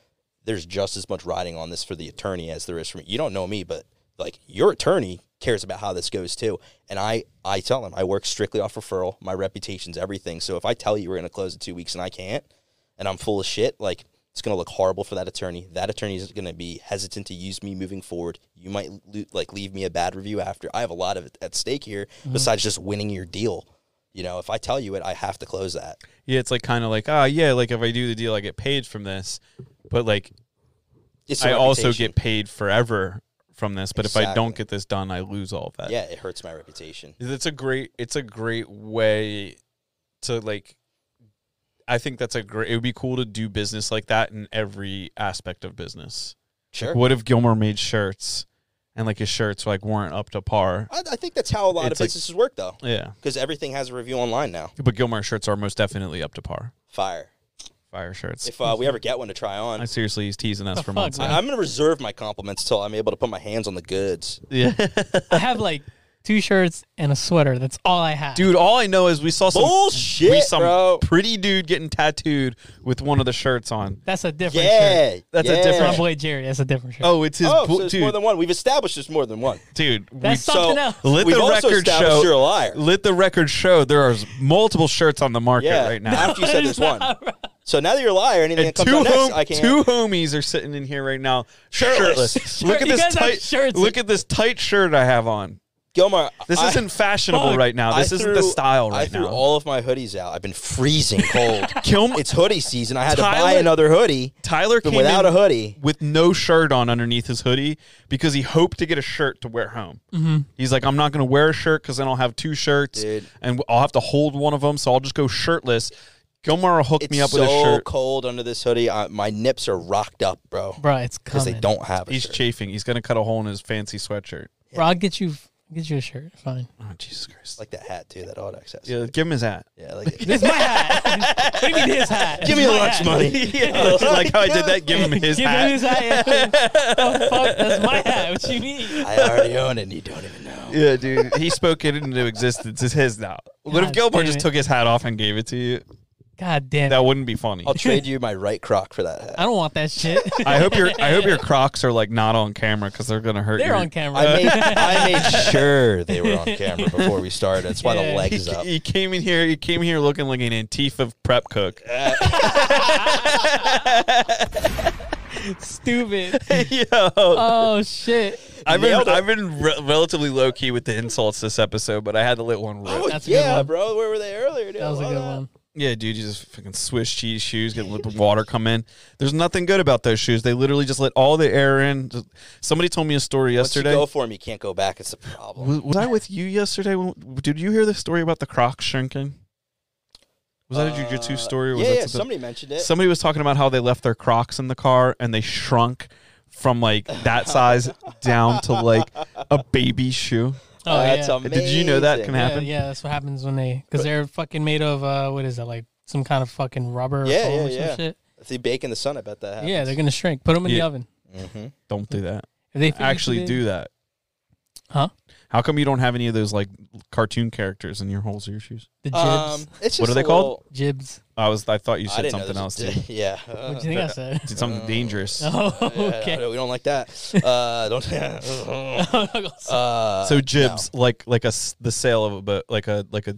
Speaker 1: There's just as much riding on this for the attorney as there is for me. You don't know me, but like your attorney cares about how this goes too. And I, I tell them I work strictly off referral. My reputation's everything. So if I tell you we're going to close in two weeks and I can't, and I'm full of shit, like it's going to look horrible for that attorney. That attorney is going to be hesitant to use me moving forward. You might like leave me a bad review after. I have a lot of it at stake here mm-hmm. besides just winning your deal. You know, if I tell you it, I have to close that.
Speaker 2: Yeah, it's like kind of like, ah, yeah, like if I do the deal, I get paid from this, but like I also get paid forever from this. But if I don't get this done, I lose all of that.
Speaker 1: yeah, it hurts my reputation.
Speaker 2: It's a great it's a great way to like I think that's a great it would be cool to do business like that in every aspect of business.
Speaker 1: Sure.
Speaker 2: Like, what if Gilmore made shirts and like his shirts like weren't up to par?
Speaker 1: I, I think that's how a lot
Speaker 2: It's
Speaker 1: of
Speaker 2: like-
Speaker 1: businesses work, though,
Speaker 2: Yeah.
Speaker 1: because everything has a review online now.
Speaker 2: But Gilmore shirts are most definitely up to par.
Speaker 1: Fire.
Speaker 2: Fire shirts.
Speaker 1: If uh, we ever get one to try on,
Speaker 2: I seriously he's teasing us for months.
Speaker 3: man?
Speaker 2: now.
Speaker 1: I, am going to reserve my compliments till I'm able to put my hands on the goods.
Speaker 2: Yeah.
Speaker 3: I have like two shirts and a sweater. That's all I have.
Speaker 2: Dude, all I know is we saw some
Speaker 1: Bullshit,
Speaker 2: we some
Speaker 1: bro.
Speaker 2: pretty dude getting tattooed with one of the shirts on.
Speaker 3: that's a different shirt.
Speaker 1: Yeah,
Speaker 2: That's a
Speaker 1: yeah.
Speaker 2: different
Speaker 3: My boy Jerry. That's a different shirt.
Speaker 2: Oh, it's his
Speaker 1: Oh,
Speaker 2: bu-
Speaker 1: so it's
Speaker 2: dude.
Speaker 1: more than one. We've established this more than one.
Speaker 2: dude,
Speaker 3: that's
Speaker 2: we,
Speaker 3: something
Speaker 1: so-
Speaker 3: else.
Speaker 2: let
Speaker 1: We've
Speaker 2: the record
Speaker 1: established
Speaker 2: show
Speaker 1: you're a liar.
Speaker 2: let the record show there are multiple shirts on the market
Speaker 1: Yeah,
Speaker 2: right now.
Speaker 1: after you said there's *laughs* one. So now that you're a liar, anything
Speaker 2: And
Speaker 1: that comes
Speaker 2: two
Speaker 1: out next,
Speaker 2: hom-
Speaker 1: I can't.
Speaker 2: two homies are sitting in here right now
Speaker 1: Shirtless.
Speaker 2: shirtless. Look at
Speaker 3: You
Speaker 2: this
Speaker 3: guys have
Speaker 2: tight
Speaker 3: shirts.
Speaker 2: Look at this tight shirt I have on.
Speaker 1: Gilmore,
Speaker 2: This
Speaker 1: I-
Speaker 2: isn't fashionable
Speaker 3: Fuck. *laughs*
Speaker 2: right now.
Speaker 1: I
Speaker 2: This isn't the
Speaker 1: threw-
Speaker 2: style
Speaker 1: I
Speaker 2: right
Speaker 1: threw
Speaker 2: now.
Speaker 1: all of my hoodies out. I've been freezing cold. *laughs*
Speaker 2: Kilm-
Speaker 1: it's hoodie season. I had to buy another hoodie.
Speaker 2: Tyler
Speaker 1: But
Speaker 2: came
Speaker 1: without
Speaker 2: in
Speaker 1: a hoodie,
Speaker 2: with no shirt on underneath his hoodie because he hoped to get a shirt to wear home.
Speaker 3: Mm-hmm.
Speaker 2: He's like, I'm not going to wear a shirt because then I'll have two shirts
Speaker 1: Dude.
Speaker 2: and I'll have to hold one of them, so I'll just go shirtless. Gilmore will hook
Speaker 1: it's
Speaker 2: me up
Speaker 1: so
Speaker 2: with a shirt.
Speaker 1: cold under this hoodie. I, my nips are rocked up, bro,
Speaker 3: Bro, it's
Speaker 1: because they don't have a
Speaker 2: He's
Speaker 1: shirt.
Speaker 2: chafing. He's going to cut a hole in his fancy sweatshirt.
Speaker 3: Bro, I'll get you get you a shirt. Fine.
Speaker 2: Oh, Jesus Christ.
Speaker 1: like that hat too. That Audex has.
Speaker 2: yeah, give him his hat.
Speaker 1: yeah like *laughs*
Speaker 3: This is my hat. *laughs* what do you mean his hat?
Speaker 1: Give me
Speaker 3: It's
Speaker 1: a lunch
Speaker 3: hat.
Speaker 1: money. *laughs*
Speaker 2: yeah, like how I did that. Give him his
Speaker 3: Give him
Speaker 2: hat.
Speaker 3: his hat. oh, fuck, that's my hat. What you mean?
Speaker 1: I already own it, and you don't even know.
Speaker 2: Yeah, dude. He spoke it into existence. It's his now. What if
Speaker 3: God
Speaker 2: Gilmore just
Speaker 3: it.
Speaker 2: took his hat off and gave it to you?
Speaker 3: God damn.
Speaker 2: That wouldn't be funny.
Speaker 1: I'll trade you my right croc for that hat.
Speaker 3: I don't want that shit.
Speaker 2: I hope your I hope your *laughs* Crocs are like not on camera because they're gonna hurt. You.
Speaker 3: They're
Speaker 2: your-
Speaker 3: on camera.
Speaker 1: I made *laughs* I made sure they were on camera *laughs* before we started. That's why the
Speaker 3: Yeah.
Speaker 1: leg
Speaker 2: He,
Speaker 1: is up.
Speaker 2: he came in here. He came here looking like an Antifa prep cook.
Speaker 3: Stupid.
Speaker 2: Yo,
Speaker 3: Oh shit.
Speaker 2: I've been
Speaker 1: nailed it.
Speaker 2: I've been re- relatively low key with the insults this episode, but I had to let one rip.
Speaker 1: Oh
Speaker 3: That's a good
Speaker 1: yeah,
Speaker 3: one.
Speaker 1: bro. Where were they earlier? Dude?
Speaker 3: That was a
Speaker 1: I
Speaker 3: good
Speaker 1: love that.
Speaker 3: one.
Speaker 2: Yeah, dude, you just fucking Swiss cheese shoes, get let the *laughs* water come in. There's nothing good about those shoes. They literally just let all the air in. Just- Somebody told me a story yesterday.
Speaker 1: go for them, you can't go back. It's a problem.
Speaker 2: Was, was I with you yesterday? When- Did you hear the story about the Crocs shrinking? Was that a jujitsu
Speaker 1: Uh,
Speaker 2: story? Or was
Speaker 1: yeah,
Speaker 2: that
Speaker 1: yeah.
Speaker 2: something-
Speaker 1: Somebody mentioned it.
Speaker 2: Somebody was talking about how they left their Crocs in the car and they shrunk from like that size *laughs* down to like a baby shoe.
Speaker 3: Oh
Speaker 1: That's
Speaker 3: yeah.
Speaker 1: amazing.
Speaker 2: Did you know that can happen?
Speaker 3: yeah, that's what happens when they because they're fucking made of uh what is that like some kind of fucking rubber or
Speaker 1: Yeah,
Speaker 3: foam
Speaker 1: yeah,
Speaker 3: or some
Speaker 1: yeah.
Speaker 3: shit.
Speaker 1: If they bake in the sun, I bet that happens.
Speaker 3: Yeah, they're gonna shrink. Put them in the oven.
Speaker 1: Mm-hmm.
Speaker 2: Don't do that.
Speaker 3: If they
Speaker 2: Actually,
Speaker 3: it-
Speaker 2: do that.
Speaker 3: Huh?
Speaker 2: How come you don't have any of those like cartoon characters in your holes of your shoes?
Speaker 3: the jibs.
Speaker 1: Um, it's just
Speaker 2: What are they called?
Speaker 1: little-
Speaker 3: jibs.
Speaker 2: I was. I thought you said something else too.
Speaker 1: was- *laughs* Yeah.
Speaker 3: What do you think I said?
Speaker 2: Did something
Speaker 1: Uh,
Speaker 2: dangerous.
Speaker 3: Oh,
Speaker 1: Yeah, *laughs*
Speaker 3: okay.
Speaker 1: we don't like that. *laughs* Uh, don't. uh,
Speaker 2: so jibs, like like a s- the sale of a boat, like a like a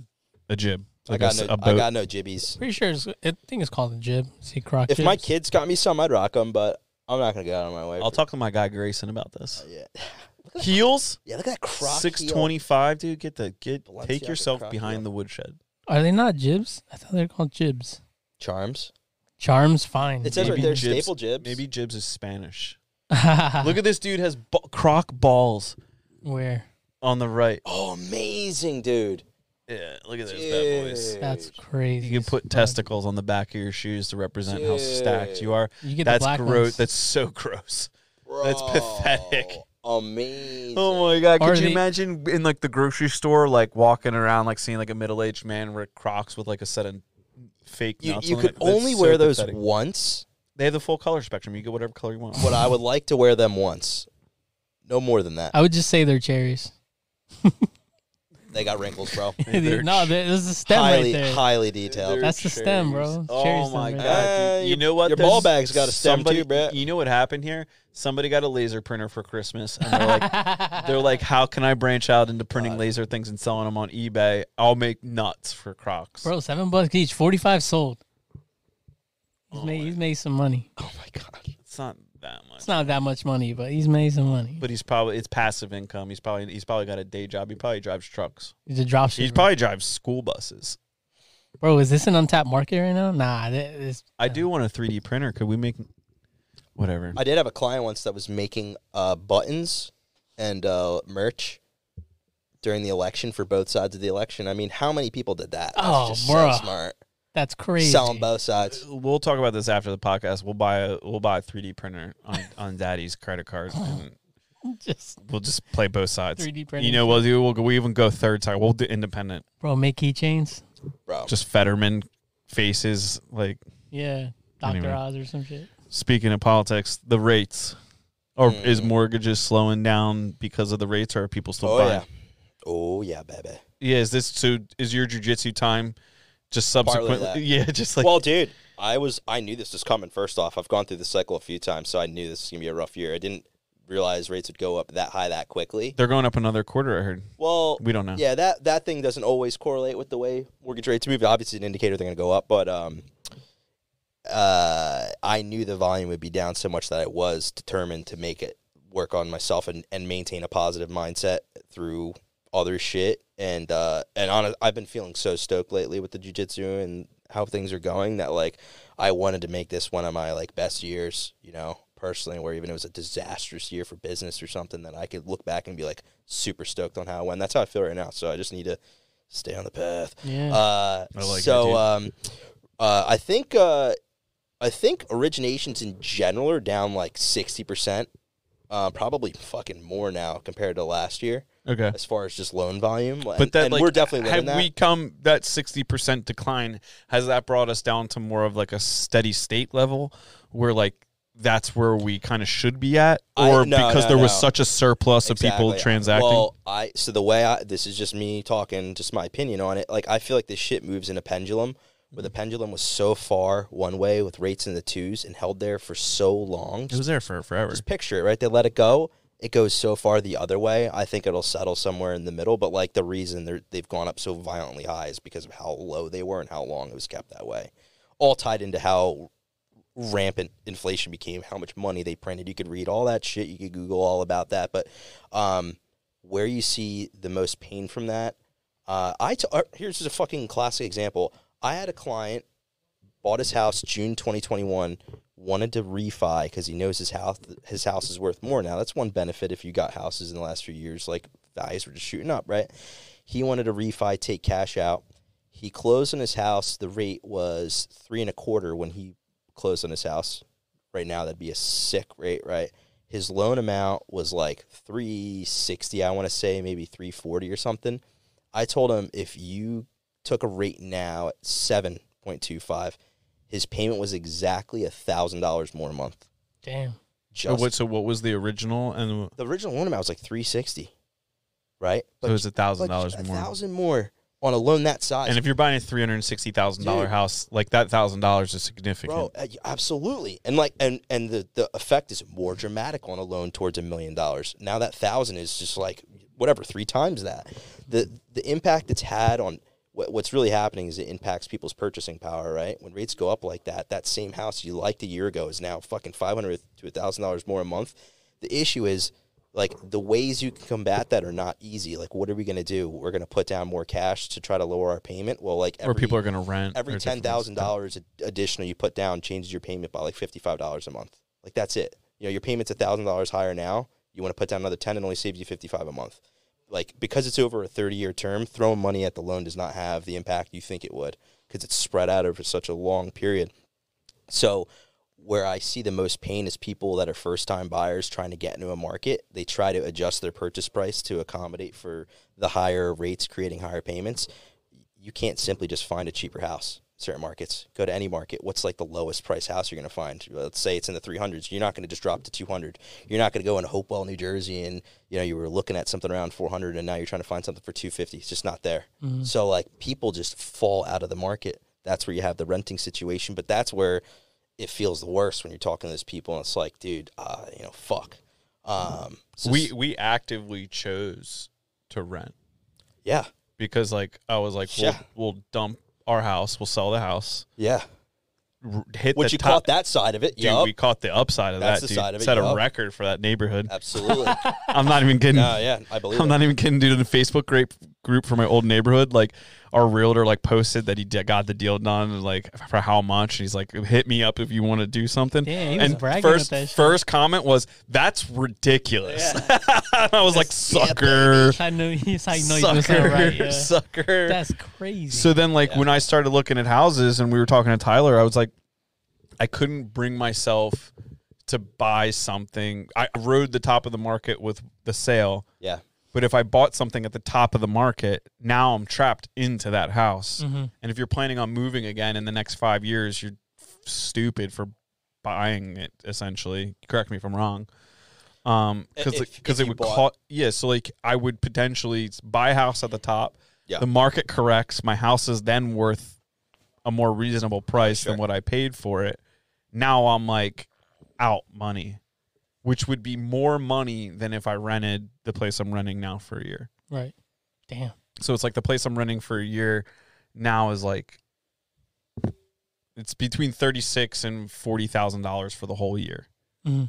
Speaker 2: a jib.
Speaker 1: I got
Speaker 2: a, s-
Speaker 1: no.
Speaker 2: a boat.
Speaker 1: I got no jibbies.
Speaker 3: Pretty sure it's, I think it's called a jib. See croc.
Speaker 1: If my kids got me some, I'd rock them. But I'm not gonna get out of my way.
Speaker 2: I'll talk to my guy Grayson about this.
Speaker 1: Yeah.
Speaker 2: Heels,
Speaker 1: Yeah. Look at that croc.
Speaker 2: six
Speaker 1: heel.
Speaker 2: twenty five, dude. Get the get. Take yourself
Speaker 1: croc
Speaker 2: behind
Speaker 1: heel.
Speaker 2: the woodshed.
Speaker 3: are they not jibs? I thought they were called jibs.
Speaker 1: Charms.
Speaker 3: Charms, fine.
Speaker 1: It says
Speaker 2: Maybe
Speaker 1: right there,
Speaker 2: jibs-
Speaker 1: staple jibs.
Speaker 2: Maybe jibs is Spanish. *laughs* Look at this dude has ba- croc balls
Speaker 3: Where?
Speaker 2: on the right.
Speaker 1: Oh, amazing, dude.
Speaker 2: Yeah, look at those bad boys.
Speaker 3: That's crazy.
Speaker 2: You can put
Speaker 3: Fuck.
Speaker 2: testicles on the back of your shoes to represent how stacked you are.
Speaker 3: You get
Speaker 2: That's gross.
Speaker 3: ones.
Speaker 2: That's so *laughs* gross. That's pathetic.
Speaker 1: Amazing.
Speaker 2: Oh my god!
Speaker 3: Or
Speaker 2: Could you
Speaker 3: the-
Speaker 2: imagine in like the grocery store, like walking around, like seeing like a middle aged man wear Crocs with like a set of fake
Speaker 1: You,
Speaker 2: nuts
Speaker 1: you
Speaker 2: on
Speaker 1: could
Speaker 2: it? That's
Speaker 1: only
Speaker 2: so
Speaker 1: wear those
Speaker 2: pathetic.
Speaker 1: once,
Speaker 2: They have the full color spectrum. You get whatever color you want.
Speaker 1: but I would like to wear them once. No more than that.
Speaker 3: I would just say they're cherries. *laughs*
Speaker 1: They got wrinkles, bro. *laughs*
Speaker 2: They're
Speaker 3: no, there- there's a stem
Speaker 1: highly,
Speaker 3: right there.
Speaker 1: highly detailed.
Speaker 3: That's the stem, bro.
Speaker 2: Oh
Speaker 3: Cherry
Speaker 2: my
Speaker 3: stem
Speaker 2: god!
Speaker 3: right
Speaker 1: there. Uh,
Speaker 2: You know what?
Speaker 1: your
Speaker 2: There's
Speaker 1: ball bag's got a stem
Speaker 2: somebody,
Speaker 1: too, Brett.
Speaker 2: You know what happened here? Somebody got a laser printer for Christmas, and they're like, *laughs* they're like, how can I branch out into printing
Speaker 1: God.
Speaker 2: laser things and selling them on eBay? I'll make nuts for Crocs.
Speaker 3: Bro, seven bucks each, forty five sold. He's
Speaker 2: Oh
Speaker 3: made he's made some money.
Speaker 1: oh my god.
Speaker 2: It's not that much.
Speaker 3: It's not that much money, but he's made some money.
Speaker 2: But he's probably it's passive income. He's probably he's probably got a day job. He probably drives trucks.
Speaker 3: He's a drop
Speaker 2: He probably drives school buses.
Speaker 3: Bro, is this an untapped market right now? Nah, that is
Speaker 2: I do want a 3D printer. Could we make whatever?
Speaker 1: I did have a client once that was making uh, buttons and uh, merch during the election for both sides of the election. I mean, how many people did that? That's
Speaker 3: Oh,
Speaker 1: just
Speaker 3: bruh.
Speaker 1: so smart.
Speaker 3: That's crazy.
Speaker 1: Selling both sides.
Speaker 2: We'll talk about this after the podcast. We'll buy a we'll buy a 3D printer on, *laughs* on Daddy's credit card, *gasps* and
Speaker 3: Just
Speaker 2: we'll just play both sides.
Speaker 3: 3D printer.
Speaker 2: You know, we'll do. We'll go, we even go third side. We'll do independent.
Speaker 3: bro, make keychains.
Speaker 1: Bro.
Speaker 2: Just Fetterman faces. Like
Speaker 3: Yeah, Doctor
Speaker 2: Anyway.
Speaker 3: Oz or some shit.
Speaker 2: speaking of politics, the rates. Or is
Speaker 1: Mm.
Speaker 2: mortgages slowing down because of the rates, or are people still
Speaker 1: oh
Speaker 2: buying?
Speaker 1: yeah. Oh yeah, baby.
Speaker 2: Yeah, is this so? Is your jujitsu time just subsequently? *laughs* Yeah, just like
Speaker 1: well, dude, I was I knew this was coming. First off, I've gone through this cycle a few times, so I knew this was gonna be a rough year. I didn't realize rates would go up that high that quickly.
Speaker 2: they're going up another quarter. I heard.
Speaker 1: Well,
Speaker 2: We don't know.
Speaker 1: yeah, that that thing doesn't always correlate with the way mortgage rates move. Obviously, an indicator they're gonna go up, but um, uh, I knew the volume would be down so much that I was determined to make it work on myself and, and maintain a positive mindset through other shit. And uh, and on I've been feeling so stoked lately with the jujitsu and how things are going that like I wanted to make this one of my like best years, you know, personally, where even it was a disastrous year for business or something that I could look back and be like super stoked on how it went. That's how I feel right now. So I just need to stay on the path.
Speaker 3: Yeah.
Speaker 1: Uh,
Speaker 2: I like
Speaker 1: so
Speaker 2: that, dude.
Speaker 1: um, uh, I think uh, I think originations in general are down like sixty percent. Uh, probably fucking more now compared to last year
Speaker 2: Okay.
Speaker 1: as far as just loan volume.
Speaker 2: But
Speaker 1: and,
Speaker 2: that
Speaker 1: and
Speaker 2: like
Speaker 1: we're definitely
Speaker 2: have
Speaker 1: that.
Speaker 2: we come that sixty percent decline? Has that brought us down to more of like a steady state level, where like that's where we kind of should be at,
Speaker 1: I-
Speaker 2: or
Speaker 1: no,
Speaker 2: because
Speaker 1: no,
Speaker 2: there was such a surplus of people transacting?
Speaker 1: Well, I so the way I this is just me talking, just my opinion on it. Like I feel like this shit moves in a pendulum, where the mm-hmm. pendulum was so far one way with rates in the twos and held there for so long.
Speaker 2: it was there for forever.
Speaker 1: Just picture it, right? They let it go. It goes so far the other way. I think it'll settle somewhere in the middle. But like the reason they're, they've gone up so violently high is because of how low they were and how long it was kept that way. All tied into how rampant inflation became, how much money they printed. You could read all that shit. You could Google all about that. But um, where you see the most pain from that, uh, I t- uh, here's just a fucking classic example. I had a client bought his house June 2021, wanted to refi because he knows his house his house is worth more now. That's one benefit if you got houses in the last few years, like values were just shooting up, right? He wanted to refi, take cash out. He closed on his house. The rate was three and a quarter when he closed on his house. Right now, that'd be a sick rate, right? His loan amount was like three sixty, I want to say, maybe three forty or something. I told him if you took a rate now at seven point two five, his payment was exactly a thousand dollars more a month.
Speaker 3: Damn.
Speaker 2: So what? So what was the original? And
Speaker 1: the original loan amount was like three sixty, right?
Speaker 2: so it was a thousand
Speaker 1: but
Speaker 2: dollars
Speaker 1: a
Speaker 2: more.
Speaker 1: thousand more on a loan that size.
Speaker 2: And if you're buying a three hundred and sixty thousand dollar house, like that thousand dollars is significant.
Speaker 1: Bro, uh, absolutely, and like, and and the the effect is more dramatic on a loan towards a million dollars. Now that thousand is just like whatever three times that. The the impact it's had on what, what's really happening is it impacts people's purchasing power. Right, when rates go up like that, that same house you liked a year ago is now fucking five hundred to a thousand dollars more a month. The issue is. Like the ways you can combat that are not easy. Like, what are we gonna do? We're gonna put down more cash to try to lower our payment. Well, like
Speaker 2: or people are going to rent
Speaker 1: every ten thousand dollars additional you put down changes your payment by like fifty five dollars a month. Like that's it. You know, your payment's a thousand dollars higher now. You want to put down another ten and only saves you fifty five a month. Like because it's over a thirty year term, throwing money at the loan does not have the impact you think it would because it's spread out over such a long period. So where I see the most pain is people that are first time buyers trying to get into a market. They try to adjust their purchase price to accommodate for the higher rates, creating higher payments. You can't simply just find a cheaper house. Certain markets, go to any market. What's like the lowest price house you're going to find? Let's say it's in the 300s. You're not going to just drop to 200. You're not going to go into Hopewell, New Jersey, and you know you were looking at something around 400, and now you're trying to find something for 250. It's just not there. So like people just fall out of the market. That's where you have the renting situation, but that's where it feels the worst when you're talking to those people and it's like, dude, uh, you know, fuck. Um, so
Speaker 2: we we actively chose to rent
Speaker 1: yeah,
Speaker 2: because like I was like, we'll,
Speaker 1: Yeah.
Speaker 2: we'll dump our house, we'll sell the house,
Speaker 1: yeah.
Speaker 2: r- hit
Speaker 1: Which
Speaker 2: the
Speaker 1: you
Speaker 2: top.
Speaker 1: caught that side of it.
Speaker 2: Dude, we caught the upside of
Speaker 1: That's
Speaker 2: that,
Speaker 1: the
Speaker 2: dude.
Speaker 1: side of it,
Speaker 2: Set a record for that neighborhood.
Speaker 1: Absolutely. *laughs*
Speaker 2: I'm not even kidding.
Speaker 1: no, yeah, I believe
Speaker 2: I'm
Speaker 1: it.
Speaker 2: not even kidding, dude. The Facebook group group for my old neighborhood, like our realtor like posted that he d- got the deal done, and, like for how much. And he's like, "Hit me up if you want to do something."
Speaker 3: Yeah, he was
Speaker 2: and
Speaker 3: bragging
Speaker 2: first,
Speaker 3: that shit.
Speaker 2: first comment was, "That's ridiculous." *laughs* I was like, *laughs*
Speaker 1: Yeah,
Speaker 2: "Sucker,
Speaker 3: I know he's how you know you're doing
Speaker 2: sucker,
Speaker 3: right. Yeah. *laughs*
Speaker 2: sucker."
Speaker 3: That's crazy.
Speaker 2: So then, like when I started looking at houses and we were talking to Tyler, I was like, I couldn't bring myself to buy something. I rode the top of the market with the sale,
Speaker 1: yeah,
Speaker 2: but if I bought something at the top of the market, now I'm trapped into that house.
Speaker 3: Mm-hmm.
Speaker 2: And if you're planning on moving again in the next five years, you're stupid for buying it. Essentially, correct me if I'm wrong. Um, because because
Speaker 1: if
Speaker 2: it would cost. Yeah, so like I would potentially buy a house at the top.
Speaker 1: Yeah.
Speaker 2: The market corrects. My house is then worth a more reasonable price
Speaker 1: Sure.
Speaker 2: than what I paid for it. Now I'm like out money, which would be more money than if I rented the place I'm renting now for a year.
Speaker 3: right. Damn.
Speaker 2: So it's like the place I'm renting for a year now is like it's between thirty six and forty thousand dollars for the whole year.
Speaker 3: hmm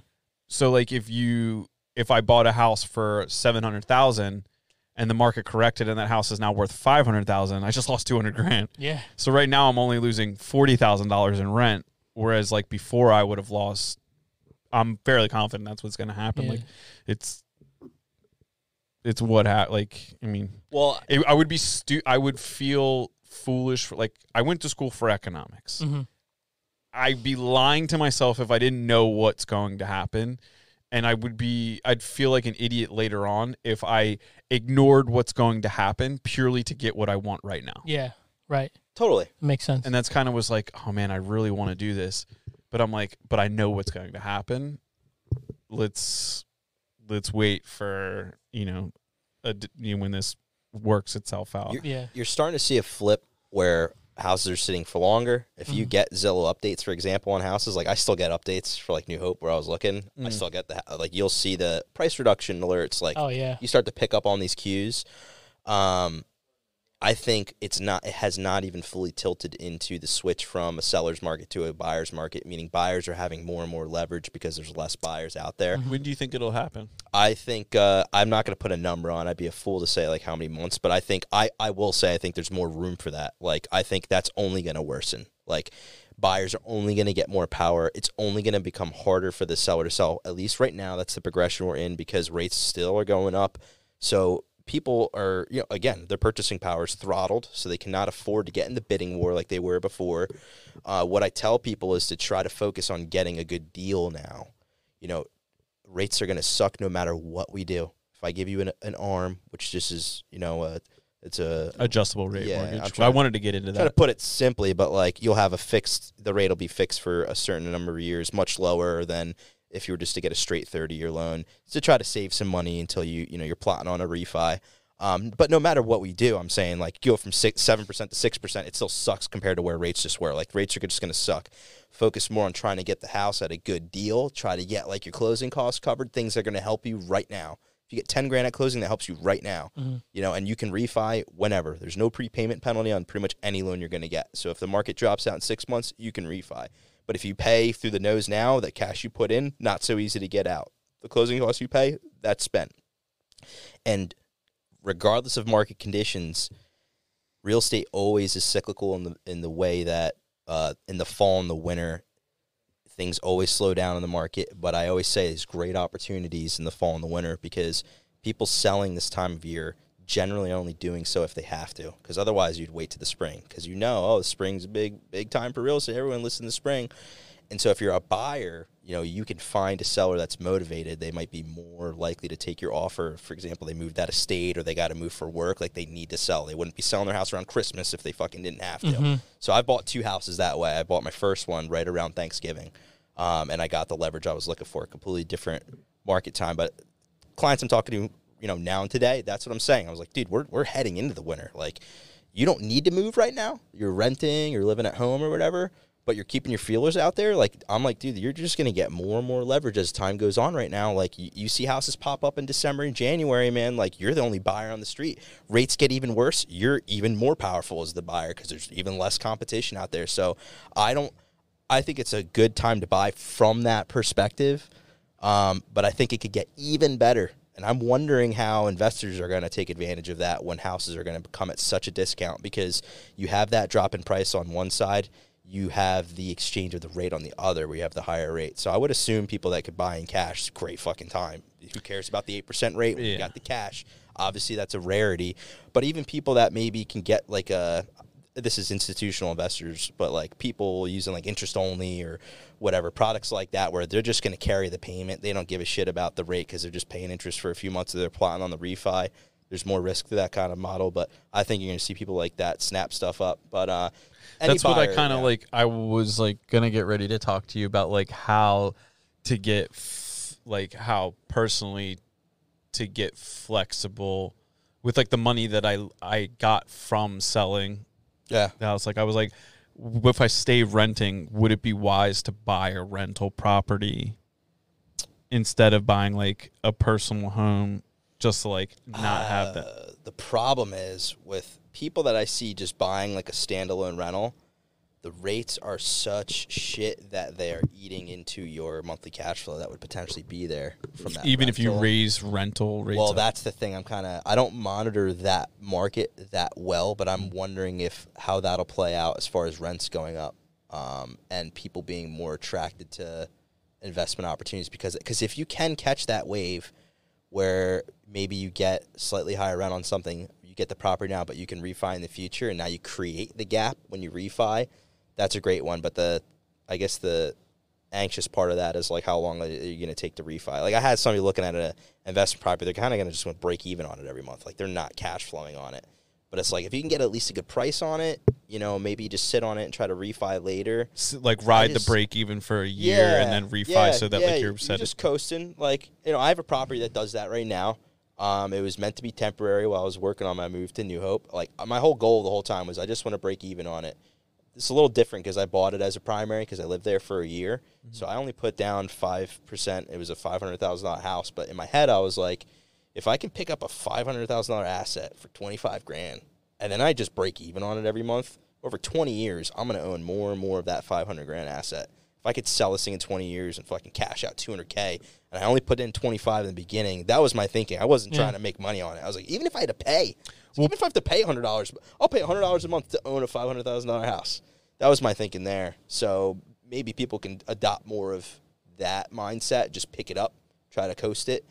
Speaker 2: So like if you if I bought a house for seven hundred thousand and the market corrected and that house is now worth five hundred thousand, I just lost two hundred grand.
Speaker 3: Yeah.
Speaker 2: So right now I'm only losing forty thousand dollars in rent, whereas like before I would have lost. I'm fairly confident that's what's going to happen.
Speaker 3: Yeah.
Speaker 2: Like it's it's what ha- like I mean
Speaker 1: well,
Speaker 2: it, I would be stu- I would feel foolish for like I went to school for economics.
Speaker 3: hmm
Speaker 2: I'd be lying to myself if I didn't know what's going to happen. And I would be I'd feel like an idiot later on if I ignored what's going to happen purely to get what I want right now.
Speaker 3: Yeah. Right.
Speaker 1: totally.
Speaker 3: Makes sense.
Speaker 2: And that's kind of was like, oh man, I really want to do this. But I'm like, but I know what's going to happen. Let's let's wait for, you know, a d you know, when this works itself out.
Speaker 1: You're-
Speaker 3: yeah.
Speaker 1: You're starting to see a flip where houses are sitting for longer. If you
Speaker 3: Mhm.
Speaker 1: get Zillow updates, for example, on houses, like I still get updates for like New Hope where I was looking. I
Speaker 2: Mm.
Speaker 1: still get the like you'll see the price reduction alerts. Like
Speaker 3: Oh yeah.
Speaker 1: you start to pick up on these cues. Um, I think it's not. It has not even fully tilted into the switch from a seller's market to a buyer's market. Meaning buyers are having more and more leverage because there's less buyers out there.
Speaker 2: When do you think it'll happen?
Speaker 1: I think uh, I'm not going to put a number on. I'd be a fool to say like how many months, but I think I I will say I think there's more room for that. Like I think that's only going to worsen. Like buyers are only going to get more power. It's only going to become harder for the seller to sell. At least right now, that's the progression we're in because rates still are going up. So people are you know again their purchasing power is throttled, so they cannot afford to get in the bidding war like they were before. Uh, what I tell people is to try to focus on getting a good deal now. You know, rates are going to suck no matter what we do. If I give you an, an ARM, which just is, you know, uh, it's a
Speaker 2: Adjustable rate
Speaker 1: Yeah,
Speaker 2: mortgage. I wanted to get into that.
Speaker 1: trying to put it simply, but like you'll have a fixed, the rate will be fixed for a certain number of years, much lower than if you were just to get a straight 30 year loan to try to save some money until you, you know, you're plotting on a refi. Um, but no matter what we do, I'm saying like go from six, seven percent to six percent. It still sucks compared to where rates just were. Like rates are just going to suck. Focus more on trying to get the house at a good deal. Try to get like your closing costs covered. Things that are going to help you right now. If you get ten grand at closing, that helps you right now.
Speaker 3: Mhm.
Speaker 1: You know, and you can refi whenever. There's no prepayment penalty on pretty much any loan you're going to get. So if the market drops out in six months, you can refi. But if you pay through the nose now, that cash you put in, not so easy to get out. The closing costs you pay, that's spent. And regardless of market conditions, real estate always is cyclical in the in the way that uh, in the fall and the winter, things always slow down in the market. But I always say there's great opportunities in the fall and the winter because people selling this time of year generally only doing so if they have to because otherwise you'd wait to the spring because you know oh the spring's a big big time for real estate. Everyone listen to spring. And so if you're a buyer you know you can find a seller that's motivated. They might be more likely to take your offer. For example they moved out of state or they got to move for work like they need to sell. They wouldn't be selling their house around christmas if they fucking didn't have to. So i bought two houses that way. I bought my first one right around thanksgiving um, and i got the leverage i was looking for. Completely different market time but clients i'm talking to you know now and today that's what i'm saying. I was like dude we're, we're heading into the winter. Like you don't need to move right now. You're renting you're living at home or whatever but you're keeping your feelers out there. Like i'm like dude you're just going to get more and more leverage as time goes on right now. Like you, you see houses pop up in december and january man. Like you're the only buyer on the street. Rates get even worse. You're even more powerful as the buyer because there's even less competition out there. So i don't i think it's a good time to buy from that perspective. Um, but i think it could get even better and I'm wondering how investors are going to take advantage of that when houses are going to come at such a discount because you have that drop in price on one side, you have the exchange of the rate on the other where you have the higher rate. So I would assume people that could buy in cash, great fucking time. Who cares about the 8% rate when you got the cash? Obviously, that's a rarity. But even people that maybe can get like a, this is institutional investors, but like people using like interest only or whatever products like that, where they're just going to carry the payment. They don't give a shit about the rate because they're just paying interest for a few months. They're plotting on the refi. There's more risk to that kind of model, but I think you're going to see people like that snap stuff up. But uh,
Speaker 2: That's what I kind of
Speaker 1: yeah.
Speaker 2: like. I was like gonna get ready to talk to you about like how to get f- like how personally to get flexible with like the money that I I got from selling
Speaker 1: Yeah,
Speaker 2: the house. Like I was like, if I stay renting, would it be wise to buy a rental property instead of buying like a personal home just to like not have that?
Speaker 1: Uh, the problem is with people that I see just buying like a standalone rental, the rates are such shit that they are eating into your monthly cash flow that would potentially be there from that.
Speaker 2: Even if you raise rental rates,
Speaker 1: Well,
Speaker 2: up.
Speaker 1: that's the thing. I'm kind of I don't monitor that market that well, but I'm wondering if how that'll play out as far as rents going up um, and people being more attracted to investment opportunities because because if you can catch that wave where maybe you get slightly higher rent on something, you get the property now, but you can refi in the future, and now you create the gap when you refi. That's a great one, but the I guess the anxious part of that is like how long are you going to take to refi? Like I had somebody looking at an investment property, they're kind of going to just want to break even on it every month. Like they're not cash flowing on it. But it's like if you can get at least a good price on it, you know, maybe just sit on it and try to refi later.
Speaker 2: S- like ride
Speaker 1: just-
Speaker 2: the break even for a year and then refi so that like you're set.
Speaker 1: just coasting. Like you know, I have a property that does that right now. Um, it was meant to be temporary while I was working on my move to New Hope. Like my whole goal the whole time was I just want to break even on it. It's a little different because I bought it as a primary because I lived there for a year. Mm-hmm. So I only put down five percent. It was a five hundred thousand dollar house, but in my head I was like, if I can pick up a five hundred thousand dollar asset for twenty five grand, and then I just break even on it every month over twenty years, I'm gonna own more and more of that five hundred grand asset. If I could sell this thing in twenty years and fucking cash out two hundred k, and I only put in twenty five in the beginning, that was my thinking. I wasn't
Speaker 3: Yeah.
Speaker 1: trying to make money on it. I was like, even if I had to pay, even if I have to pay hundred dollars, I'll pay hundred dollars a month to own a five hundred thousand dollar house. That was my thinking there. So maybe people can adopt more of that mindset. Just pick it up, try to coast it.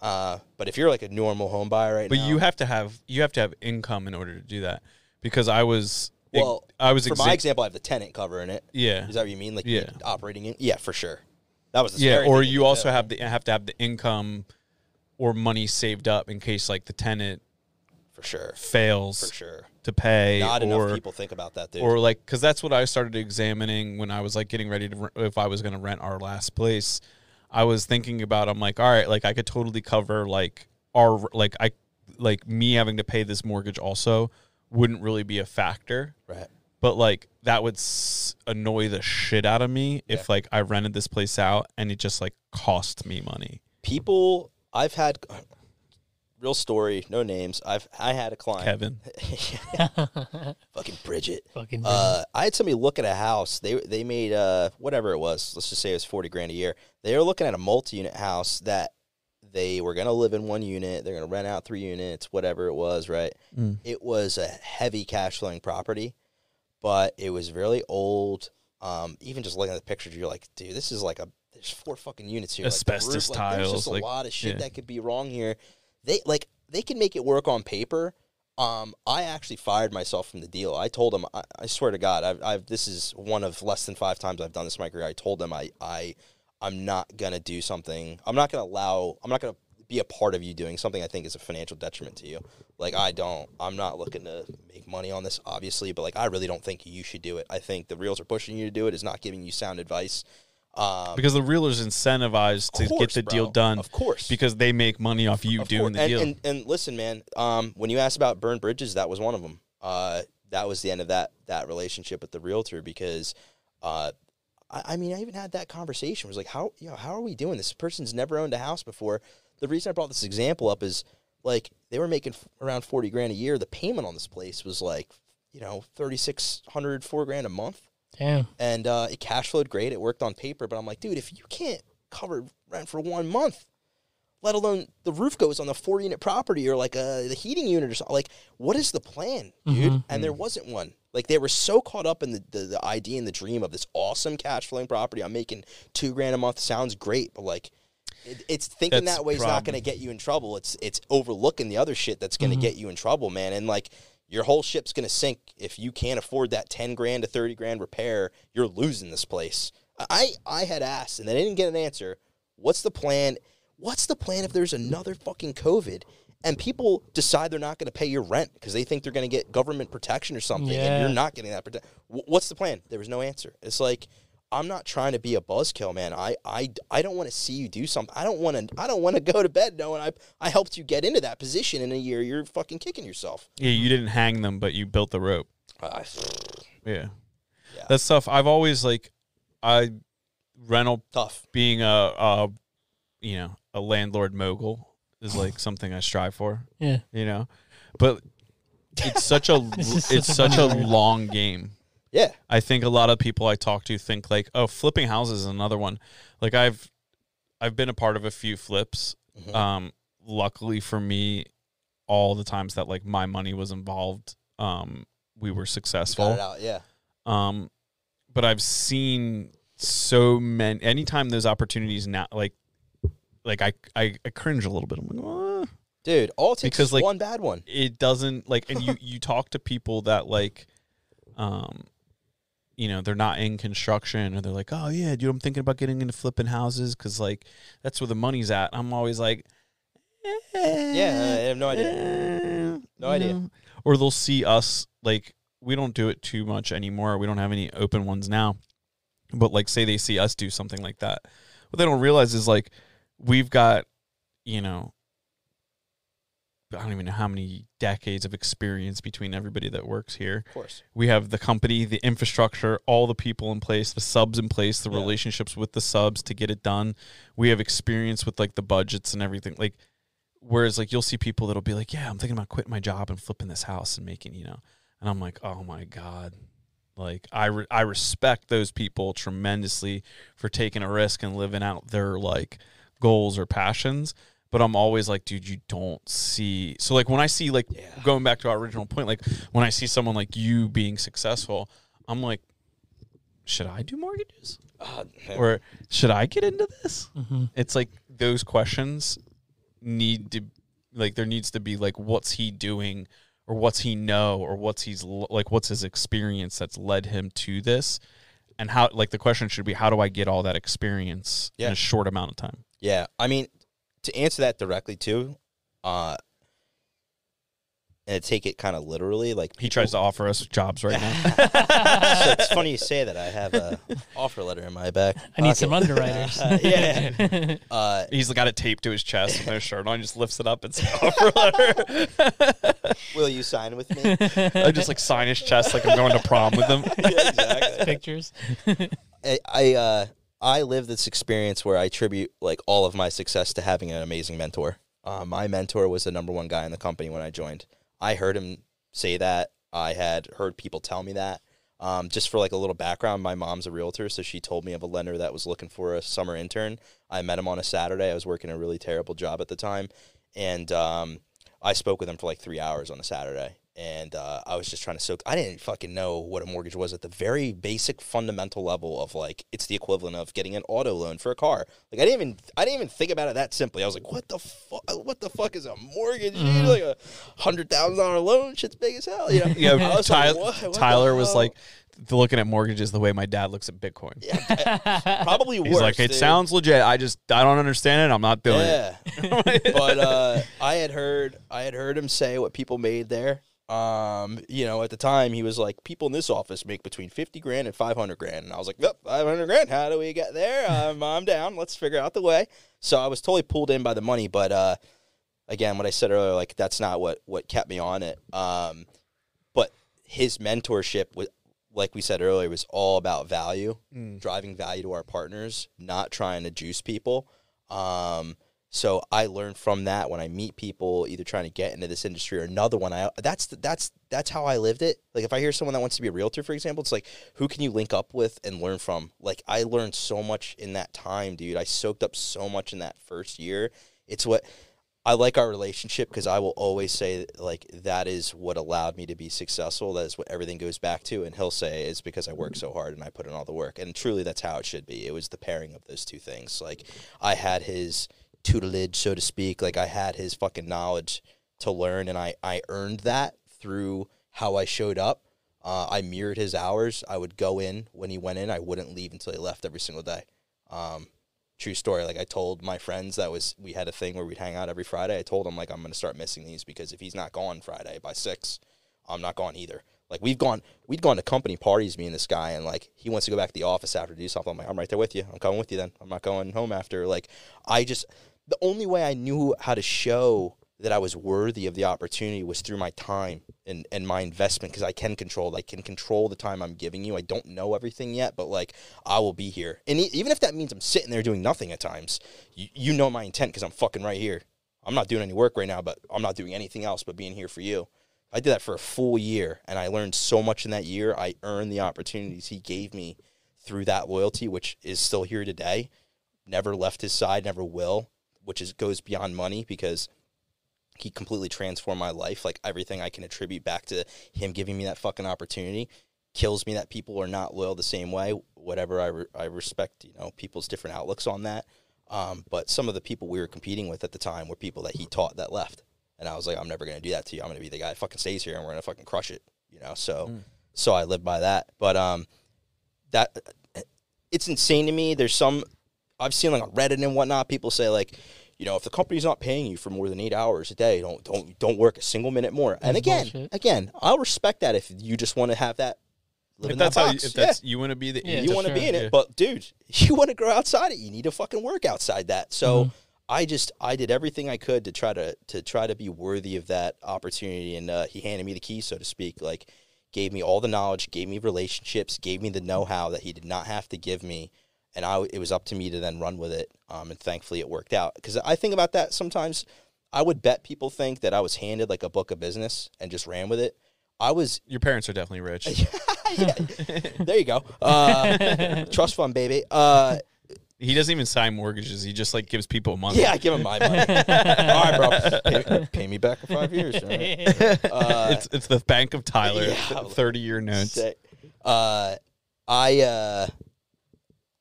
Speaker 1: Uh, but if you're like a normal home buyer right
Speaker 2: but
Speaker 1: now,
Speaker 2: you have to have you have to have income in order to do that because I was
Speaker 1: well,
Speaker 2: I was
Speaker 1: for
Speaker 2: exa-
Speaker 1: my example, I have the tenant cover in it.
Speaker 2: yeah
Speaker 1: Is that what you mean? Like
Speaker 2: Yeah.
Speaker 1: operating in? Yeah, for sure. That was the
Speaker 2: yeah or you also
Speaker 1: it.
Speaker 2: have the have to have the income or money saved up in case like the tenant
Speaker 1: for sure,
Speaker 2: fails
Speaker 1: for sure.
Speaker 2: to pay
Speaker 1: Not
Speaker 2: or
Speaker 1: enough people think about that, dude.
Speaker 2: or like because that's what I started examining when I was like getting ready to re- if I was going to rent our last place. I was thinking about I'm like all right like I could totally cover like our like I like me having to pay this mortgage also wouldn't really be a factor
Speaker 1: right.
Speaker 2: but like that would s- annoy the shit out of me if like I rented this place out and it just like cost me money.
Speaker 1: People, I've had real story, no names. I've I had a client,
Speaker 2: Kevin, *laughs*
Speaker 1: fucking Bridget.
Speaker 3: Fucking
Speaker 1: Uh, I had somebody look at a house. They they made uh whatever it was. Let's just say it was forty grand a year. They were looking at a multi-unit house that they were gonna live in one unit. They're gonna rent out three units, whatever it was. Right.
Speaker 2: Mm.
Speaker 1: It was a heavy cash flowing property, but it was really old. Um, even just looking at the pictures, you're like, dude, this is like a there's four fucking units here. Like, the
Speaker 2: Asbestos
Speaker 1: roof- like, There's just a
Speaker 2: like-
Speaker 1: lot of shit
Speaker 2: yeah.
Speaker 1: that could be wrong here. They like they can make it work on paper. Um, I actually fired myself from the deal. I told them, I, I swear to God, I've, I've this is one of less than five times I've done this in my career. I told them I, I, I'm not gonna do something. I'm not gonna allow. I'm not gonna be a part of you doing something I think is a financial detriment to you. Like I don't. I'm not looking to make money on this, obviously, but like I really don't think you should do it. I think the reels are pushing you to do it. Is not giving you sound advice. Um,
Speaker 2: because the realtor's incentivized to get
Speaker 1: course,
Speaker 2: the deal done.
Speaker 1: Of course.
Speaker 2: because they make money off you
Speaker 1: Of
Speaker 2: doing
Speaker 1: course.
Speaker 2: the
Speaker 1: and,
Speaker 2: deal.
Speaker 1: And, and listen, man, um, when you asked about burned bridges, that was one of them. Uh, that was the end of that that relationship with the realtor because, uh, I, I mean, I even had that conversation. It was like, how you know, how are we doing this? This person's never owned a house before. The reason I brought this example up is like they were making f- around forty grand a year. The payment on this place was like, you know, thirty six hundred, four grand a month
Speaker 3: Damn.
Speaker 1: and uh, it cash flowed great. It worked on paper, but I'm like, dude, if you can't cover rent for one month, let alone the roof goes on the four unit property or like uh, the heating unit or something, like, what is the plan, dude?
Speaker 3: Mhm.
Speaker 1: And there wasn't one. Like they were so caught up in the, the, the idea and the dream of this awesome cash flowing property. I'm making two grand a month. Sounds great, but like. It, it's thinking
Speaker 2: That's
Speaker 1: that way is not going to get you in trouble. It's it's overlooking the other shit that's going to
Speaker 3: Mhm.
Speaker 1: get you in trouble, man. And like your whole ship's going to sink if you can't afford that 10 grand to 30 grand repair. You're losing this place. I i had asked and they didn't get an answer. What's the plan? What's the plan if there's another fucking covid and people decide they're not going to pay your rent because they think they're going to get government protection or something
Speaker 3: Yeah.
Speaker 1: and you're not getting that protection what's the plan? There was no answer. It's like I'm not trying to be a buzzkill, man. I, I, I don't want to see you do something. I don't want to. I don't want to *laughs* go to bed knowing I I helped you get into that position in a year. You're fucking kicking yourself.
Speaker 2: yeah, you didn't hang them, but you built the rope.
Speaker 1: Uh,
Speaker 2: Yeah.
Speaker 1: Yeah.
Speaker 2: That stuff I've always like I rental
Speaker 1: tough.
Speaker 2: being a, a you know, a landlord mogul is like *laughs* something I strive for,
Speaker 3: Yeah.
Speaker 2: you know. But it's such a *laughs*
Speaker 3: This such
Speaker 2: it's
Speaker 3: a
Speaker 2: such a long game.
Speaker 1: Yeah.
Speaker 2: I think a lot of people I talk to think like, oh, flipping houses is another one. Like I've I've been a part of a few flips.
Speaker 1: Mhm.
Speaker 2: Um, luckily for me, all the times that like my money was involved, um, we were successful.
Speaker 1: it out. Yeah.
Speaker 2: Um, but I've seen so many. Anytime those opportunities now, like, like I, I, I cringe a little bit. I'm like.
Speaker 1: Dude, all takes
Speaker 2: Because, like,
Speaker 1: one bad one.
Speaker 2: it doesn't like. And you, *laughs* you talk to people that like, um, you know, they're not in construction, or they're like, oh yeah, dude, I'm thinking about getting into flipping houses because like that's where the money's at. I'm always like,
Speaker 1: Yeah, I have no idea.
Speaker 2: eh,
Speaker 1: No idea.
Speaker 2: know. Or they'll see us like we don't do it too much anymore. We don't have any open ones now. But like say they see us do something like that. What they don't realize is like we've got, you know, I don't even know how many decades of experience between everybody that works here.
Speaker 1: Of course.
Speaker 2: We have the company, the infrastructure, all the people in place, the subs in place, the
Speaker 1: Yeah.
Speaker 2: relationships with the subs to get it done. We have experience with like the budgets and everything. Like whereas like you'll see people that'll be like, "Yeah, I'm thinking about quitting my job and flipping this house and making, you know." And I'm like, "Oh my god." Like I re- I respect those people tremendously for taking a risk and living out their like goals or passions, but I'm always like, dude, you don't see. So like when I see like
Speaker 1: Yeah.
Speaker 2: going back to our original point, like when I see someone like you being successful, I'm like, should I do mortgages
Speaker 1: Uh,
Speaker 2: or should I get into this?
Speaker 3: hmm
Speaker 2: It's like those questions need to like there needs to be like what's he doing or what's he know or what's he's like what's his experience that's led him to this and how like the question should be how do I get all that experience in a short amount of time?
Speaker 1: Yeah, I mean, to answer that directly too, uh, and to take it kind of literally, like
Speaker 2: He tries to offer us jobs right now. *laughs*
Speaker 1: so it's funny you say that. I have a *laughs* offer letter in my back.
Speaker 3: I need some underwriters. *laughs*
Speaker 1: Uh, yeah. Uh,
Speaker 2: He's got it taped to his chest with no shirt on. He just lifts it up and says offer letter.
Speaker 1: will you sign with me?
Speaker 2: I just like sign his chest like I'm going to prom with him.
Speaker 1: yeah, exactly.
Speaker 3: Pictures.
Speaker 1: I I, uh, I live this experience where I attribute like all of my success to having an amazing mentor. Uh, my mentor was the number one guy in the company when I joined. I heard him say that. I had heard people tell me that. Um, just for like a little background, my mom's a realtor, so she told me of a lender that was looking for a summer intern. I met him on a Saturday. I was working a really terrible job at the time, and um, I spoke with him for like three hours on a Saturday. And uh, I was just trying to soak. I didn't fucking know what a mortgage was at the very basic fundamental level of like it's the equivalent of getting an auto loan for a car. Like I didn't even I didn't even think about it that simply. I was like, what the fuck? What the fuck is a mortgage? dude? Like a hundred thousand dollar loan? Shit's big as hell. You know?
Speaker 2: Yeah,
Speaker 1: was like, what- what
Speaker 2: Tyler was like looking at mortgages the way my dad looks at Bitcoin.
Speaker 1: Yeah, *laughs* probably worse.
Speaker 2: He's like, it
Speaker 1: dude.
Speaker 2: sounds legit. I just I don't understand it. I'm not doing
Speaker 1: yeah.
Speaker 2: it. *laughs*
Speaker 1: but uh, I had heard I had heard him say what people made there. Um, you know, at the time he was like, people in this office make between fifty grand and five hundred grand, and I was like, yep, five hundred grand. How do we get there? Um, I'm down. Let's figure out the way. So I was totally pulled in by the money, but uh, again, what I said earlier, like that's not what what kept me on it. Um, but his mentorship was. Like we said earlier, was all about value, driving value to our partners, not trying to juice people. Um, so I learned from that when I meet people either trying to get into this industry or another one. I that's the, that's that's how I lived it. Like if I hear someone that wants to be a realtor, for example, it's like who can you link up with and learn from? Like I learned so much in that time, dude. I soaked up so much in that first year. It's what I like our relationship because I will always say like that is what allowed me to be successful. That is what everything goes back to. And he'll say it's because I work so hard and I put in all the work. And truly, that's how it should be. It was the pairing of those two things. Like I had his tutelage, so to speak. Like I had his fucking knowledge to learn, and I I earned that through how I showed up. Uh, I mirrored his hours. I would go in when he went in. I wouldn't leave until he left every single day. Um, true story. Like I told my friends that was we had a thing where we'd hang out every Friday. I told them like I'm gonna start missing these because if he's not gone Friday by six, I'm not gone either. Like we've gone we'd gone to company parties, me and this guy, and like he wants to go back to the office after to do something. I'm like, I'm right there with you. I'm coming with you then. I'm not going home after. Like I just the only way I knew how to show that I was worthy of the opportunity was through my time and, and my investment because I can control. I can control the time I'm giving you. I don't know everything yet, but like I will be here. And e- even if that means I'm sitting there doing nothing at times, you, you know my intent because I'm fucking right here. I'm not doing any work right now, but I'm not doing anything else but being here for you. I did that for a full year and I learned so much in that year. I earned the opportunities he gave me through that loyalty, which is still here today. Never left his side, never will, which is goes beyond money because he completely transformed my life. Like everything I can attribute back to him giving me that fucking opportunity kills me that people are not loyal the same way. Whatever I, re- I respect, you know, people's different outlooks on that. Um, but some of the people we were competing with at the time were people that he taught that left, and I was like, I'm never gonna do that to you. I'm gonna be the guy that fucking stays here, and we're gonna fucking crush it, you know. So, so I live by that. But um, that it's insane to me. There's some I've seen like on Reddit and whatnot, people say like, you know, if the company's not paying you for more than eight hours a day, don't don't don't work a single minute more. and again,
Speaker 3: bullshit.
Speaker 1: again, I'll respect that if you just want to have that. Live
Speaker 2: If
Speaker 1: in
Speaker 2: that's
Speaker 1: that
Speaker 2: how you,
Speaker 1: box.
Speaker 2: if
Speaker 1: Yeah.
Speaker 2: that's you want to be the
Speaker 3: Yeah,
Speaker 1: you want to be
Speaker 3: sure.
Speaker 1: in it,
Speaker 2: Yeah.
Speaker 1: but dude, *laughs* you want to grow outside it. You need to fucking work outside that. So
Speaker 3: Mhm.
Speaker 1: I just I did everything I could to try to to try to be worthy of that opportunity, and uh, he handed me the key, so to speak. Like gave me all the knowledge, gave me relationships, gave me the know how that he did not have to give me, and I it was up to me to then run with it. Um, and thankfully it worked out because I think about that sometimes. I would bet people think that I was handed like a book of business and just ran with it. I was
Speaker 2: Your parents are definitely rich.
Speaker 1: yeah, *laughs* there you go. Uh, *laughs* trust fund, baby. Uh,
Speaker 2: He doesn't even sign mortgages. He just like gives people money.
Speaker 1: yeah, I give him my money. *laughs* All right, bro. Pay, pay me back in five years. right? Uh,
Speaker 2: it's it's the Bank of Tyler,
Speaker 1: Yeah.
Speaker 2: thirty year notes.
Speaker 1: Uh, I uh,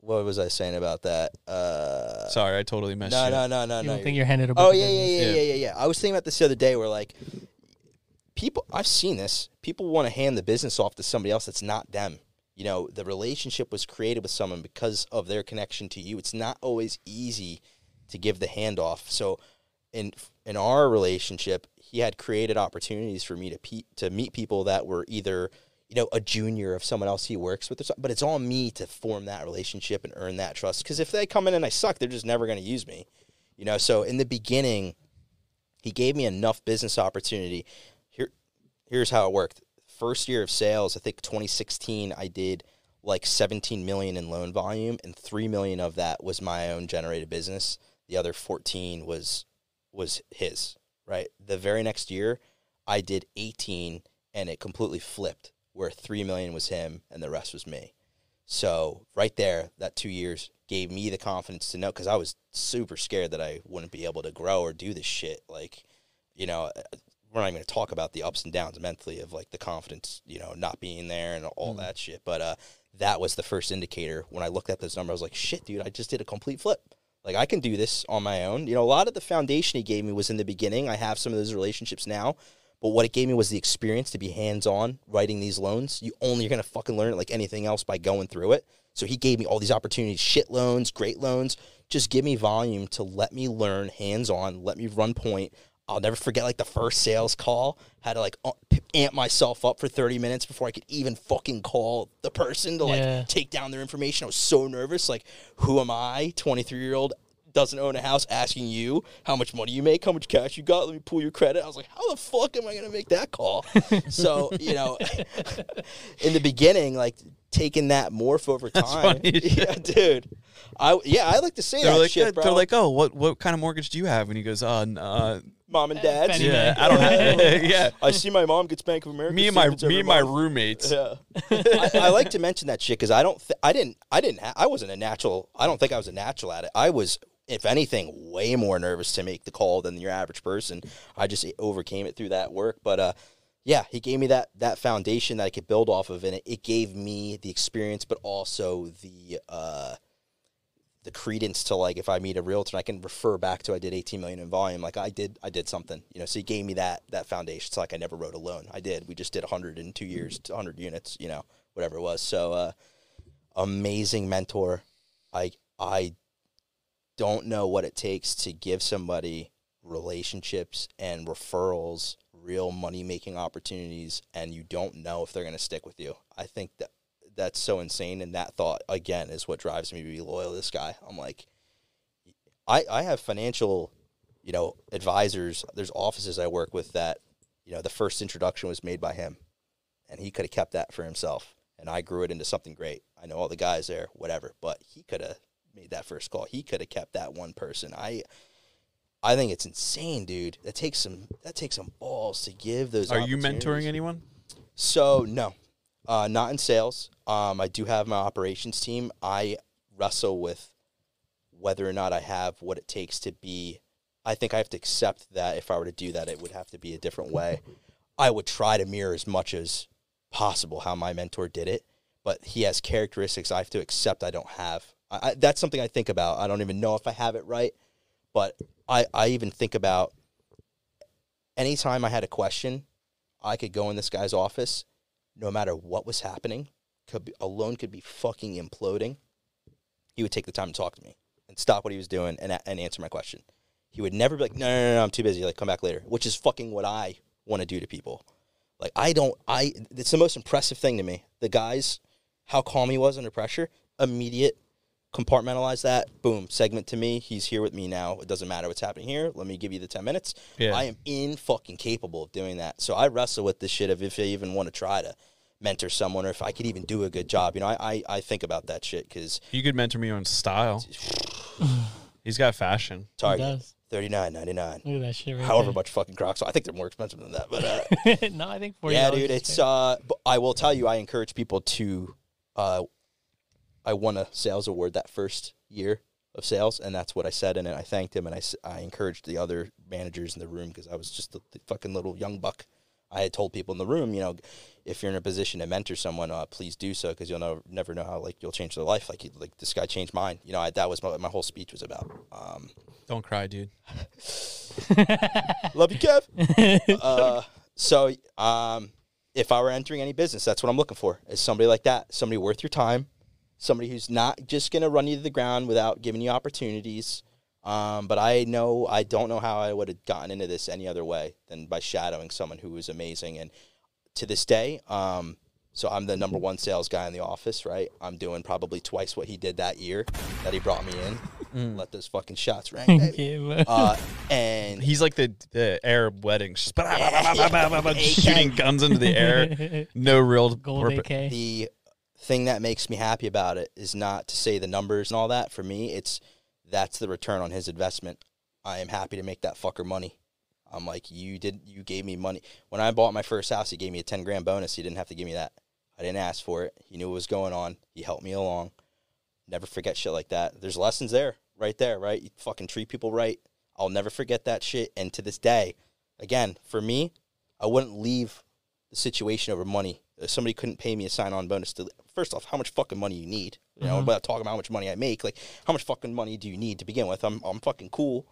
Speaker 1: what was I saying about that? Uh,
Speaker 2: Sorry, I totally messed
Speaker 1: no,
Speaker 2: you.
Speaker 1: no, no, no,
Speaker 3: You
Speaker 1: no.
Speaker 3: don't think you're handed a book
Speaker 1: Oh yeah, yeah, yeah,
Speaker 2: Yeah.
Speaker 1: yeah, yeah, yeah. I was thinking about this the other day. Where like people, I've seen this. People want to hand the business off to somebody else that's not them. You know, the relationship was created with someone because of their connection to you. It's not always easy to give the handoff. So, in in our relationship, he had created opportunities for me to pe- to meet people that were either you know a junior of someone else he works with. But it's all me to form that relationship and earn that trust. Because if they come in and I suck, they're just never going to use me. You know, so in the beginning, he gave me enough business opportunity. Here, here's how it worked. First year of sales, I think 2016, I did like 17 million in loan volume, and three million of that was my own generated business. The other 14 was was his. Right. The very next year, I did 18, and it completely flipped, where three million was him, and the rest was me. So right there, that two years gave me the confidence to know because I was super scared that I wouldn't be able to grow or do this shit. Like, you know, we're not even going to talk about the ups and downs mentally of like the confidence, you know, not being there and all that shit. But uh, that was the first indicator when I looked at this number. I was like, shit, dude, I just did a complete flip. Like I can do this on my own. You know, a lot of the foundation he gave me was in the beginning. I have some of those relationships now. But what it gave me was the experience to be hands on writing these loans. You only are gonna fucking learn it like anything else by going through it. So he gave me all these opportunities, shit loans, great loans. Just give me volume to let me learn hands on, let me run point. I'll never forget like the first sales call. Had to like uh, amp myself up for 30 minutes before I could even fucking call the person to like
Speaker 3: Yeah.
Speaker 1: take down their information. I was so nervous. Like, who am I, 23 year old, doesn't own a house, asking you how much money you make, how much cash you got, let me pull your credit. I was like, how the fuck am I going to make that call? *laughs* so, you know, *laughs* in the beginning, like taking that morph over time.
Speaker 2: funny as *laughs*
Speaker 1: yeah, dude. I, yeah, I like to say
Speaker 2: They're
Speaker 1: that
Speaker 2: like,
Speaker 1: shit, bro.
Speaker 2: they're like, oh, what what kind of mortgage do you have? And he goes, uh, uh
Speaker 1: Mom and dad.
Speaker 3: Fannie
Speaker 2: yeah,
Speaker 3: Mae.
Speaker 2: I don't have. yeah,
Speaker 1: I see my mom gets Bank of America.
Speaker 2: me and my me and my
Speaker 1: month.
Speaker 2: roommates.
Speaker 1: Yeah, I, I like to mention that shit because I don't, th- I didn't, I didn't, ha- I wasn't a natural. I don't think I was a natural at it. I was, if anything, way more nervous to make the call than your average person. I just overcame it through that work. But uh, yeah, he gave me that that foundation that I could build off of, and it, it gave me the experience, but also the uh, the credence to like if I meet a realtor, I can refer back to I did 18 million in volume. Like I did, I did something, you know. So he gave me that that foundation. It's like I never wrote a loan. I did. We just did 100 in two years, 100 units, you know, whatever it was. So uh, amazing mentor. I I don't know what it takes to give somebody relationships and referrals, real money making opportunities, and you don't know if they're going to stick with you. I think that that's so insane, and that thought again is what drives me to be loyal to this guy. I'm like, I I have financial, you know, advisors. There's offices I work with that, you know, the first introduction was made by him, and he could have kept that for himself, and I grew it into something great. I know all the guys there, whatever, but he could have made that first call. He could have kept that one person. I I think it's insane, dude. That takes some that takes some balls to give those.
Speaker 2: Are you mentoring anyone?
Speaker 1: So no, uh, not in sales. Um, I do have my operations team. I wrestle with whether or not I have what it takes to be. I think I have to accept that if I were to do that, it would have to be a different way. I would try to mirror as much as possible how my mentor did it, but he has characteristics I have to accept I don't have. I, that's something I think about. I don't even know if I have it right, but I, I even think about anytime I had a question, I could go in this guy's office, no matter what was happening, could be, a loan could be fucking imploding. He would take the time to talk to me and stop what he was doing and, and answer my question. He would never be like, no, no, no, no, I'm too busy. Like, come back later, which is fucking what I want to do to people. Like, I don't, I, it's the most impressive thing to me. The guys, how calm he was under pressure, immediate, compartmentalize that, boom, segment to me. He's here with me now. It doesn't matter what's happening here. Let me give you the 10 minutes.
Speaker 2: Yeah.
Speaker 1: I am in fucking capable of doing that. So I wrestle with this shit of if I even want to try to mentor someone or if I could even do a good job. You know, I, I, I think about that shit because
Speaker 2: You could mentor me on style. *sighs* He's got fashion.
Speaker 1: Target
Speaker 3: does.
Speaker 1: thirty nine ninety nine.
Speaker 3: Look at that shit right
Speaker 1: However much fucking Crocs. I think they're more expensive than that, but uh, *laughs*
Speaker 3: no, I think forty.
Speaker 1: yeah, dude, it's uh. But I will tell you, I encourage people to, uh, I won a sales award that first year of sales, and that's what I said in it. I thanked him, and I, I encouraged the other managers in the room because I was just the, the fucking little young buck. I had told people in the room, you know, if you're in a position to mentor someone, uh, please do so because you'll never, never know how like you'll change their life. Like you, like this guy changed mine. You know, I, that was my, my whole speech was about. Um,
Speaker 2: Don't cry, dude.
Speaker 1: Love you, Kev. *laughs* uh, so, um, if I were entering any business, that's what I'm looking for is somebody like that, somebody worth your time, somebody who's not just going to run you to the ground without giving you opportunities. Um, but I know I don't know how I would have gotten into this any other way than by shadowing someone who was amazing. And to this day, um, so I'm the number one sales guy in the office, right? I'm doing probably twice what he did that year that he brought me in. Let those fucking shots ring, baby.
Speaker 3: yeah, but-
Speaker 1: uh, *laughs* and
Speaker 2: He's like the, the Arab weddings, just
Speaker 1: Yeah.
Speaker 2: shooting guns into the air. No real
Speaker 3: Gold
Speaker 2: purpo-
Speaker 3: AK.
Speaker 1: the thing that makes me happy about it is not to say the numbers and all that. For me, it's that's the return on his investment. I am happy to make that fucker money. I'm like, you did, you gave me money when I bought my first house. He gave me a ten grand bonus. He didn't have to give me that. I didn't ask for it. He knew what was going on. He helped me along. Never forget shit like that. There's lessons there, right there, right? You fucking treat people right. I'll never forget that shit. And to this day, again, for me, I wouldn't leave the situation over money. If somebody couldn't pay me a sign on bonus to first off, how much fucking money you need. You know,
Speaker 3: Mhm.
Speaker 1: without talking about how much money I make, like how much fucking money do you need to begin with? I'm I'm fucking cool.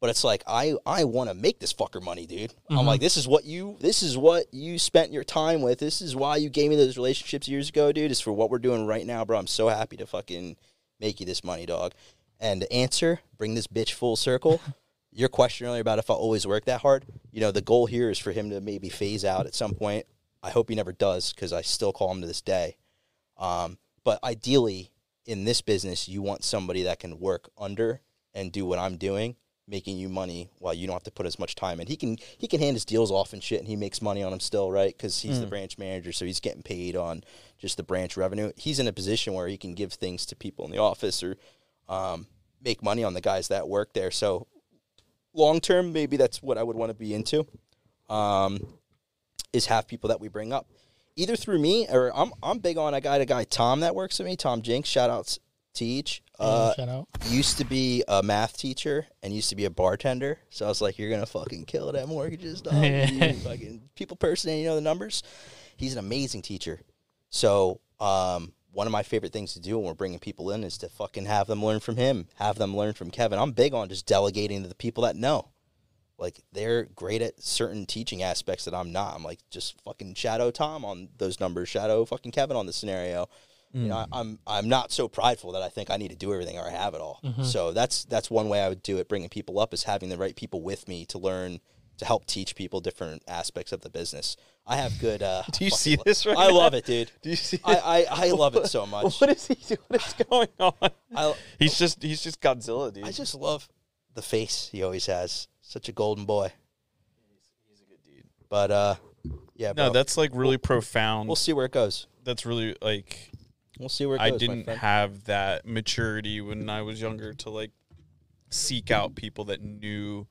Speaker 1: But it's like I I want to make this fucker money, dude. I'm
Speaker 3: Mhm.
Speaker 1: like, this is what you this is what you spent your time with. This is why you gave me those relationships years ago, dude. Is for what we're doing right now, bro. I'm so happy to fucking make you this money, dog. And to answer, bring this bitch full circle. *laughs* Your question earlier about if I always work that hard, you know, the goal here is for him to maybe phase out at some point. I hope he never does because I still call him to this day. Um, but ideally, in this business, you want somebody that can work under and do what I'm doing, making you money while you don't have to put as much time in. He can he can hand his deals off and shit, and he makes money on them still, right? Because he's the branch manager, so he's getting paid on just the branch revenue. He's in a position where he can give things to people in the office or um, make money on the guys that work there. So long term, maybe that's what I would want to be into. Um, is have people that we bring up. Either through me or I'm I'm big on I got a guy Tom that works with me Tom Jinks shout outs to each uh,
Speaker 3: Shout out.
Speaker 1: used to be a math teacher and used to be a bartender so I was like you're gonna fucking kill it at mortgages dog. *laughs* Fucking people person and you know the numbers? He's an amazing teacher. So um one of my favorite things to do when we're bringing people in is to fucking have them learn from him have them learn from Kevin. I'm big on just delegating to the people that know like they're great at certain teaching aspects that I'm not. I'm like just fucking shadow Tom on those numbers, shadow fucking Kevin on the scenario. You know, I, I'm I'm not so prideful that I think I need to do everything or I have it all. So that's that's one way I would do it. Bringing people up is having the right people with me to learn to help teach people different aspects of the business. I have good. Uh, *laughs*
Speaker 2: Do you see this right
Speaker 1: I
Speaker 2: now?
Speaker 1: love it, dude.
Speaker 2: Do you see?
Speaker 1: I, I, I love it so *laughs* much.
Speaker 2: What is he doing? What is *laughs* going on?
Speaker 1: I,
Speaker 2: He's just he's just Godzilla, dude.
Speaker 1: I just love the face he always has. Such a golden boy.
Speaker 2: he's a good dude.
Speaker 1: But uh, yeah,
Speaker 2: No,
Speaker 1: bro,
Speaker 2: that's like really profound.
Speaker 1: we'll see where it goes.
Speaker 2: that's really like
Speaker 1: We'll see where it goes.
Speaker 2: I didn't have that maturity when I was younger to like seek out people that knew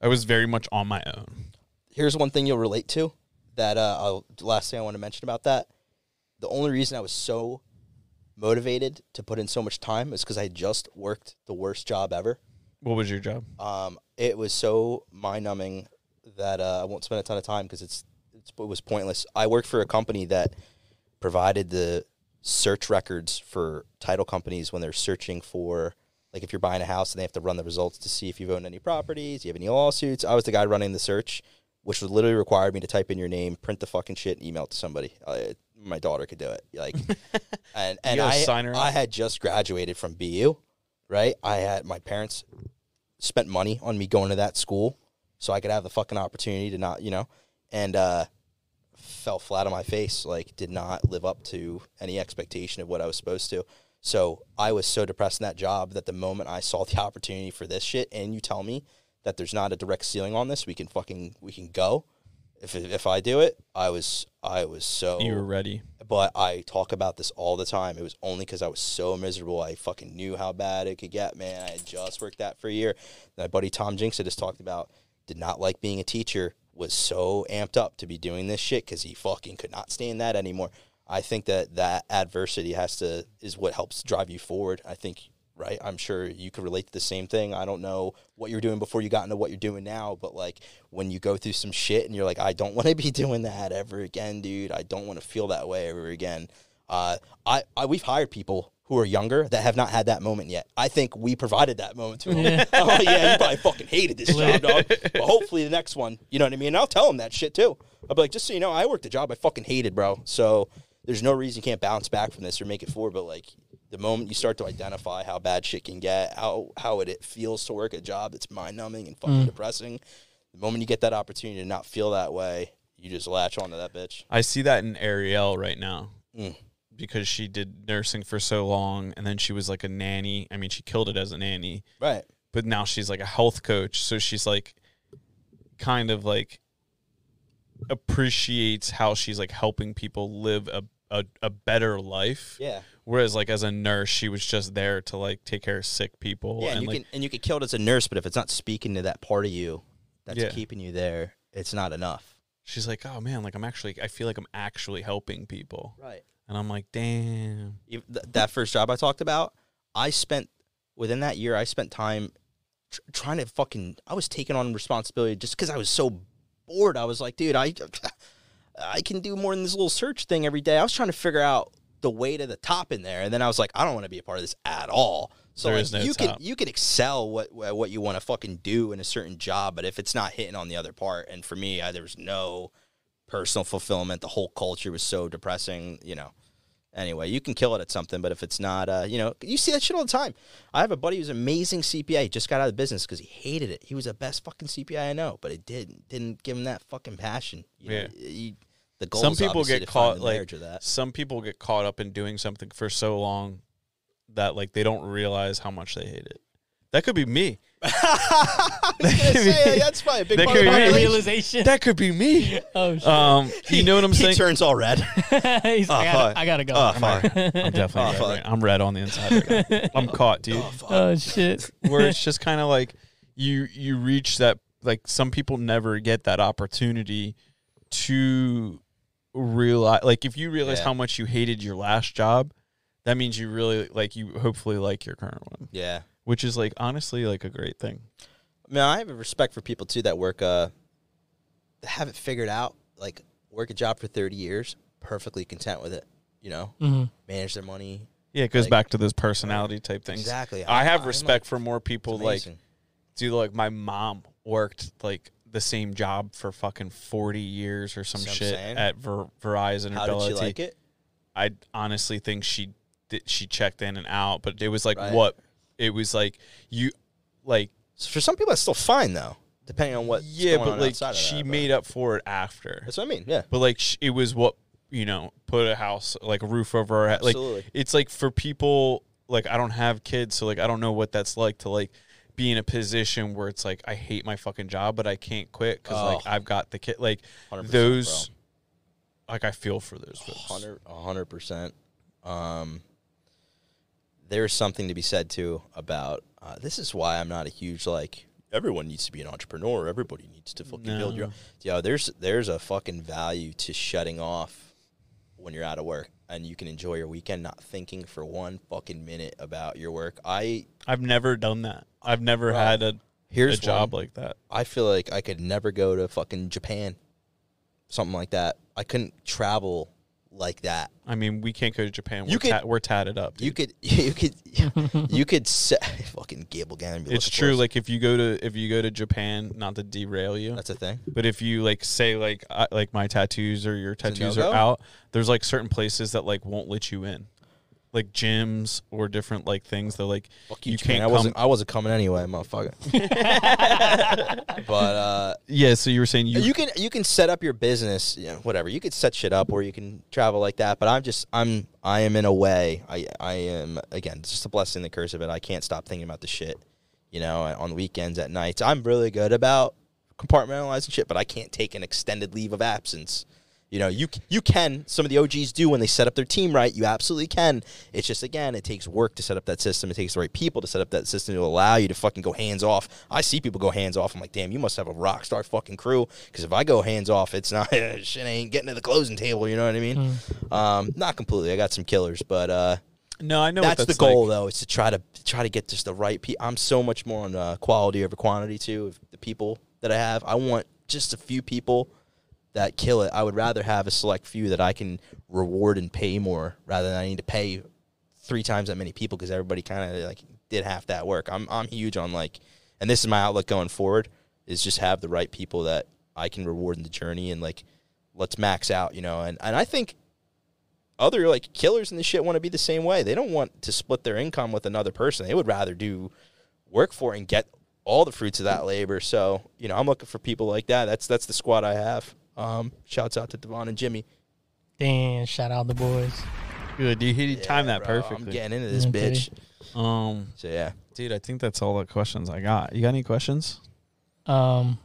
Speaker 2: I was very much on my own.
Speaker 1: Here's one thing you'll relate to. That uh, I'll, the last thing I want to mention about that. The only reason I was so motivated to put in so much time is because I just worked the worst job ever.
Speaker 2: What was your job?
Speaker 1: Um, it was so mind numbing that uh, I won't spend a ton of time because it's, it's it was pointless. I worked for a company that provided the search records for title companies when they're searching for like if you're buying a house and they have to run the results to see if you've owned any properties, you have any lawsuits. I was the guy running the search, which would literally require me to type in your name, print the fucking shit, and email it to somebody. I, my daughter could do it. Like, *laughs* and and I I had just graduated from BU, right? I had my parents spent money on me going to that school so I could have the fucking opportunity to not, you know, and uh, fell flat on my face. Like, did not live up to any expectation of what I was supposed to. So I was so depressed in that job that the moment I saw *laughs* the opportunity for this shit, and you tell me that there's not a direct ceiling on this, we can fucking we can go. If if I do it, I was I was so
Speaker 2: You were ready.
Speaker 1: but I talk about this all the time. It was only because I was so miserable. I fucking knew how bad it could get, man. I had just worked that for a year. My buddy Tom Jinks had just talked about did not like being a teacher. Was so amped up to be doing this shit because he fucking could not stand that anymore. I think that that adversity has to is what helps drive you forward. I think right. I'm sure you could relate to the same thing. I don't know what you're doing before you got into what you're doing now, but like when you go through some shit and you're like, I don't *laughs* want to be doing that ever again, dude. I don't want to feel that way ever again. Uh, I, I we've hired people who are younger that have not had that moment yet. I think we provided that moment to them. *laughs* oh yeah, you probably fucking hated this job, dog. *laughs* But hopefully the next one, you know what I mean. And I'll tell them that shit too. I'll be like, just so you know, I worked a job I fucking hated, bro. So there's no reason you can't bounce back from this or make it forward. But like the moment you start to identify how bad shit can get, how how it, it feels to work a job that's mind numbing and fucking depressing, the moment you get that opportunity to not feel that way, you just latch onto that bitch.
Speaker 2: I see that in Ariel right now.
Speaker 1: Mm.
Speaker 2: Because she did nursing for so long and then she was like a nanny. I mean, she killed it as a nanny,
Speaker 1: Right.
Speaker 2: but now she's like a health coach. So she's like kind of like appreciates how she's like helping people live a, a, a better life.
Speaker 1: Yeah.
Speaker 2: Whereas like as a nurse, she was just there to like take care of sick people.
Speaker 1: Yeah, and,
Speaker 2: and
Speaker 1: you
Speaker 2: like
Speaker 1: can and you get killed as a nurse, but if it's not speaking to that part of you that's
Speaker 2: Yeah.
Speaker 1: keeping you there, it's not enough.
Speaker 2: she's like, oh man, like I'm actually, I feel like I'm actually helping people.
Speaker 1: Right.
Speaker 2: And I'm like, damn.
Speaker 1: Th- that first job I talked about, I spent within that year. I spent time tr- trying to fucking. I was taking on responsibility just because I was so bored. I was like, dude, I *laughs* I can do more than this little search thing every day. I was trying to figure out the way to the top in there, and then I was like, I don't want to be a part of this at all. So like,
Speaker 2: no
Speaker 1: you
Speaker 2: top.
Speaker 1: can you can excel what what you want to fucking do in a certain job, but if it's not hitting on the other part, and for me, I, there was no personal fulfillment. The whole culture was so depressing. You know. Anyway, you can kill it at something, but if it's not, uh, you know, you see that shit all the time. I have a buddy who's an amazing CPA, just got out of business because he hated it. He was the best fucking CPA I know, but it didn't didn't give him that fucking passion. You
Speaker 2: Yeah.
Speaker 1: know, he- the goal
Speaker 2: some
Speaker 1: is
Speaker 2: people get caught like
Speaker 1: that.
Speaker 2: some people get caught up in doing something for so long that like they don't realize how much they hate it. That could be me. *laughs*
Speaker 1: I was gonna say, that's probably a big
Speaker 2: That
Speaker 1: part
Speaker 2: could
Speaker 1: of
Speaker 2: be
Speaker 1: my
Speaker 2: me.
Speaker 1: realization.
Speaker 3: realization.
Speaker 2: That could be me. *laughs*
Speaker 3: oh shit.
Speaker 2: Um, you know what I'm saying? *laughs*
Speaker 1: He
Speaker 2: saying?
Speaker 1: turns all red. *laughs*
Speaker 3: He's,
Speaker 1: Oh,
Speaker 3: I, gotta,
Speaker 1: fuck.
Speaker 3: I gotta go.
Speaker 1: Oh, fuck.
Speaker 2: Ah, I'm definitely
Speaker 1: Oh,
Speaker 2: red.
Speaker 1: fuck.
Speaker 2: right- I'm red on the inside. Right now. I'm caught, dude.
Speaker 3: Oh shit.
Speaker 2: Where it's just kind of like you you reach that like some people never get that opportunity to realize like if you realize
Speaker 1: Yeah.
Speaker 2: how much you hated your last job, that means you really like you hopefully like your current one,
Speaker 1: Yeah.
Speaker 2: which is like honestly like a great thing.
Speaker 1: I mean, I have a respect for people too that work, uh, that have it figured out. Like, work a job for 30 years, perfectly content with it. You know,
Speaker 3: hmm
Speaker 1: manage their money.
Speaker 2: Yeah, it goes
Speaker 1: Like-
Speaker 2: back to those personality type things.
Speaker 1: Exactly.
Speaker 2: I have
Speaker 1: I'm
Speaker 2: respect
Speaker 1: like,
Speaker 2: for more people like
Speaker 1: amazing.
Speaker 2: dude like my mom worked like the same job for fucking 40 years or some
Speaker 1: That's what I'm
Speaker 2: shit at Ver- Verizon or
Speaker 1: How did she like it?
Speaker 2: I honestly think she did, she checked in and out, but it was like
Speaker 1: Right.
Speaker 2: what it was like you like
Speaker 1: So for some people, that's still fine though, depending on what.
Speaker 2: yeah,
Speaker 1: going
Speaker 2: but
Speaker 1: on
Speaker 2: like she
Speaker 1: that, but-
Speaker 2: made up for it after.
Speaker 1: That's what I mean. Yeah.
Speaker 2: But like sh- it was what you know, put a house like a roof over our head. Like it's like for people like I don't have kids, so like I don't know what that's like to like be in a position where it's like I hate my fucking job, but I can't quit because like
Speaker 1: Oh.
Speaker 2: I've got the kid. Like
Speaker 1: 100%,
Speaker 2: those, like I feel for those folks.
Speaker 1: Hundred, a hundred percent. Um, there's something to be said too about uh, this. Is why I'm not a huge like. Everyone needs to be an entrepreneur. Everybody needs to fucking build your.
Speaker 2: No.
Speaker 1: Yo, there's there's a fucking value to shutting off when you're out of work and you can enjoy your weekend, not thinking for one fucking minute about your work. I
Speaker 2: I've never done that. I've never
Speaker 1: Bro,
Speaker 2: had a
Speaker 1: here's
Speaker 2: a job
Speaker 1: one.
Speaker 2: like that.
Speaker 1: I feel like I could never go to fucking Japan, something like that. I couldn't travel like that.
Speaker 2: I mean, we can't go to Japan. We're,
Speaker 1: You could-
Speaker 2: ta- we're tatted up.
Speaker 1: You could, *laughs* you could, *laughs* you could set *laughs* fucking Gable Gannon.
Speaker 2: it's true. Like if you go to if you go to Japan, not to derail you,
Speaker 1: that's a thing.
Speaker 2: but if you like say like I, like my tattoos or your tattoos are out, there's like certain places that like won't let you in, like gyms or different like things They're like
Speaker 1: Fuck you,
Speaker 2: you can't
Speaker 1: I
Speaker 2: come.
Speaker 1: wasn't. I wasn't coming anyway, motherfucker. *laughs* but uh,
Speaker 2: yeah, so you were saying you,
Speaker 1: you, can you can set up your business, you know, whatever. You could set shit up where you can travel like that. But I'm just I'm I am in a way. I I am again. It's just a blessing, the curse of it. I can't stop thinking about the shit. You know, on the weekends at nights. I'm really good about compartmentalizing shit, but I can't take an extended leave of absence. You know, you you can. Some of the OGs do when they set up their team right. You absolutely can. It's just again, it takes work to set up that system. It takes the right people to set up that system to allow you to fucking go hands off. I see people go hands off. I'm like, damn, you must have a rock star fucking crew. Because if I go hands off, it's not *laughs* shit ain't getting to the closing table. You know what I mean? Um, not completely. I got some killers, but uh,
Speaker 2: no, I know
Speaker 1: that's,
Speaker 2: that's
Speaker 1: the goal
Speaker 2: like.
Speaker 1: though. Is to try to try to get just the right people. I'm so much more on uh, quality over quantity too. Of the people that I have, I want just a few people that kill it. I would rather have a select few that I can reward and pay more rather than I need to pay three times that many people because everybody kind of like did half that work. I'm I'm huge on like, and this is my outlook going forward is just have the right people that I can reward in the journey and like let's max out, you know. And and I think other like killers in this shit want to be the same way. They don't want to split their income with another person. They would rather do work for and get all the fruits of that labor. So, you know, I'm looking for people like that. That's that's the squad I have. Um, shouts out to Devon and Jimmy.
Speaker 3: Damn, shout out the boys.
Speaker 2: Good, you, he timed that
Speaker 1: bro,
Speaker 2: perfectly.
Speaker 1: I'm getting into this
Speaker 3: Okay.
Speaker 1: bitch.
Speaker 2: um,
Speaker 1: So yeah.
Speaker 2: dude, I think that's all the questions I got. You got any questions?
Speaker 3: Um,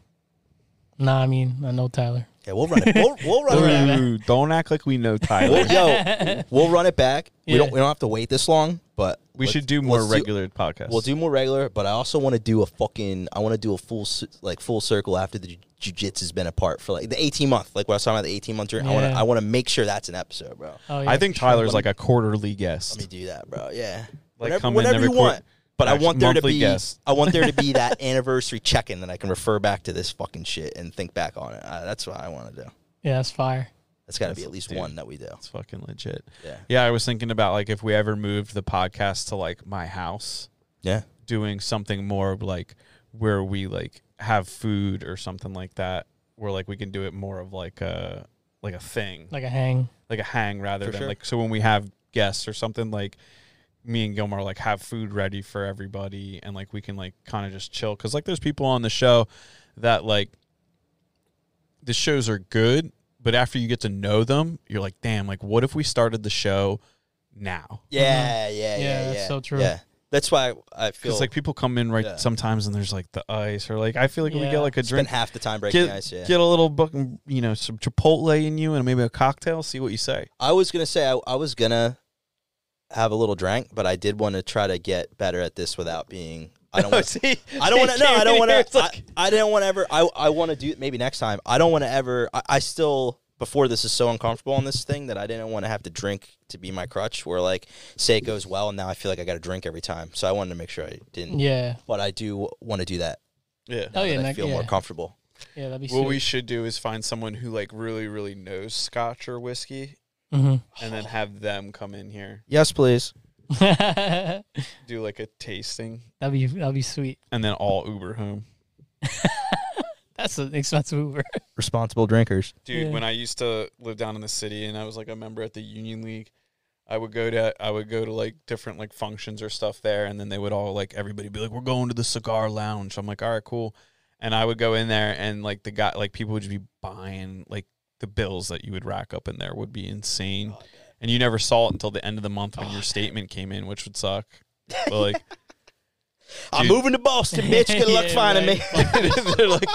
Speaker 3: nah, I mean I know Tyler.
Speaker 1: Yeah, we'll run it. We'll, we'll run it back.
Speaker 2: Ooh, don't act like we know Tyler.
Speaker 1: We'll, yo, *laughs* we'll run it back. We
Speaker 3: Yeah.
Speaker 1: don't we don't have to wait this long, but
Speaker 2: we
Speaker 1: let's-
Speaker 2: should do more
Speaker 1: let's
Speaker 2: regular podcasts.
Speaker 1: We'll do more regular, but I also want to do a fucking. I want to do a full c- like full circle after the ju- jujitsu's been apart for like the eighteen month. Like what I was talking about the eighteen month journey. I want to.
Speaker 3: Yeah.
Speaker 1: I want to make sure that's an episode, bro.
Speaker 3: Oh, yeah,
Speaker 2: I think
Speaker 3: for sure.
Speaker 2: Tyler's like a quarterly guest.
Speaker 1: Let me do that, bro. Yeah.
Speaker 2: Like
Speaker 1: whenever
Speaker 2: come in
Speaker 1: whenever
Speaker 2: every
Speaker 1: you
Speaker 2: quar-
Speaker 1: want. But I want there to be
Speaker 2: guest.
Speaker 1: I want there to be that *laughs* anniversary check-in that I can refer back to this fucking shit and think back on it. Uh, that's what I want to do.
Speaker 3: Yeah, that's fire.
Speaker 1: That's got to be at least
Speaker 2: dude.
Speaker 1: one that we do.
Speaker 2: It's fucking legit.
Speaker 1: Yeah.
Speaker 2: Yeah, I was thinking about like if we ever moved the podcast to like my house,
Speaker 1: Yeah.
Speaker 2: doing something more of, like where we like have food or something like that, where like we can do it more of like a like a thing,
Speaker 3: Like a hang.
Speaker 2: like a hang rather
Speaker 1: For
Speaker 2: than
Speaker 1: sure.
Speaker 2: like so when we have guests or something like me and Gilmore like have food ready for everybody and like we can like kind of just chill because like there's people on the show that like the shows are good but after you get to know them you're like damn like what if we started the show now
Speaker 1: Yeah, yeah, mm-hmm. yeah,
Speaker 3: Yeah,
Speaker 1: yeah.
Speaker 3: that's so true.
Speaker 1: Yeah. That's why I feel
Speaker 2: because like people come in right
Speaker 1: Yeah.
Speaker 2: sometimes and there's like the ice or like I feel like we get like a
Speaker 1: spend
Speaker 2: drink
Speaker 1: half the time breaking
Speaker 2: get,
Speaker 1: ice. Yeah.
Speaker 2: get a little book you know some Chipotle in you and maybe a cocktail see what you say
Speaker 1: I was gonna say I, I was gonna have a little drink, but I did want to try to get better at this without being. I don't. *laughs* Oh, want
Speaker 2: See?
Speaker 1: I don't want to. No, I don't *laughs* want to.
Speaker 2: like-
Speaker 1: I, I didn't want to ever. I I want to do it maybe next time. I don't want to ever. I, I still before this is so uncomfortable on this thing that I didn't want to have to drink to be my crutch. Where like say it goes well, and now I feel like I got to drink every time. So I wanted to make sure I didn't.
Speaker 3: Yeah.
Speaker 1: But I do want to do that.
Speaker 2: yeah
Speaker 3: Oh yeah,
Speaker 1: that I feel
Speaker 3: yeah.
Speaker 1: more comfortable.
Speaker 3: Yeah, that'd be
Speaker 2: What we should do is find someone who like really, really knows scotch or whiskey,
Speaker 3: hmm
Speaker 2: and then have them come in here
Speaker 1: Yes, please.
Speaker 3: that'd *laughs*
Speaker 2: do like a tasting,
Speaker 3: be that'd be sweet.
Speaker 2: and then all Uber home. *laughs*
Speaker 3: That's an expensive Uber.
Speaker 1: Responsible drinkers.
Speaker 2: Dude,
Speaker 3: Yeah.
Speaker 2: when I used to live down in the city, and I was like a member at the Union League, I would go to I would go to like different like functions or stuff there, and then they would all like everybody be like, "We're going to the cigar lounge." I'm like, "All right, cool," and I would go in there, and like the guy like people would just be buying like the bills that you would rack up in there would be insane. Oh, and you never saw it until the end of the month when oh, your statement came in, which would suck. *laughs* But like,
Speaker 1: I'm moving to Boston, bitch. Good luck *laughs*
Speaker 3: Yeah,
Speaker 1: finding
Speaker 3: right.
Speaker 1: me. *laughs*
Speaker 2: they're like,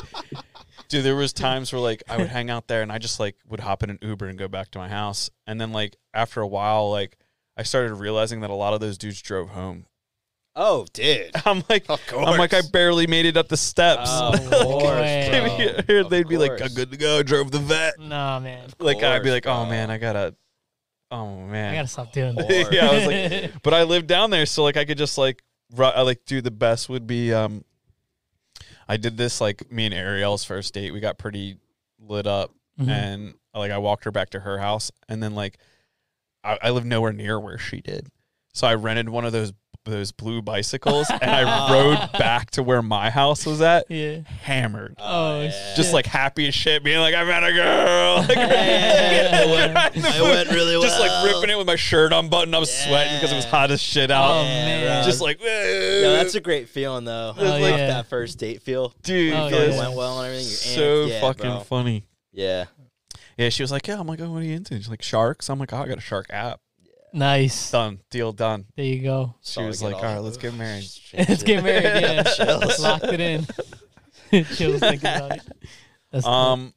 Speaker 2: dude, there was times where like I would hang out there and I just like would hop in an Uber and go back to my house, and then like after a while, like I started realizing that a lot of those dudes drove home.
Speaker 1: Oh, dude. *laughs*
Speaker 2: I'm like,
Speaker 1: Of.
Speaker 2: I'm like, I barely made it up the steps.
Speaker 1: Of
Speaker 3: Oh,
Speaker 1: course,
Speaker 3: boy.
Speaker 1: bro.
Speaker 2: They'd be-
Speaker 1: Of
Speaker 2: they'd be like,
Speaker 1: course.
Speaker 2: I'm good to go. I drove the vet.
Speaker 3: Nah, man.
Speaker 2: Like I'd be
Speaker 1: course,
Speaker 2: like, oh
Speaker 1: bro.
Speaker 2: man, I gotta, oh man,
Speaker 3: I gotta stop doing
Speaker 1: Of
Speaker 3: that.
Speaker 1: course. *laughs*
Speaker 2: yeah, I was like, *laughs* but I lived down there, so like I could just like, ru- I like, do the best would be, um, I did this like me and Ariel's first date. We got pretty lit up,
Speaker 3: Mhm.
Speaker 2: and like I walked her back to her house, and then like I, I live nowhere near where she did, so I rented one of those those blue bicycles, and I *laughs* rode back to where my house was at,
Speaker 3: Yeah.
Speaker 2: hammered.
Speaker 3: Oh, oh
Speaker 1: yeah.
Speaker 3: shit.
Speaker 2: Just like happy as shit, being like, I met a girl. *laughs* Like,
Speaker 3: Yeah. *laughs*
Speaker 1: It went really well.
Speaker 2: Just like ripping it with my shirt unbuttoned. I was sweating because it was hot as shit
Speaker 3: Oh,
Speaker 2: out.
Speaker 3: man.
Speaker 2: Just like,
Speaker 1: Yeah, that's a great feeling though.
Speaker 3: Oh,
Speaker 1: like
Speaker 3: yeah.
Speaker 1: that first date feel.
Speaker 2: dude.
Speaker 3: Oh, yeah.
Speaker 1: it went well and everything. You're
Speaker 2: so.
Speaker 1: Yeah,
Speaker 2: fucking
Speaker 1: bro.
Speaker 2: funny.
Speaker 1: Yeah.
Speaker 2: Yeah, she was like, yeah. I'm like, oh, what are you into? She's like, sharks. I'm like, oh, I got a shark app.
Speaker 3: Nice.
Speaker 2: Done. Deal done.
Speaker 3: There you go.
Speaker 2: She
Speaker 1: Starting
Speaker 2: was
Speaker 1: to get
Speaker 2: like, all right, let's get married. *laughs*
Speaker 3: Let's get married. Yeah. *laughs*
Speaker 1: Chills.
Speaker 3: Locked it in. *laughs* Chills thinking about it. That's dope.
Speaker 2: Um,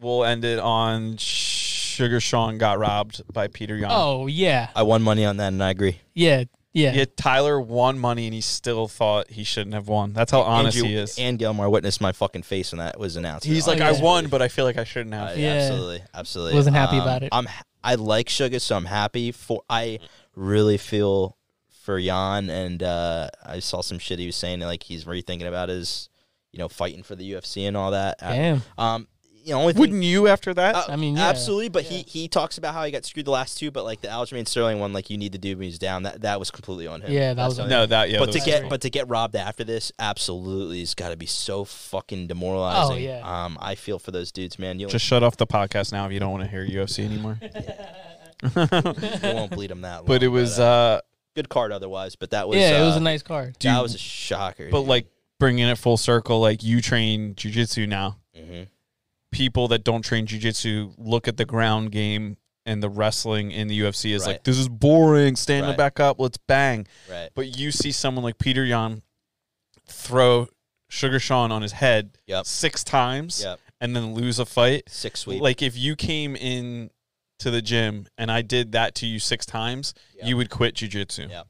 Speaker 2: we'll end it on Sugar Sean got robbed by Peter Yan.
Speaker 3: Oh yeah.
Speaker 1: I won money on that, and I agree.
Speaker 3: Yeah. Yeah.
Speaker 2: Yeah, Tyler won money and he still thought he shouldn't have won. That's how honest
Speaker 1: Andrew
Speaker 2: he is.
Speaker 1: And Gilmore witnessed my fucking face when that was announced.
Speaker 2: He's
Speaker 3: Oh,
Speaker 2: like,
Speaker 3: yeah.
Speaker 2: I won, but I feel like I shouldn't
Speaker 1: Uh,
Speaker 2: have.
Speaker 3: Yeah.
Speaker 1: Absolutely, absolutely.
Speaker 3: Wasn't happy
Speaker 1: Um,
Speaker 3: about it.
Speaker 1: I'm. I like Sugar, so I'm happy for. I really feel for Yan, and uh, I saw some shit he was saying like he's rethinking about his, you know, fighting for the UFC and all that. Uh,
Speaker 3: Damn.
Speaker 1: Um, you know, only thing,
Speaker 2: Wouldn't you after that?
Speaker 1: Uh,
Speaker 3: I mean, yeah.
Speaker 1: absolutely. But
Speaker 3: Yeah.
Speaker 1: he he talks about how he got screwed the last two, but like the Aljamain Sterling one, like you need to do when he's down. That that was completely on him.
Speaker 3: Yeah, that
Speaker 1: That's
Speaker 3: was
Speaker 1: on
Speaker 3: on
Speaker 1: him.
Speaker 2: no, that yeah.
Speaker 1: but to get
Speaker 2: true.
Speaker 1: but to get robbed after this, absolutely has got to be so fucking demoralizing.
Speaker 3: Oh, yeah.
Speaker 1: Um, I feel for those dudes, man. You
Speaker 2: just shut off the podcast now if you don't want to hear UFC anymore. *laughs*
Speaker 1: you won't bleed them that long. *laughs*
Speaker 2: but it was
Speaker 1: uh,
Speaker 2: uh
Speaker 1: good card otherwise. But that was
Speaker 3: yeah, it was
Speaker 1: uh,
Speaker 3: a nice card.
Speaker 1: that
Speaker 2: dude,
Speaker 1: was a shocker.
Speaker 2: but like bringing it full circle like you train jiu-jitsu now.
Speaker 1: hmm
Speaker 2: People that don't train jiu-jitsu look at the ground game and the wrestling in the UFC is like this is boring, stand
Speaker 1: Right.
Speaker 2: back up, let's bang.
Speaker 1: right.
Speaker 2: But you see someone like Peter Yan throw Sugar Sean on his head
Speaker 1: Yep.
Speaker 2: six times
Speaker 1: Yep.
Speaker 2: and then lose a fight.
Speaker 1: Six sweep.
Speaker 2: Like if you came in to the gym and I did that to you six times,
Speaker 1: Yep.
Speaker 2: you would quit jujitsu.
Speaker 1: Yep.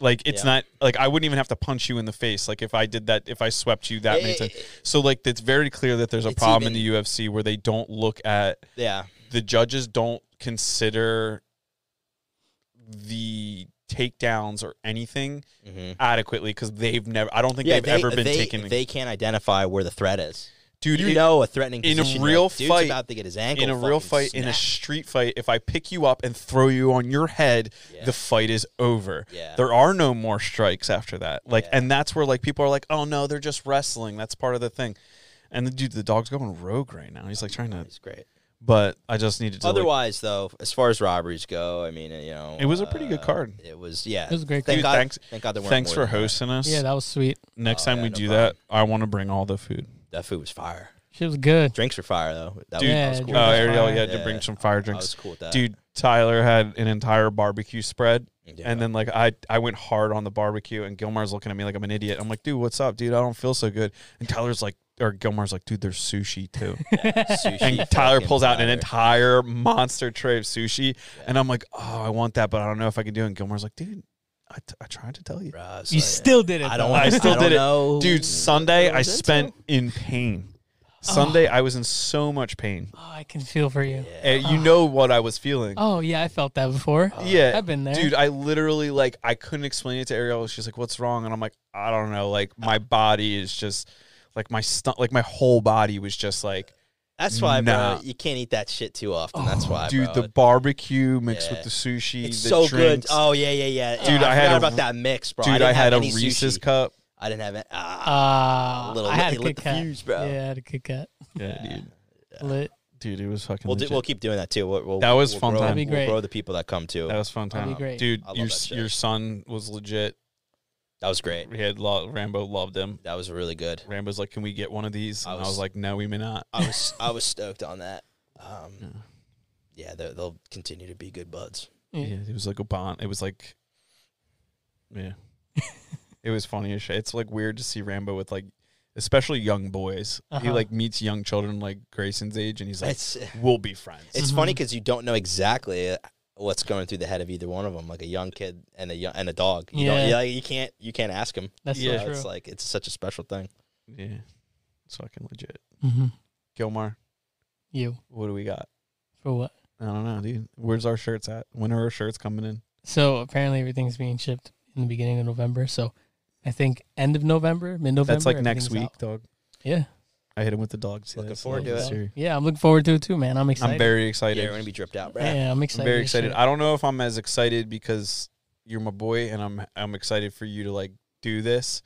Speaker 2: Like it's
Speaker 1: Yep.
Speaker 2: not like I wouldn't even have to punch you in the face. Like if I did that, if I swept you that many
Speaker 1: Eh,
Speaker 2: times. So like it's very clear that there's a problem
Speaker 1: even-
Speaker 2: in the UFC where they don't look at
Speaker 1: yeah.
Speaker 2: the judges don't consider the takedowns or anything
Speaker 1: Mhm.
Speaker 2: adequately because they've never. I don't think
Speaker 1: Yeah,
Speaker 2: they've
Speaker 1: they,
Speaker 2: ever been
Speaker 1: they,
Speaker 2: taken.
Speaker 1: They can't identify where the threat is.
Speaker 2: Dude,
Speaker 1: You
Speaker 2: it-
Speaker 1: know a threatening
Speaker 2: in a real
Speaker 1: like, dude's
Speaker 2: fight-
Speaker 1: about to get his ankle
Speaker 2: in a real
Speaker 1: fucking
Speaker 2: fight, in a street fight, if I pick you up and throw you on your head,
Speaker 1: Yeah.
Speaker 2: the fight is over.
Speaker 1: Yeah.
Speaker 2: There are no more strikes after that. Like,
Speaker 1: Yeah.
Speaker 2: and that's where like people are like, oh no, they're just wrestling. That's part of the thing. And the dude, the dog's going rogue right now. He's like trying to,
Speaker 1: He's great.
Speaker 2: but I just needed to. like-
Speaker 1: Otherwise, though, as far as robberies go, I mean, you know,
Speaker 2: It was a pretty good
Speaker 1: uh,
Speaker 2: card.
Speaker 1: It was, yeah.
Speaker 3: It was a great
Speaker 1: Thank
Speaker 2: Dude,
Speaker 1: God,
Speaker 2: thanks-
Speaker 1: thank God there weren't
Speaker 2: thanks
Speaker 1: more
Speaker 2: for
Speaker 1: than that.
Speaker 2: hosting us.
Speaker 3: Yeah, that was sweet.
Speaker 2: Next
Speaker 1: Oh,
Speaker 2: time
Speaker 1: yeah,
Speaker 2: we
Speaker 1: no
Speaker 2: do
Speaker 1: problem.
Speaker 2: that, I want to bring all the food.
Speaker 1: That food was fire.
Speaker 3: She was good.
Speaker 1: Drinks were fire though. That
Speaker 2: Dude,
Speaker 1: was,
Speaker 3: Yeah,
Speaker 1: I was cool.
Speaker 3: drinks
Speaker 2: Uh,
Speaker 3: was
Speaker 1: with
Speaker 2: Ariel,
Speaker 3: fire.
Speaker 2: yeah, to bring some fire
Speaker 1: that. I was cool with that.
Speaker 2: Dude, Tyler had an entire barbecue spread.
Speaker 1: Yeah.
Speaker 2: And then like I I went hard on the barbecue and Gilmore's looking at me like I'm an idiot. I'm like, dude, what's up, dude? I don't feel so good. And Tyler's like or Gilmore's like, dude, there's sushi too. *laughs*
Speaker 1: Sushi
Speaker 2: and Tyler pulls out an entire monster tray of sushi. And I'm like, oh, I want that, but I don't know if I can do it. And Gilmore's like, dude, I, t- I tried to tell you.
Speaker 1: Bruh, so,
Speaker 3: You still did it.
Speaker 1: I don't.
Speaker 3: though.
Speaker 1: wanna-
Speaker 2: I still
Speaker 1: don't
Speaker 2: did it. Dude, Sunday I
Speaker 1: was into.
Speaker 2: spent in pain. Sunday I was in so much pain.
Speaker 3: Oh, I can feel for you.
Speaker 1: Yeah.
Speaker 2: And you know what I was feeling.
Speaker 3: Oh yeah, I felt that before.
Speaker 2: Uh, yeah.
Speaker 3: I've been there.
Speaker 2: Dude, I literally like I couldn't explain it to Ariel. She's like, "What's wrong?" And I'm like, "I don't know. Like my body is just like my stu- like my whole body was just like,
Speaker 1: That's why,
Speaker 2: Nah.
Speaker 1: bro. You can't eat that shit too often. That's why,
Speaker 2: dude,
Speaker 1: bro.
Speaker 2: the barbecue mixed
Speaker 1: Yeah.
Speaker 2: with the sushi,
Speaker 1: it's
Speaker 2: the
Speaker 1: so
Speaker 2: drinks.
Speaker 1: good. Oh yeah, yeah, yeah.
Speaker 2: Dude,
Speaker 1: I,
Speaker 2: I had a-
Speaker 1: about that mix, bro.
Speaker 2: Dude,
Speaker 1: didn't
Speaker 2: I, had a Reese's
Speaker 1: sushi.
Speaker 2: cup.
Speaker 1: I didn't have it. Ah,
Speaker 3: Uh,
Speaker 1: little
Speaker 3: I
Speaker 1: lit-
Speaker 3: had a
Speaker 1: you lit
Speaker 3: Kit
Speaker 1: the fuse, bro.
Speaker 3: Yeah, I had a Kit Kat.
Speaker 2: Yeah, dude,
Speaker 3: Lit.
Speaker 2: dude, it was fucking.
Speaker 1: we'll do, we'll keep doing that too. We'll, we'll,
Speaker 2: That was
Speaker 1: we'll
Speaker 2: fun
Speaker 1: grow,
Speaker 2: time.
Speaker 3: That'd be
Speaker 1: We'll grow the people that come too.
Speaker 2: that was fun
Speaker 3: That'd
Speaker 2: time,
Speaker 3: be great.
Speaker 2: dude. Your
Speaker 1: that
Speaker 2: s-
Speaker 1: shit.
Speaker 2: your son was legit.
Speaker 1: That was great.
Speaker 2: We had lo- Rambo loved him.
Speaker 1: That was really good.
Speaker 2: Rambo's like, "Can we get one of these?"
Speaker 1: I
Speaker 2: And I was,
Speaker 1: was-
Speaker 2: like, "No, we may not."
Speaker 1: I was *laughs* I was stoked on that. Um,
Speaker 2: Yeah.
Speaker 1: yeah, they'll they'll continue to be good buds.
Speaker 3: Yeah.
Speaker 2: Yeah, it was like a bond. It was like, yeah, *laughs* it was funny as shit. It's like weird to see Rambo with like, especially young boys. He
Speaker 3: Uh-huh.
Speaker 2: like meets young children like Grayson's age, and he's like,
Speaker 1: It's
Speaker 2: "We'll be friends."
Speaker 1: it's
Speaker 3: Mhm.
Speaker 1: funny because you don't know exactly uh, what's going through the head of either one of them, like a young kid and a young, and a dog. You
Speaker 3: Yeah.
Speaker 1: don't, yeah, you can't you can't ask him.
Speaker 3: That's
Speaker 2: Yeah.
Speaker 3: so true.
Speaker 1: It's like it's such a special thing.
Speaker 2: yeah, it's fucking legit.
Speaker 3: hmm
Speaker 2: Gilmore,
Speaker 3: You
Speaker 2: what do we got?
Speaker 3: for what?
Speaker 2: I don't know, dude. Where's our shirts at? When are our shirts coming in?
Speaker 3: So apparently everything's being shipped in the beginning of November. So I think end of November, mid November.
Speaker 2: That's like next week, dog.
Speaker 3: Yeah.
Speaker 2: I hit him with the dogs.
Speaker 1: Looking
Speaker 2: That's
Speaker 1: forward to it.
Speaker 2: hear.
Speaker 3: Yeah, I'm looking forward to it too, man. I'm excited.
Speaker 2: I'm very
Speaker 1: Yeah,
Speaker 2: excited.
Speaker 1: we're gonna be dripped out, bro.
Speaker 3: yeah, I'm
Speaker 2: I'm
Speaker 3: excited.
Speaker 2: very excited. I don't know if I'm as excited because you're my boy and I'm I'm excited for you to like do this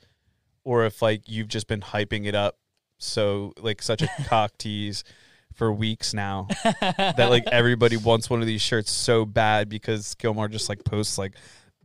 Speaker 2: or if like you've just been hyping it up so like such a *laughs* cock tease for weeks now *laughs* that like everybody wants one of these shirts so bad because Gilmore just like posts like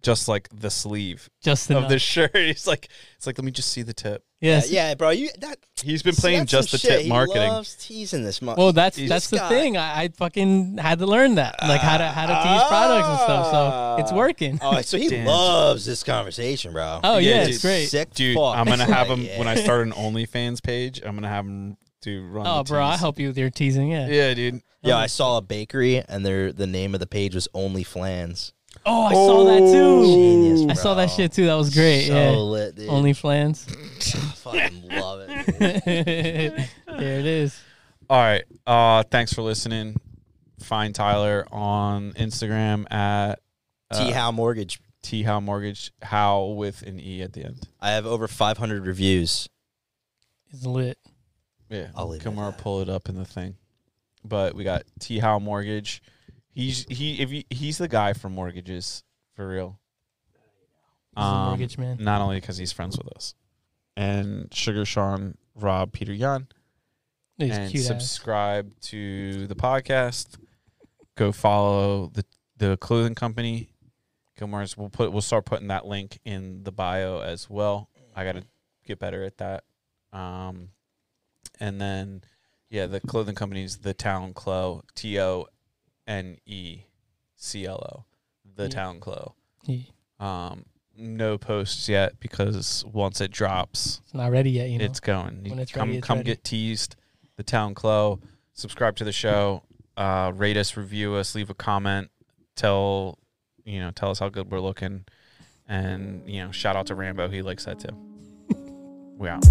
Speaker 2: just like the sleeve
Speaker 3: just
Speaker 2: of the shirt. *laughs* He's like it's like let me just see the tip.
Speaker 3: Yes.
Speaker 1: yeah, bro. You that
Speaker 2: He's been playing just
Speaker 1: some
Speaker 2: the
Speaker 1: shit.
Speaker 2: tip marketing.
Speaker 1: He loves teasing this much.
Speaker 3: Well, that's
Speaker 2: He's
Speaker 3: that's the
Speaker 1: got-
Speaker 3: thing. I, I fucking had to learn that, like how to how to tease products and stuff. So it's
Speaker 1: Ah.
Speaker 3: working.
Speaker 1: Oh, so he loves this conversation, bro.
Speaker 3: Oh
Speaker 2: Yeah,
Speaker 3: yeah,
Speaker 2: dude.
Speaker 3: it's great.
Speaker 1: Sick
Speaker 2: Dude,
Speaker 1: fuck.
Speaker 2: I'm gonna have
Speaker 1: Like,
Speaker 2: him when I *laughs* start an OnlyFans page. I'm gonna have him to run.
Speaker 3: Oh,
Speaker 2: the
Speaker 3: bro, I
Speaker 2: tease.
Speaker 3: help you with your teasing. Yeah.
Speaker 2: Yeah, dude.
Speaker 1: Yeah, I saw a bakery and their the name of the page was Only Flans.
Speaker 3: Oh, I saw that too.
Speaker 1: Genius,
Speaker 3: I saw that
Speaker 1: bro.
Speaker 3: shit too. That was great.
Speaker 1: So
Speaker 3: yeah.
Speaker 1: lit, dude.
Speaker 3: Only flans. *laughs*
Speaker 1: Fucking love it. dude. *laughs*
Speaker 3: there it is.
Speaker 2: All right. Uh, thanks for listening. Find Tyler on Instagram at
Speaker 1: T
Speaker 2: uh,
Speaker 1: How Mortgage.
Speaker 2: T How Mortgage How with an E at the end.
Speaker 1: I have over 500 reviews.
Speaker 3: It's lit.
Speaker 2: Yeah,
Speaker 1: I'll leave it
Speaker 2: come
Speaker 1: at
Speaker 2: on,
Speaker 1: that.
Speaker 2: pull it up in the thing. But we got T How Mortgage. He's he if he, he's the guy for mortgages for real.
Speaker 3: He's a
Speaker 2: Um,
Speaker 3: mortgage man.
Speaker 2: Not only because he's friends with us, and Sugar Sean, Rob, Peter Yan.
Speaker 3: He's
Speaker 2: and
Speaker 3: cute ass.
Speaker 2: subscribe to the podcast. Go follow the the clothing company. Gilmore's. We'll put. We'll start putting that link in the bio as well. I got to get better at that. Um, and then, yeah, the clothing company's the Tone Clo. T O N E C L O, the
Speaker 3: yeah.
Speaker 2: tone clo.
Speaker 3: Yeah.
Speaker 2: Um, no posts yet because once it drops,
Speaker 3: it's not ready yet. You know,
Speaker 2: it's going.
Speaker 3: When it's
Speaker 2: come,
Speaker 3: ready, it's
Speaker 2: come
Speaker 3: ready.
Speaker 2: get teased. The tone clo. Subscribe to the show. Uh, rate us, review us, leave a comment. Tell you know, tell us how good we're looking. And you know, shout out to Rambo. He likes that too. we out.